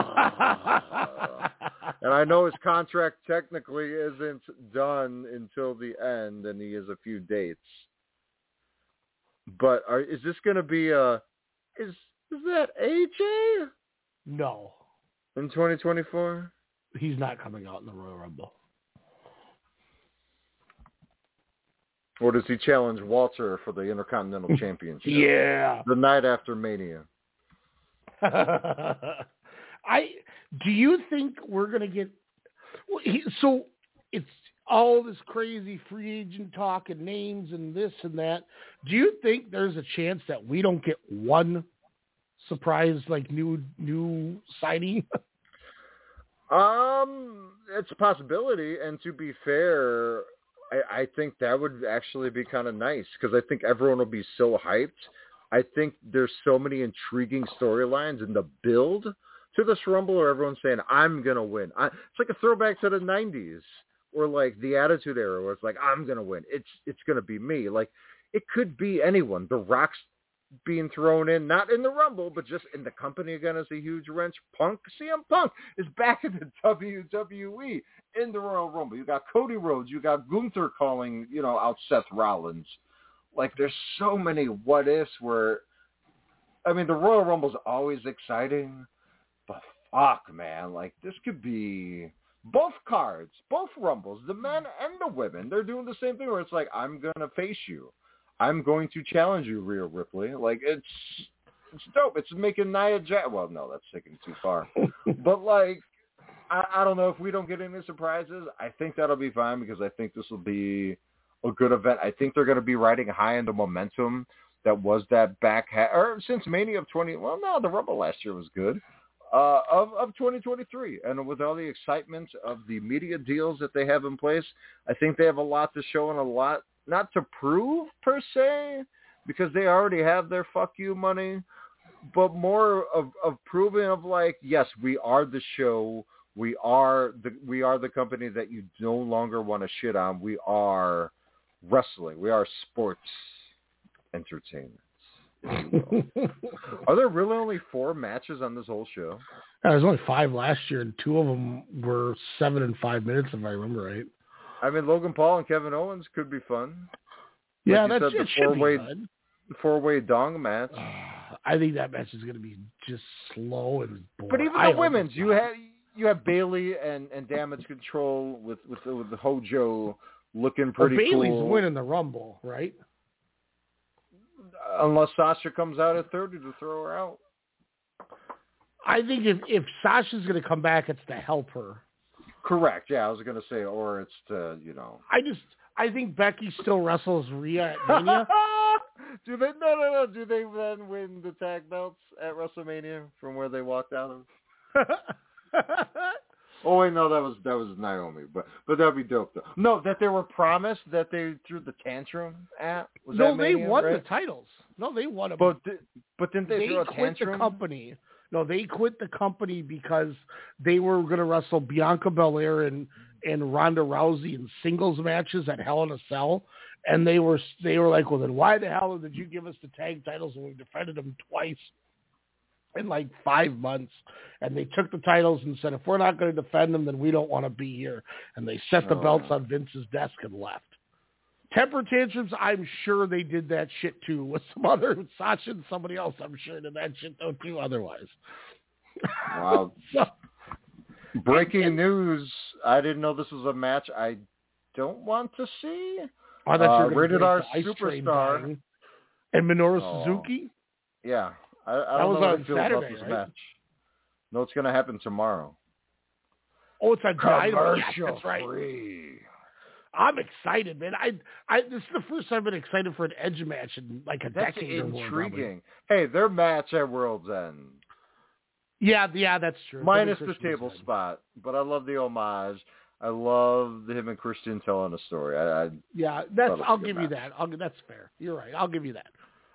And I know his contract technically isn't done until the end, and he has a few dates. But are, is this going to be a? Is is that AJ no, in 2024? he's not coming out in the Royal Rumble. Or does he challenge Walter for the Intercontinental [LAUGHS] Championship? Yeah. The night after Mania. [LAUGHS] I do you think we're gonna get so it's all this crazy free agent talk and names and this and that. Do you think there's a chance that we don't get one surprise like new new signing? [LAUGHS] Um, it's a possibility, and to be fair, I, I think that would actually be kind of nice because I think everyone will be so hyped. I think there's so many intriguing storylines in the build to this Rumble, where everyone's saying I'm gonna win. I, it's like a throwback to the '90s or like the Attitude Era, where it's like I'm gonna win. It's it's gonna be me. Like it could be anyone. The Rock's being thrown in, not in the Rumble, but just in the company again as a huge wrench. Punk, CM Punk is back in the [LAUGHS] WWE in the Royal Rumble. You got Cody Rhodes, you got Gunther calling, you know, out Seth Rollins. Like there's so many what ifs where, I mean, the Royal Rumble's always exciting, but fuck, man, like this could be both cards, both Rumbles, the men and the women. They're doing the same thing where it's like, I'm gonna face you. I'm going to challenge you, Rhea Ripley. Like it's it's dope. It's making Nia Jax. Well, no, that's taking it too far. [LAUGHS] but like, I, I don't know if we don't get any surprises. I think that'll be fine because I think this will be a good event. I think they're going to be riding high in the momentum that was that back ha- or since Mania of 20. Well, no, the Rumble last year was good. Uh, of of 2023, and with all the excitement of the media deals that they have in place, I think they have a lot to show and a lot not to prove per se, because they already have their fuck you money, but more of, of proving of like, yes, we are the show. We are the we are the company that you no longer want to shit on. We are wrestling. We are sports entertainment. [LAUGHS] Are there really only four matches on this whole show? Uh, there was only five last year, and two of them were seven and five minutes, if I remember right. I mean, Logan Paul and Kevin Owens could be fun. Yeah, that's said, the it should four-way-. Four-way dong match. I think that match is going to be just slow and boring. But even the hope women's, you have you have Bayley and and Damage Control with with with the Hojo looking Well, pretty Bayley's cool. winning the Rumble, right? Unless Sasha comes out at thirty to throw her out. I think if if Sasha's going to come back, it's to help her. Correct. Yeah, I was gonna say, or it's to you know. I just I think Becky still wrestles Rhea at Mania. [LAUGHS] do they? No, no, no. Do they then win the tag belts at WrestleMania from where they walked out of? [LAUGHS] Oh wait, no, that was that was Naomi, but but that'd be dope though. No, that they were promised that they threw the tantrum at. Was no, they Mania, won right? the titles. No, they won them. But but didn't they, they quit the tantrum? company. No, they quit the company because they were going to wrestle Bianca Belair and and Ronda Rousey in singles matches at Hell in a Cell, and they were they were like, well, then why the hell did you give us the tag titles when we defended them twice? in like five months, and they took the titles and said, if we're not going to defend them, then we don't want to be here. And they set the Oh. belts on Vince's desk and left. Temper tantrums, I'm sure they did that shit too with some other Sasha and somebody else. I'm sure did that shit though too. Otherwise, Wow. [LAUGHS] so, Breaking news. I didn't know this was a match I don't want to see. I thought you Uh, were rated R the ice train superstar. and Minoru Oh. Suzuki. Yeah. I, I don't was know how to feel Saturday, about this right? match. No, it's going to happen tomorrow. Oh, it's a Commercial that's right. free. I'm excited, man. I, I, this is the first time I've been excited for an Edge match in like a That's decade or more. probably. intriguing. Hey, their match at World's End. Yeah, yeah, that's true. Minus the table spot, but I love the homage. I love him and Christian telling a story. I, I Yeah, that's. Thought it was I'll give you that. I'll, that's fair. You're right. I'll give you that.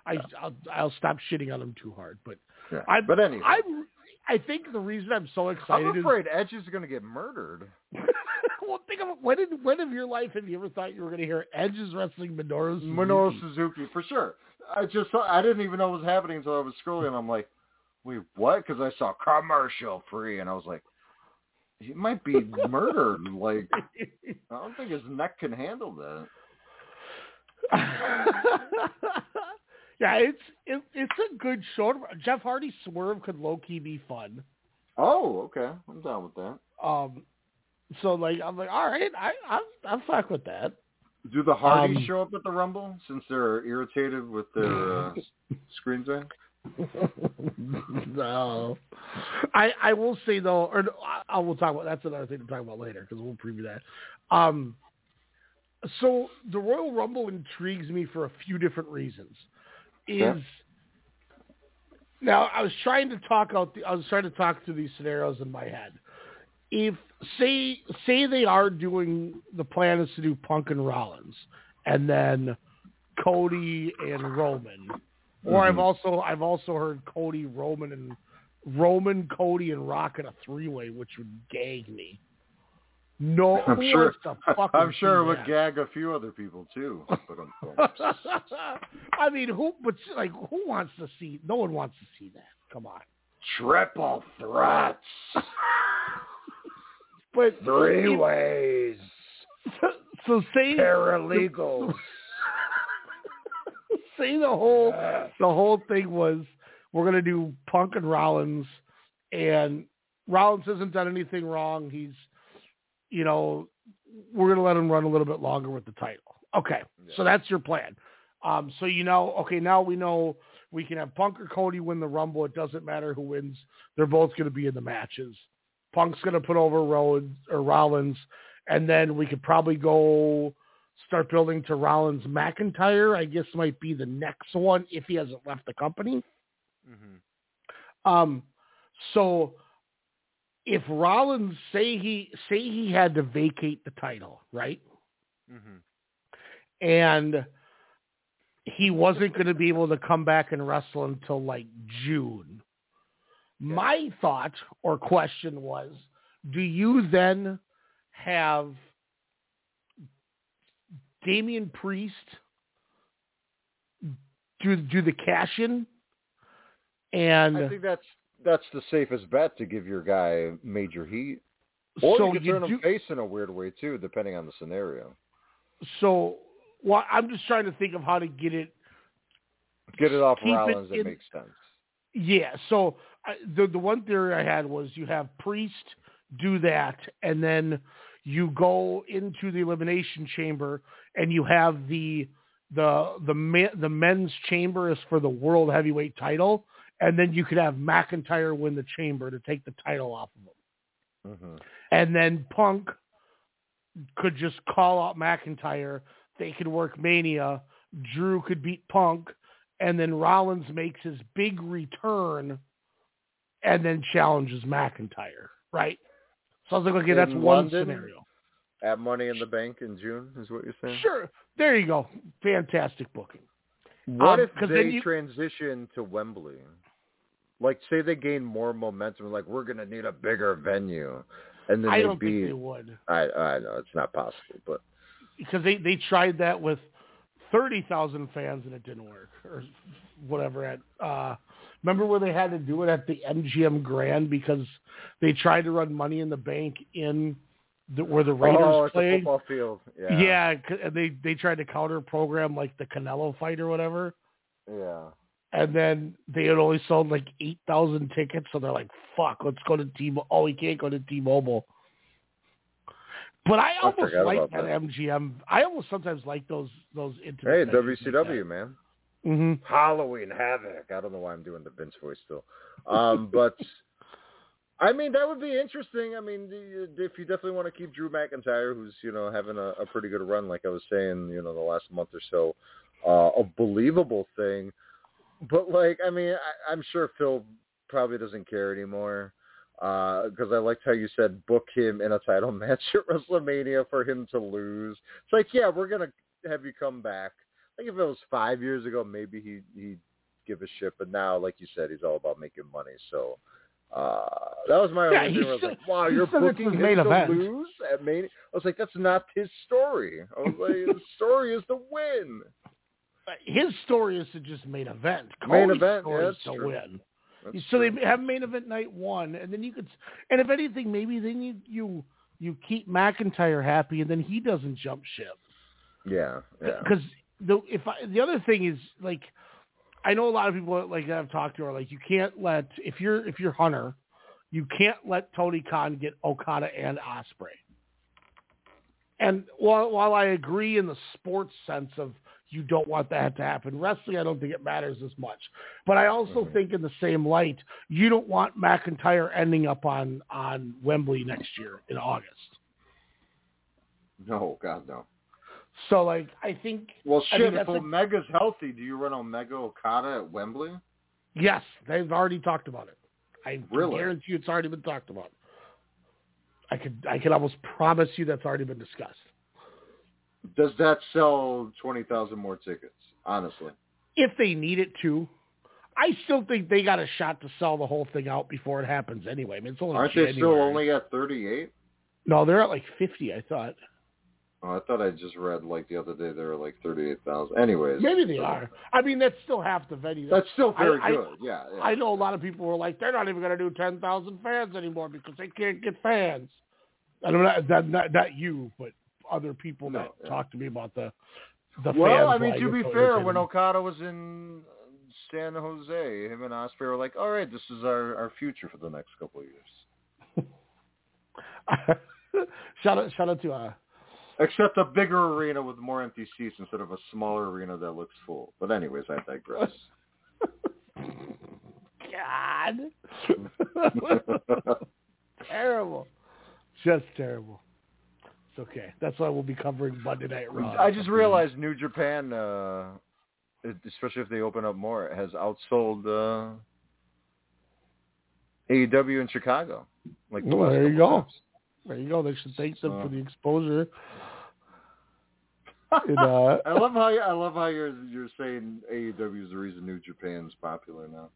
I, I'll, I'll stop shitting on him too hard. But yeah. I, but anyway, I'm. I think the reason I'm so excited I'm is afraid Edge is going to get murdered. [LAUGHS] think of. When in when of your life have you ever thought you were going to hear Edge is wrestling Minoru Suzuki? Minoru Suzuki for sure. I just saw, I didn't even know what was happening until I was scrolling. I'm like, wait, what? Because I saw commercial free, and I was like, he might be [LAUGHS] murdered. Like, I don't think his neck can handle that. [LAUGHS] yeah, it's it, it's a good show. Jeff Hardy swerve could low key be fun. Oh, okay, I'm down with that. Um, so like I'm like, all right, I I'm I'm fuck with that. Do the Hardys Um, show up at the Rumble since they're irritated with their uh, [LAUGHS] screen time? [LAUGHS] no, I I will say though, or I, I will talk about that's another thing to talk about later because we'll preview that. Um, so the Royal Rumble intrigues me for a few different reasons. Is Yeah. now I was trying to talk out. The, I was trying to talk through these scenarios in my head. If say say they are doing the plan is to do Punk and Rollins, and then Cody and Roman, or I've Mhm. also I've also heard Cody, Roman, and Roman, Cody, and Rock in a three way, which would gag me. No, I'm sure. wants to [LAUGHS] fucking I'm sure it would that? gag a few other people too. But [LAUGHS] I mean, who? But like, who wants to see? No one wants to see that. Come on. triple threats, [LAUGHS] But three ways, So, so say paralegals. [LAUGHS] say the whole the whole thing was we're gonna do Punk and Rollins, and Rollins hasn't done anything wrong. He's, you know, we're gonna let him run a little bit longer with the title. Okay, so that's your plan. Um, so you know, okay, now we know we can have Punk or Cody win the Rumble. It doesn't matter who wins; they're both gonna be in the matches. Punk's gonna put over Rhodes or Rollins, and then we could probably go start building to Rollins McIntyre. I guess might be the next one if he hasn't left the company. mhm Um, so if Rollins say he say he had to vacate the title, right? mhm And he wasn't going to be able to come back and wrestle until like June. My thought or question was, do you then have Damian Priest do do the cash in and I think that's that's the safest bet to give your guy major heat. Or so you could you turn do- him face in a weird way too, depending on the scenario. so well, I'm just trying to think of how to get it Get it off it Rollins. That makes sense. Yeah. So I, the the one theory I had was you have Priest do that, and then you go into the elimination chamber, and you have the the the the men's chamber is for the world heavyweight title, and then you could have McIntyre win the chamber to take the title off of him, hmm and then Punk could just call out McIntyre. They could work Mania. Drew could beat Punk, and then Rollins makes his big return and then challenges McIntyre, right? So I was like, okay, that's In one London? scenario. At Money in the Bank in June is what you're saying. Sure. There you go. Fantastic booking. What Um, if they you- transition to Wembley? Like, say they gain more momentum, like we're gonna need a bigger venue, and then I don't beat. think they would I I know it's not possible, but because they, they tried that with 30,000 fans and it didn't work or whatever at uh, Remember where they had to do it at the MGM Grand because they tried to run Money in the Bank in the, where the Raiders oh, it's a played. football field. Yeah. Yeah, and they they tried to counter program like the Canelo fight or whatever, Yeah. and then they had only sold like eight thousand tickets, so they're like, "Fuck, let's go to T. Oh, we can't go to T-Mobile." But I almost forgot like that, that. MGM. I almost sometimes like those those Hey. WCW, man. Hmm Halloween Havoc. I don't know why I'm doing the Vince voice still. Um, [LAUGHS] but I mean, that would be interesting. I mean, if you definitely want to keep Drew McIntyre, who's you know having a, a pretty good run, like I was saying, you know, the last month or so, uh, a believable thing. But like, I mean, I, I'm sure Phil probably doesn't care anymore. Because I liked how you said book him in a title [LAUGHS] match at WrestleMania for him to lose. It's like, yeah, we're gonna have you come back. Like if it was five years ago, maybe he he'd give a shit. But now, like you said, he's all about making money. So uh that was my Yeah, only thing. I was like, wow, you're booking him main to event. lose at Mania. I was like, that's not his story. I was like, the [LAUGHS] story is to win. His story is to just main event. Main event, yeah, is to true. win. That's so true. they have main event night one, and then you could, and if anything, maybe then you you you keep McIntyre happy, and then he doesn't jump ship. yeah, yeah. Because the if I, the other thing is like, I know a lot of people like that I've talked to are like, you can't let if you're if you're Hunter, you can't let Tony Khan get Okada and Ospreay. And while while I agree in the sports sense of you don't want that to happen, wrestling I don't think it matters as much. But I also mm-hmm. think in the same light, you don't want McIntyre ending up on on Wembley next year in August. No, God no. So like I think Well, I shit. mean, if Omega's healthy, do you run Omega Okada at Wembley? Yes, they've already talked about it. I Really? guarantee you it's already been talked about. I could I could almost promise you that's already been discussed. Does that sell twenty thousand more tickets? Honestly, If they need it to, I still think they got a shot to sell the whole thing out before it happens anyway. I mean, it's only aren't they still only at thirty-eight? No, they're at like fifty. I thought Oh, I thought I just read like the other day they were like thirty-eight thousand. Anyways, maybe they are. I mean, that's still half the venue. That's still very I- I- good. yeah, yeah. I know a lot of people were like, they're not even going to do ten thousand fans anymore because they can't get fans. And I'm not, that, not not you, but other people No, that yeah. talk to me about the the fans. well, I mean, to be fair, when irritating. Okada was in San Jose, him and Ospreay were like, "All right, this is our our future for the next couple of years." [LAUGHS] shout out shout out to uh Except a bigger arena with more empty seats instead of a smaller arena that looks full. But anyways, I digress. God. [LAUGHS] terrible. Just terrible. It's okay. That's why we'll be covering Monday Night Raw. I just realized New Japan, uh, especially if they open up more, has outsold uh, AEW in Chicago. Like the Well, there you go. times. There you go. They should thank them So- for the exposure. And, uh, I love how I love how you're you're saying AEW is the reason New Japan's popular now.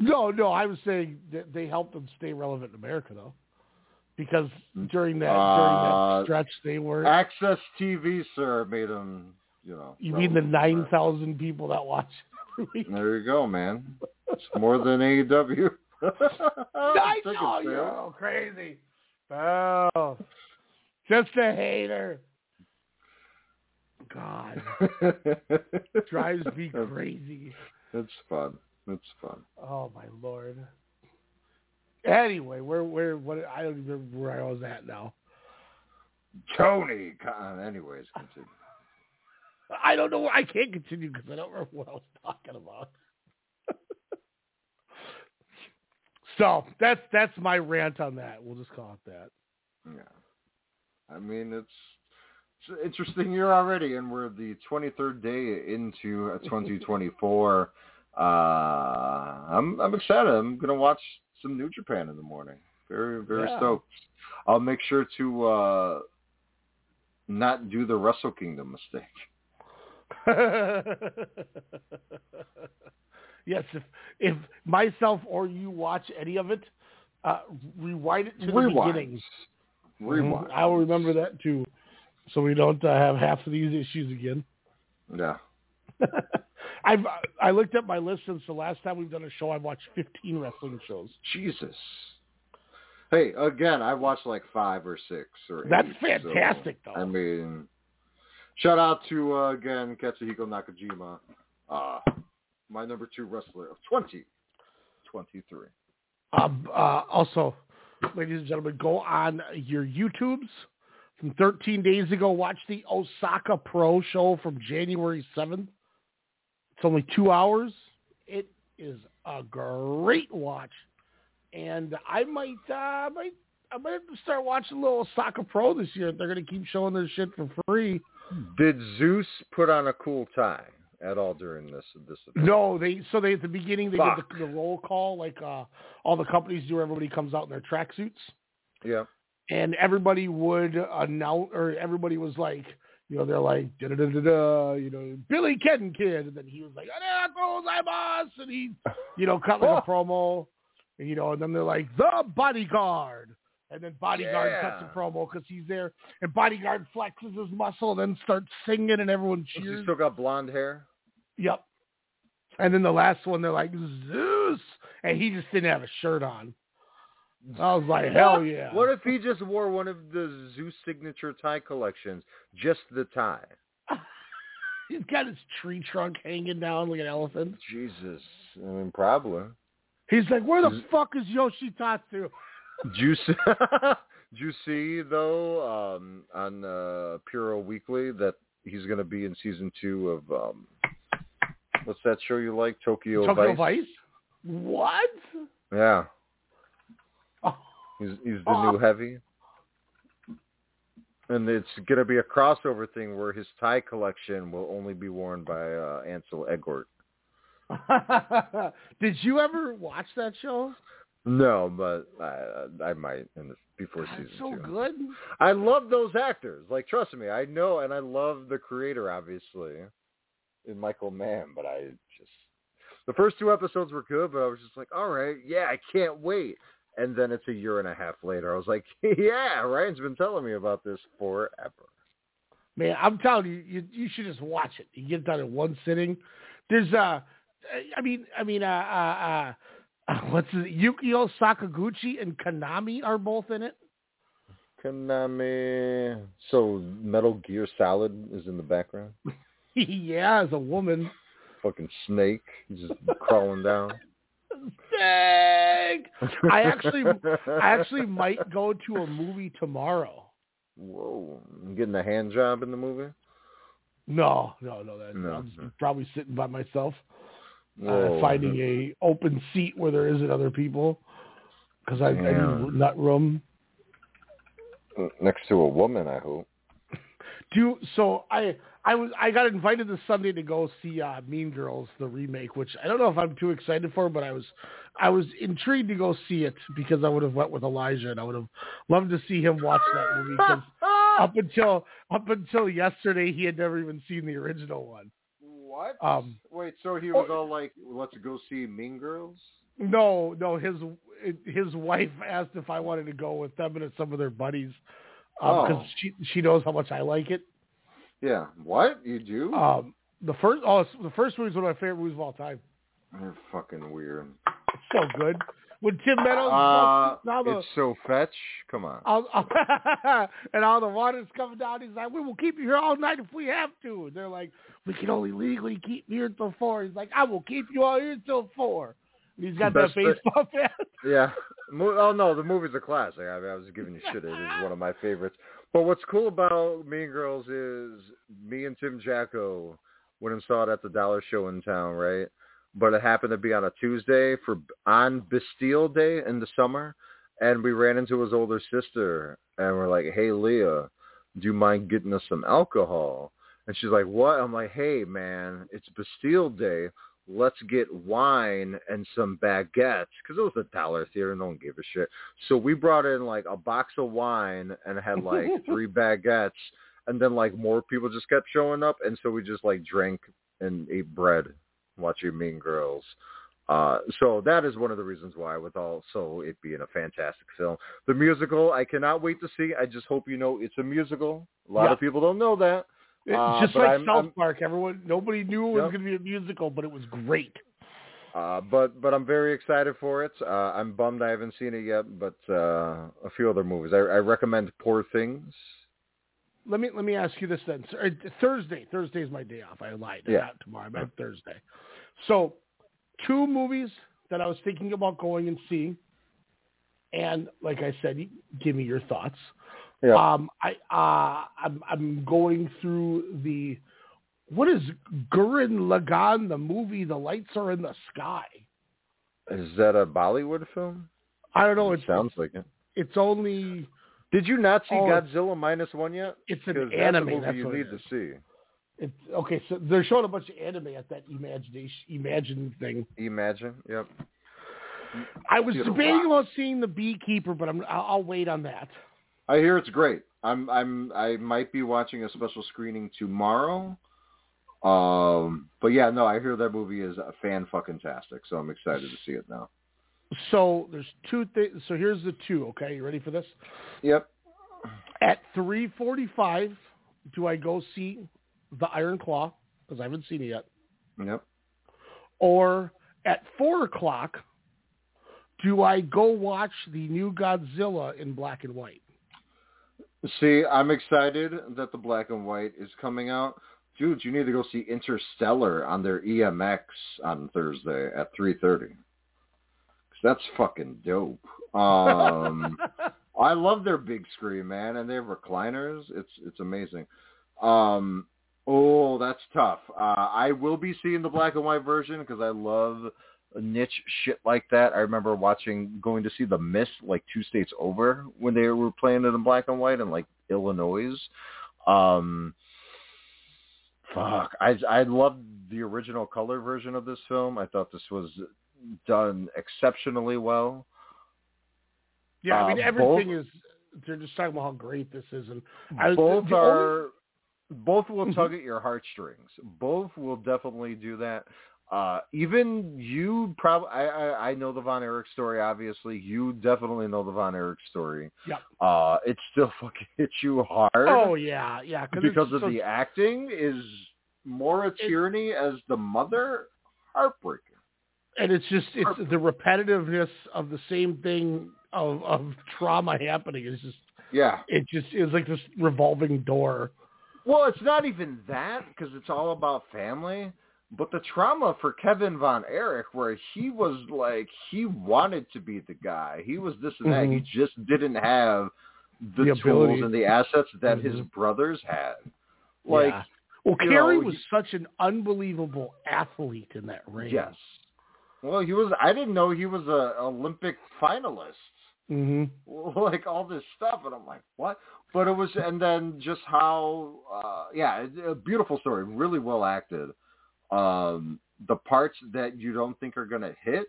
No, no, I was saying that they helped them stay relevant in America though, because during that Uh, during that stretch they were. Access TV, sir, made them. You know. you mean the nine thousand people that watch every week? There you go, man. It's more than AEW. [LAUGHS] I know you're crazy. Oh, just a hater. God, [LAUGHS] drives me crazy. It's fun. It's fun. Oh my lord. Anyway, where where what I don't even remember where I was at now. Tony. Anyways, continue. I don't know. I can't continue because I don't remember what I was talking about. [LAUGHS] so that's that's my rant on that. We'll just call it that. Yeah. I mean, it's, it's an interesting year already, and we're the 23rd day into uh, [LAUGHS] 2024. uh, I'm I'm excited. I'm gonna watch some New Japan in the morning. Very very Yeah. stoked. I'll make sure to uh, not do the Wrestle Kingdom mistake. [LAUGHS] yes, if if myself or you watch any of it, uh, rewind it to the Rewind. beginning. Rewind. I will remember that too, so we don't uh, have half of these issues again. [LAUGHS] Yeah. I've I looked at my list since the last time we've done a show. I've watched 15 wrestling shows. Jesus. Hey, again, I watched like five or six or That's eight, fantastic, so, though. I mean, shout out to uh, again Katsuhiko Nakajima, uh, my number two wrestler of 2023. Um, uh, also, ladies and gentlemen, go on your YouTubes from 13 days ago. Watch the Osaka Pro show from January 7th. It's only two hours. It is a great watch, and I might, uh, might, I might have to start watching a little Osaka Pro this year. They're going to keep showing their shit for free. Did Zeus put on a cool tie at all during this this event? No, they so they at the beginning they Fuck. did the, the roll call like uh all the companies do. Where everybody comes out in their tracksuits. Yeah. And everybody would announce, or everybody was like, you know, they're like, da da da da da, you know, Billy Ken Kid, and then he was like, "Arigato boss, and he, you know, cut like a [LAUGHS] promo, and, you know, and then they're like, the bodyguard, and then bodyguard Yeah. cuts a promo because he's there, and bodyguard flexes his muscle, and then starts singing, and everyone oh, Does he still got blonde hair? Yep. And then the last one, they're like Zeus, and he just didn't have a shirt on. I was like, [LAUGHS] hell yeah. What if he just wore one of the Zeus signature tie collections, just the tie? [LAUGHS] He's got his tree trunk hanging down like an elephant. Jesus, I mean, probably. He's like, where the fuck is Yoshitatsu? Did you see, did you see though um, on uh, Puro Weekly that he's going to be in season two of um, what's that show you like, Tokyo, Tokyo Vice? Vice? What? Yeah. He's he's the new heavy, and it's going to be a crossover thing where his tie collection will only be worn by uh, Ansel Elgort. [LAUGHS] Did you ever watch that show? No, but I I might in the, before God, season so two. good. I love those actors. Like, trust me, I know, and I love the creator, obviously, in Michael Mann. But I just the first two episodes were good, but I was just like, all right, yeah, I can't wait. And then it's a year and a half later. I was like, [LAUGHS] yeah, Ryan's been telling me about this forever. Man, I'm telling you, you you should just watch it. You get it done in one sitting. There's uh, I mean, I mean, uh, uh, uh [LAUGHS] what's it? Yukio Sakaguchi and Konami are both in it. Konami. So Metal Gear Solid is in the background. [LAUGHS] yeah, as a woman. Fucking snake, just crawling down. Dang! [LAUGHS] I actually, I actually might go to a movie tomorrow. Whoa, I'm getting a hand job in the movie. No, no, no. That, No, I'm no. probably sitting by myself, Whoa. uh, finding a open seat where there isn't other people, because I, I Yeah. need nut room. next to a woman, I hope. Do so. I I was I got invited this Sunday to go see uh, Mean Girls the remake, which I don't know if I'm too excited for, but I was I was intrigued to go see it because I would have went with Elijah and I would have loved to see him watch that movie because [LAUGHS] up until up until yesterday he had never even seen the original one. What? Um, Wait, so he was all like, "Let's go see Mean Girls." No, no. His his wife asked if I wanted to go with them and some of their buddies because Oh. she she knows how much I like it. Yeah. What you do? Um, the first oh the first movie is one of my favorite movies of all time. You're fucking weird. It's so good. When Tim Meadows Uh, the, it's so fetch. Come on. all, [LAUGHS] and all the water's coming down. He's like, "We will keep you here all night if we have to." And they're like, "We can only legally keep you here until four. He's like, "I will keep you all here until four. And he's got that Best thing- baseball [LAUGHS] bat. Yeah. Oh no, the movie's a classic. I, mean, I was giving you shit. It is one of my favorites. But what's cool about Mean Girls is me and Tim Jacko went and saw it at the Dollar Show in town, right? But it happened to be on a Tuesday for on Bastille Day in the summer, and we ran into his older sister, and we're like, "Hey, Leah, do you mind getting us some alcohol?" And she's like, "What?" I'm like, "Hey, man, it's Bastille Day let's get wine and some baguettes because it was a dollar theater. No one gave a shit. So we brought in like a box of wine and had like [LAUGHS] three baguettes, and then like more people just kept showing up, and so we just like drank and ate bread watching Mean Girls. Uh, so that is one of the reasons why, with also it being a fantastic film. The musical, I cannot wait to see. I just hope you know it's a musical. A lot Yeah. of people don't know that. Uh, just but like I'm- South I'm- Park, everyone nobody knew it was Yep. going to be a musical, but it was great. Uh, but but I'm very excited for it. Uh, I'm bummed I haven't seen it yet, but uh, a few other movies. I, I recommend Poor Things. Let me let me ask you this then. Uh, Thursday, Thursday is my day off. I lied. Yeah. Not tomorrow. Meant Thursday. So, two movies that I was thinking about going and seeing, and like I said, give me your thoughts. Yeah. Um, I uh, I'm I'm going through the what is Gurren Lagann, the movie The Lights Are in the Sky. Is that a Bollywood film? I don't know. It sounds like it. it's only Did you not see Oh, Godzilla minus one yet? it's an anime. That's you need to see. It's okay. So they're showing a bunch of anime at that imagination imagine thing. Imagine. Yep. I was debating about seeing the Beekeeper, but I'm I'll, I'll wait on that. I hear it's great. I'm I'm I might be watching a special screening tomorrow. Um, but yeah, no, I hear that movie is a fan fucking tastic, so I'm excited to see it now. So there's two things. So here's the two. Okay, you ready for this? Yep. At 3:45, do I go see the Iron Claw because I haven't seen it yet, Yep. or at four o'clock, do I go watch the new Godzilla in black and white? See, I'm excited that the black and white is coming out. Dude, you need to go see Interstellar on their EMX on Thursday at 3:30. 'Cause That's fucking dope. Um, [LAUGHS] I love their big screen, man, and they have recliners. It's it's amazing. Um, oh, that's tough. Uh, I will be seeing the black and white version because I love niche shit like that. I remember watching going to see The Mist like two states over when they were playing it in black and white in like Illinois. Um, fuck, I I loved the original color version of this film. I thought this was done exceptionally well. Yeah, I mean Uh, everything is. They're just talking about how great this is, and I, both the only- are both will [LAUGHS] tug at your heartstrings. Both will definitely do that. Uh, even you probably I, I I know the Von Erich story. Obviously, you definitely know the Von Erich story. Yep. Uh, it still [LAUGHS] fucking hits you hard. Oh yeah, yeah. Cause because of so- the acting is Maura Tierney as the mother. Heartbreaking. and it's just it's the repetitiveness of the same thing of of trauma happening. It's just Yeah. it just is like this revolving door. Well, it's not even that because it's all about family, but the trauma for Kevin Von Erich, where he was like he wanted to be the guy, he was this and that, he just didn't have the, The tools and the assets that his Mhm. brothers had. Like, Yeah. Well, Kerry was such an unbelievable athlete in that ring. yes. Well, he was. I didn't know he was a Olympic finalist. hmm [LAUGHS] like all this stuff and I'm like, what? But it was and then just how uh yeah, a beautiful story, really well acted. Um the parts that you don't think are going to hit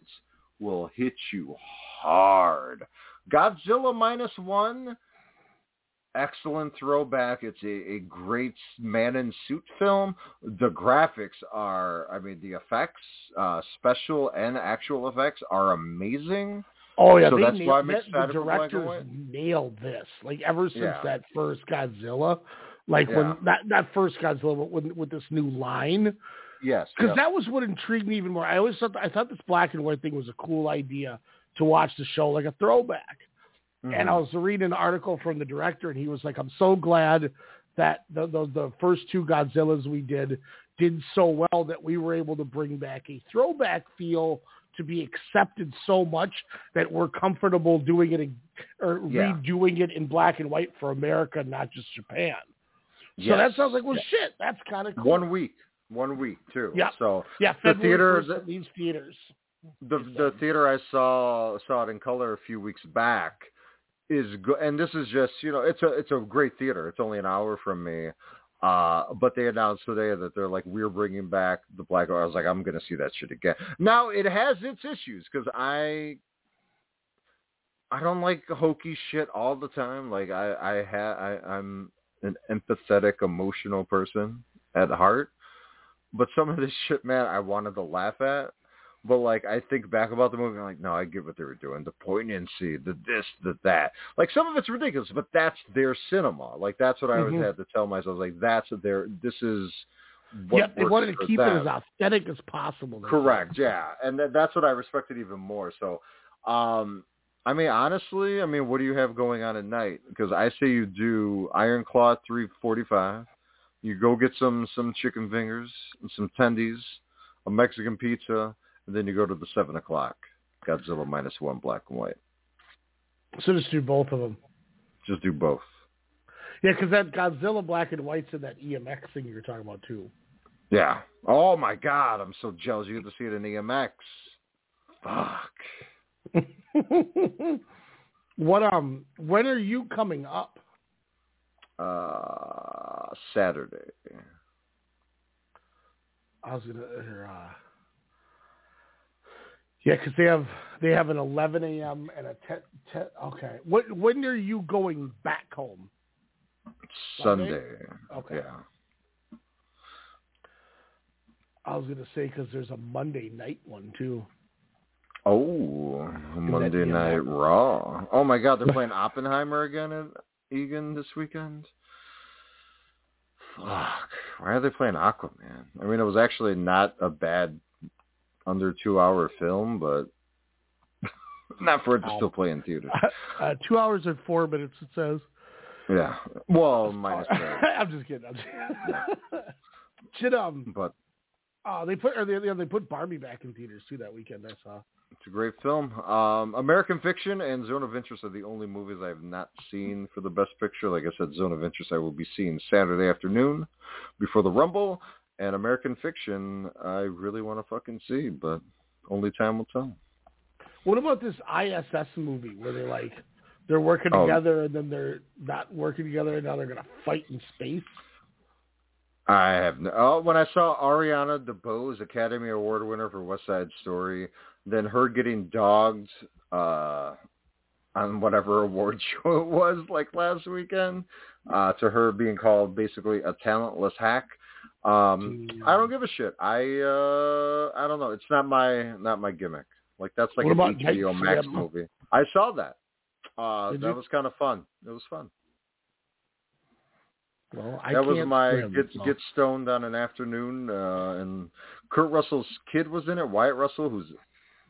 will hit you hard. Godzilla minus 1 excellent throwback. It's a, a great man in suit film. The graphics are, I mean, the effects, uh, special and actual effects are amazing. Oh yeah, So they that's nailed, why I'm that- the directors nailed this. Like ever since Yeah. that first Godzilla, like Yeah. when not not first Godzilla, but when, with this new line. Yes, because yeah. that was what intrigued me even more. I always thought I thought this black and white thing was a cool idea to watch the show like a throwback. And mm-hmm. I was reading an article from the director, and he was like, "I'm so glad that the the, the first two Godzillas we did did so well that we were able to bring back a throwback feel to be accepted so much that we're comfortable doing it or Yeah. redoing it in black and white for America, not just Japan." So that sounds like, well, Yeah. shit, that's kind of cool. One week, one week too. Yeah. So yeah, the February theater, 1st the, it leaves theaters. the the theater I saw saw it in color a few weeks back is good, and this is just you know it's a it's a great theater. It's only an hour from me. Uh, but they announced today that they're like we're bringing back the black. I was like I'm gonna see that shit again. Now it has its issues because I I don't like hokey shit all the time. Like I I ha I I'm an empathetic, emotional person at heart. But some of this shit, man, I wanted to laugh at. But like I think back about the movie, I'm like, no, I get what they were doing. The poignancy, the this, the that. Like some of it's ridiculous, but that's their cinema. Like that's what I always Mhm. had to tell myself. Like that's their. This is. What Yep, they wanted to keep them. it as authentic as possible. Correct. Yeah, and that, that's what I respected even more. So, um, I mean, honestly, I mean, what do you have going on at night? Because I say you do Iron Claw three forty five. You go get some some chicken fingers and some tendies, a Mexican pizza, and then you go to the seven o'clock Godzilla minus one black and white. So just do both of them. Just do both. Yeah, because that Godzilla Black and White's in that EMX thing you were talking about too. Yeah. Oh my God, I'm so jealous. You get to see it in EMX. Fuck. [LAUGHS] what um? When are you coming up? Uh, Saturday. I was gonna. Uh, yeah, because they have they have an 11 a.m. and a 10, 10 Okay, what when are you going back home? Sunday? Sunday. Okay. Yeah. I was gonna say because there's a Monday night one too. Oh, Monday Night Raw. Oh my God, they're playing Oppenheimer again Egan this weekend. Fuck. Why are they playing Aquaman? I mean, it was actually not a bad under two hour film, but [LAUGHS] not for it to still play in theaters. [LAUGHS] Uh, two hours and four minutes. It says. Yeah. Well, minus. [LAUGHS] I'm just kidding. I'm just kidding. Um, But oh, they put or they, they put Barbie back in theaters too that weekend. I saw. It's a great film. Um, American Fiction and Zone of Interest are the only movies I have not seen for the Best Picture. Like I said, Zone of Interest I will be seeing Saturday afternoon before the Rumble, and American Fiction I really want to fucking see, but only time will tell. What about this ISS movie where they're like they're working Oh. together and then they're not working together and now they're gonna fight in space? I have no. Oh, when I saw Ariana DeBose, Academy Award winner for West Side Story, then her getting dogged uh, on whatever award [LAUGHS] show it was, like last weekend, uh, to her being called basically a talentless hack. Um, I don't give a shit. I uh, I don't know. It's not my not my gimmick. Like that's like What an HBO Night Max movie. I saw that. Uh, Did that you? was kind of fun. It was fun. Well, I that was my get get stoned on an afternoon, uh, and Kurt Russell's kid was in it, Wyatt Russell, who's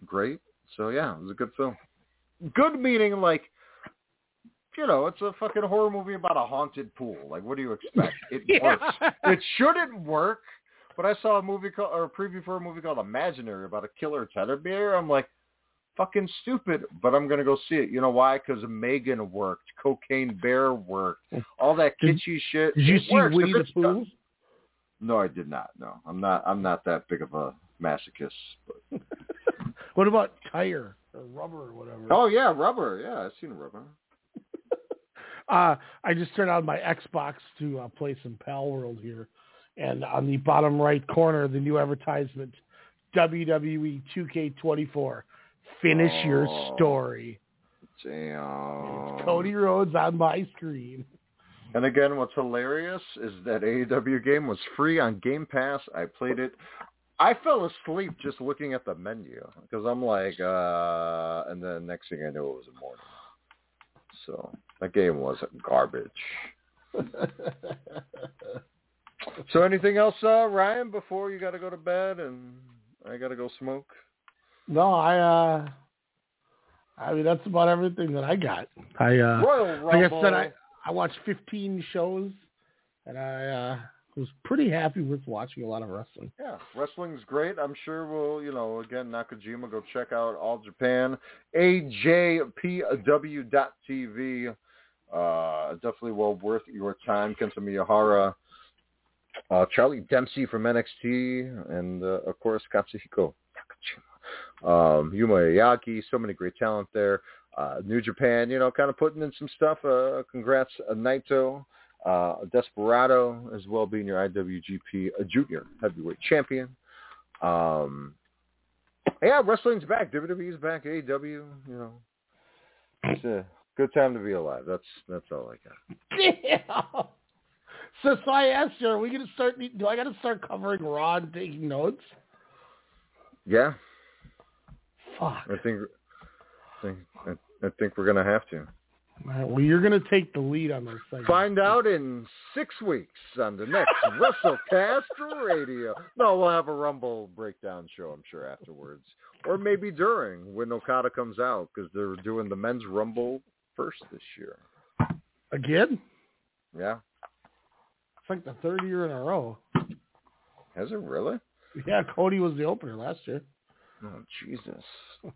great. So yeah, it was a good film. Good meaning like, you know, it's a fucking horror movie about a haunted pool. Like, what do you expect? [LAUGHS] It Yeah. works. It shouldn't work. But I saw a movie called, or a preview for a movie called Imaginary about a killer teddy bear. I'm like, fucking stupid, but I'm gonna go see it. You know why? Because Megan worked, Cocaine Bear worked, all that Did- kitschy shit. Did you see works. Winnie the it's done- Pooh? No, I did not. No, I'm not. I'm not that big of a masochist. But... [LAUGHS] What about tire or rubber or whatever? Oh yeah, rubber. Yeah, I've seen rubber. [LAUGHS] Uh, I just turned on my Xbox to uh, play some Palworld here, and on the bottom right corner, the new advertisement, WWE 2K24, finish your Oh. story. Damn. Cody Rhodes on my screen. And again, what's hilarious is that AEW game was free on Game Pass. I played it. I fell asleep just looking at the menu because I'm like, uh, and then next thing I knew it was the morning. So that game was garbage. [LAUGHS] So anything else, uh, Ryan, before you got to go to bed and I got to go smoke? no, I uh, I mean that's about everything that I got. I uh, Royal like I said, I I watched 15 shows, and I uh, was pretty happy with watching a lot of wrestling. Yeah, wrestling's great. I'm sure we'll, you know, again, Nakajima, go check out All Japan, AJPW.tv. Uh, definitely well worth your time. Kento Miyahara, uh, Charlie Dempsey from NXT, and uh, of course Katsuhiko Nakajima. Um, Yuma Aoyagi, so many great talent there. Uh, New Japan, you know, kind of putting in some stuff. Uh, congrats, Naito, uh, Desperado, as well being your IWGP uh, Junior Heavyweight Champion. Um, yeah, wrestling's back. WWE's back. AEW, you know, it's a good time to be alive. That's that's all I got. [LAUGHS] So, so I asked you, are we going to start? Do I got to start covering Raw and taking notes? Yeah, Fuck. I think, I think, I, I think we're gonna have to. Right, well, you're going to take the lead on this thing. Find out in six weeks on the next [LAUGHS] WrestleCast Radio. No, we'll have a Rumble breakdown show, I'm sure, afterwards. Or maybe during when Okada comes out because they're doing the men's Rumble first this year. Again? Yeah. It's like the third year in a row. Has it really? Yeah, Cody was the opener last year. Oh, Jesus. [LAUGHS]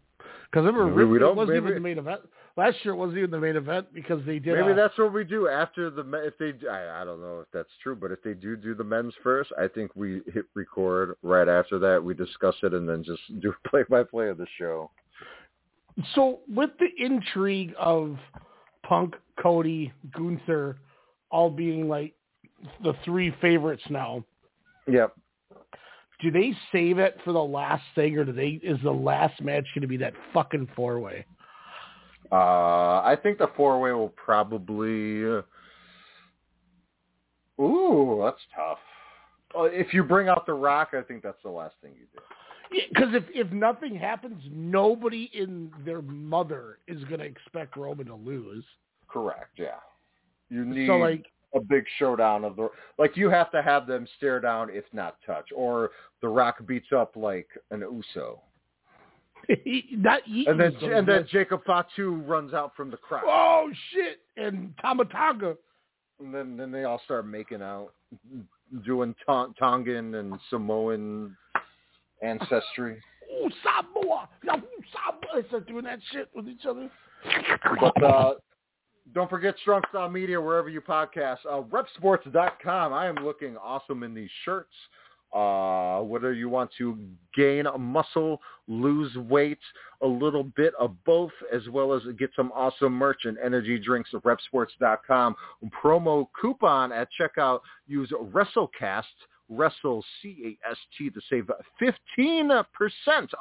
Because remember, Maybe we it don't- wasn't maybe- even the main event. Last year it wasn't even the main event because they did. Maybe a- that's what we do after the if they I, I don't know if that's true, but if they do do the men's first, I think we hit record right after that. We discuss it and then just [LAUGHS] do play by play of the show. So with the intrigue of Punk, Cody, Gunther, all being like the three favorites now, Yep. do they save it for the last thing, or do they is the last match going to be that fucking four way? Uh, I think the four way will probably. Uh, ooh, that's tough. Uh, if you bring out the Rock, I think that's the last thing you do. Because if if nothing happens, nobody in their mother is going to expect Roman to lose. Correct. Yeah. You need So like a big showdown of the like. You have to have them stare down, if not touch, or the Rock beats up like an Uso, [LAUGHS] not Eaton, and then and then Jacob Fatu runs out from the crowd, oh shit, and Tama Tonga. and then then they all start making out, doing Tong- Tongan and Samoan ancestry. [LAUGHS] Ooh, Samoa. Ooh, Samoa. They start doing that shit with each other. But uh, don't forget Strong Style Media wherever you podcast. Uh, repsports.com. I am looking awesome in these shirts. Uh, whether you want to gain muscle, lose weight, a little bit of both, as well as get some awesome merch and energy drinks at repsports.com. Promo coupon at checkout. Use WrestleCast, Wrestle C-A-S-T to save 15%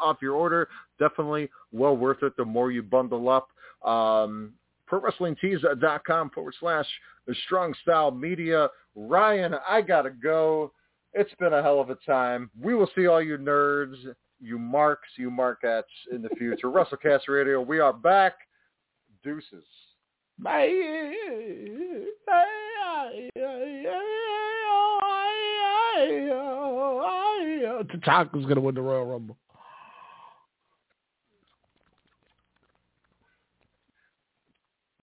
off your order. Definitely well worth it the more you bundle up. Um, ProWrestlingTees.com forward slash Strong Style Media. Ryan, I got to go. It's been a hell of a time. We will see all you nerds, you marks, you markettes in the future. [LAUGHS] WrestleCast Radio, we are back. Deuces. Tatanka's going to win the Royal Rumble.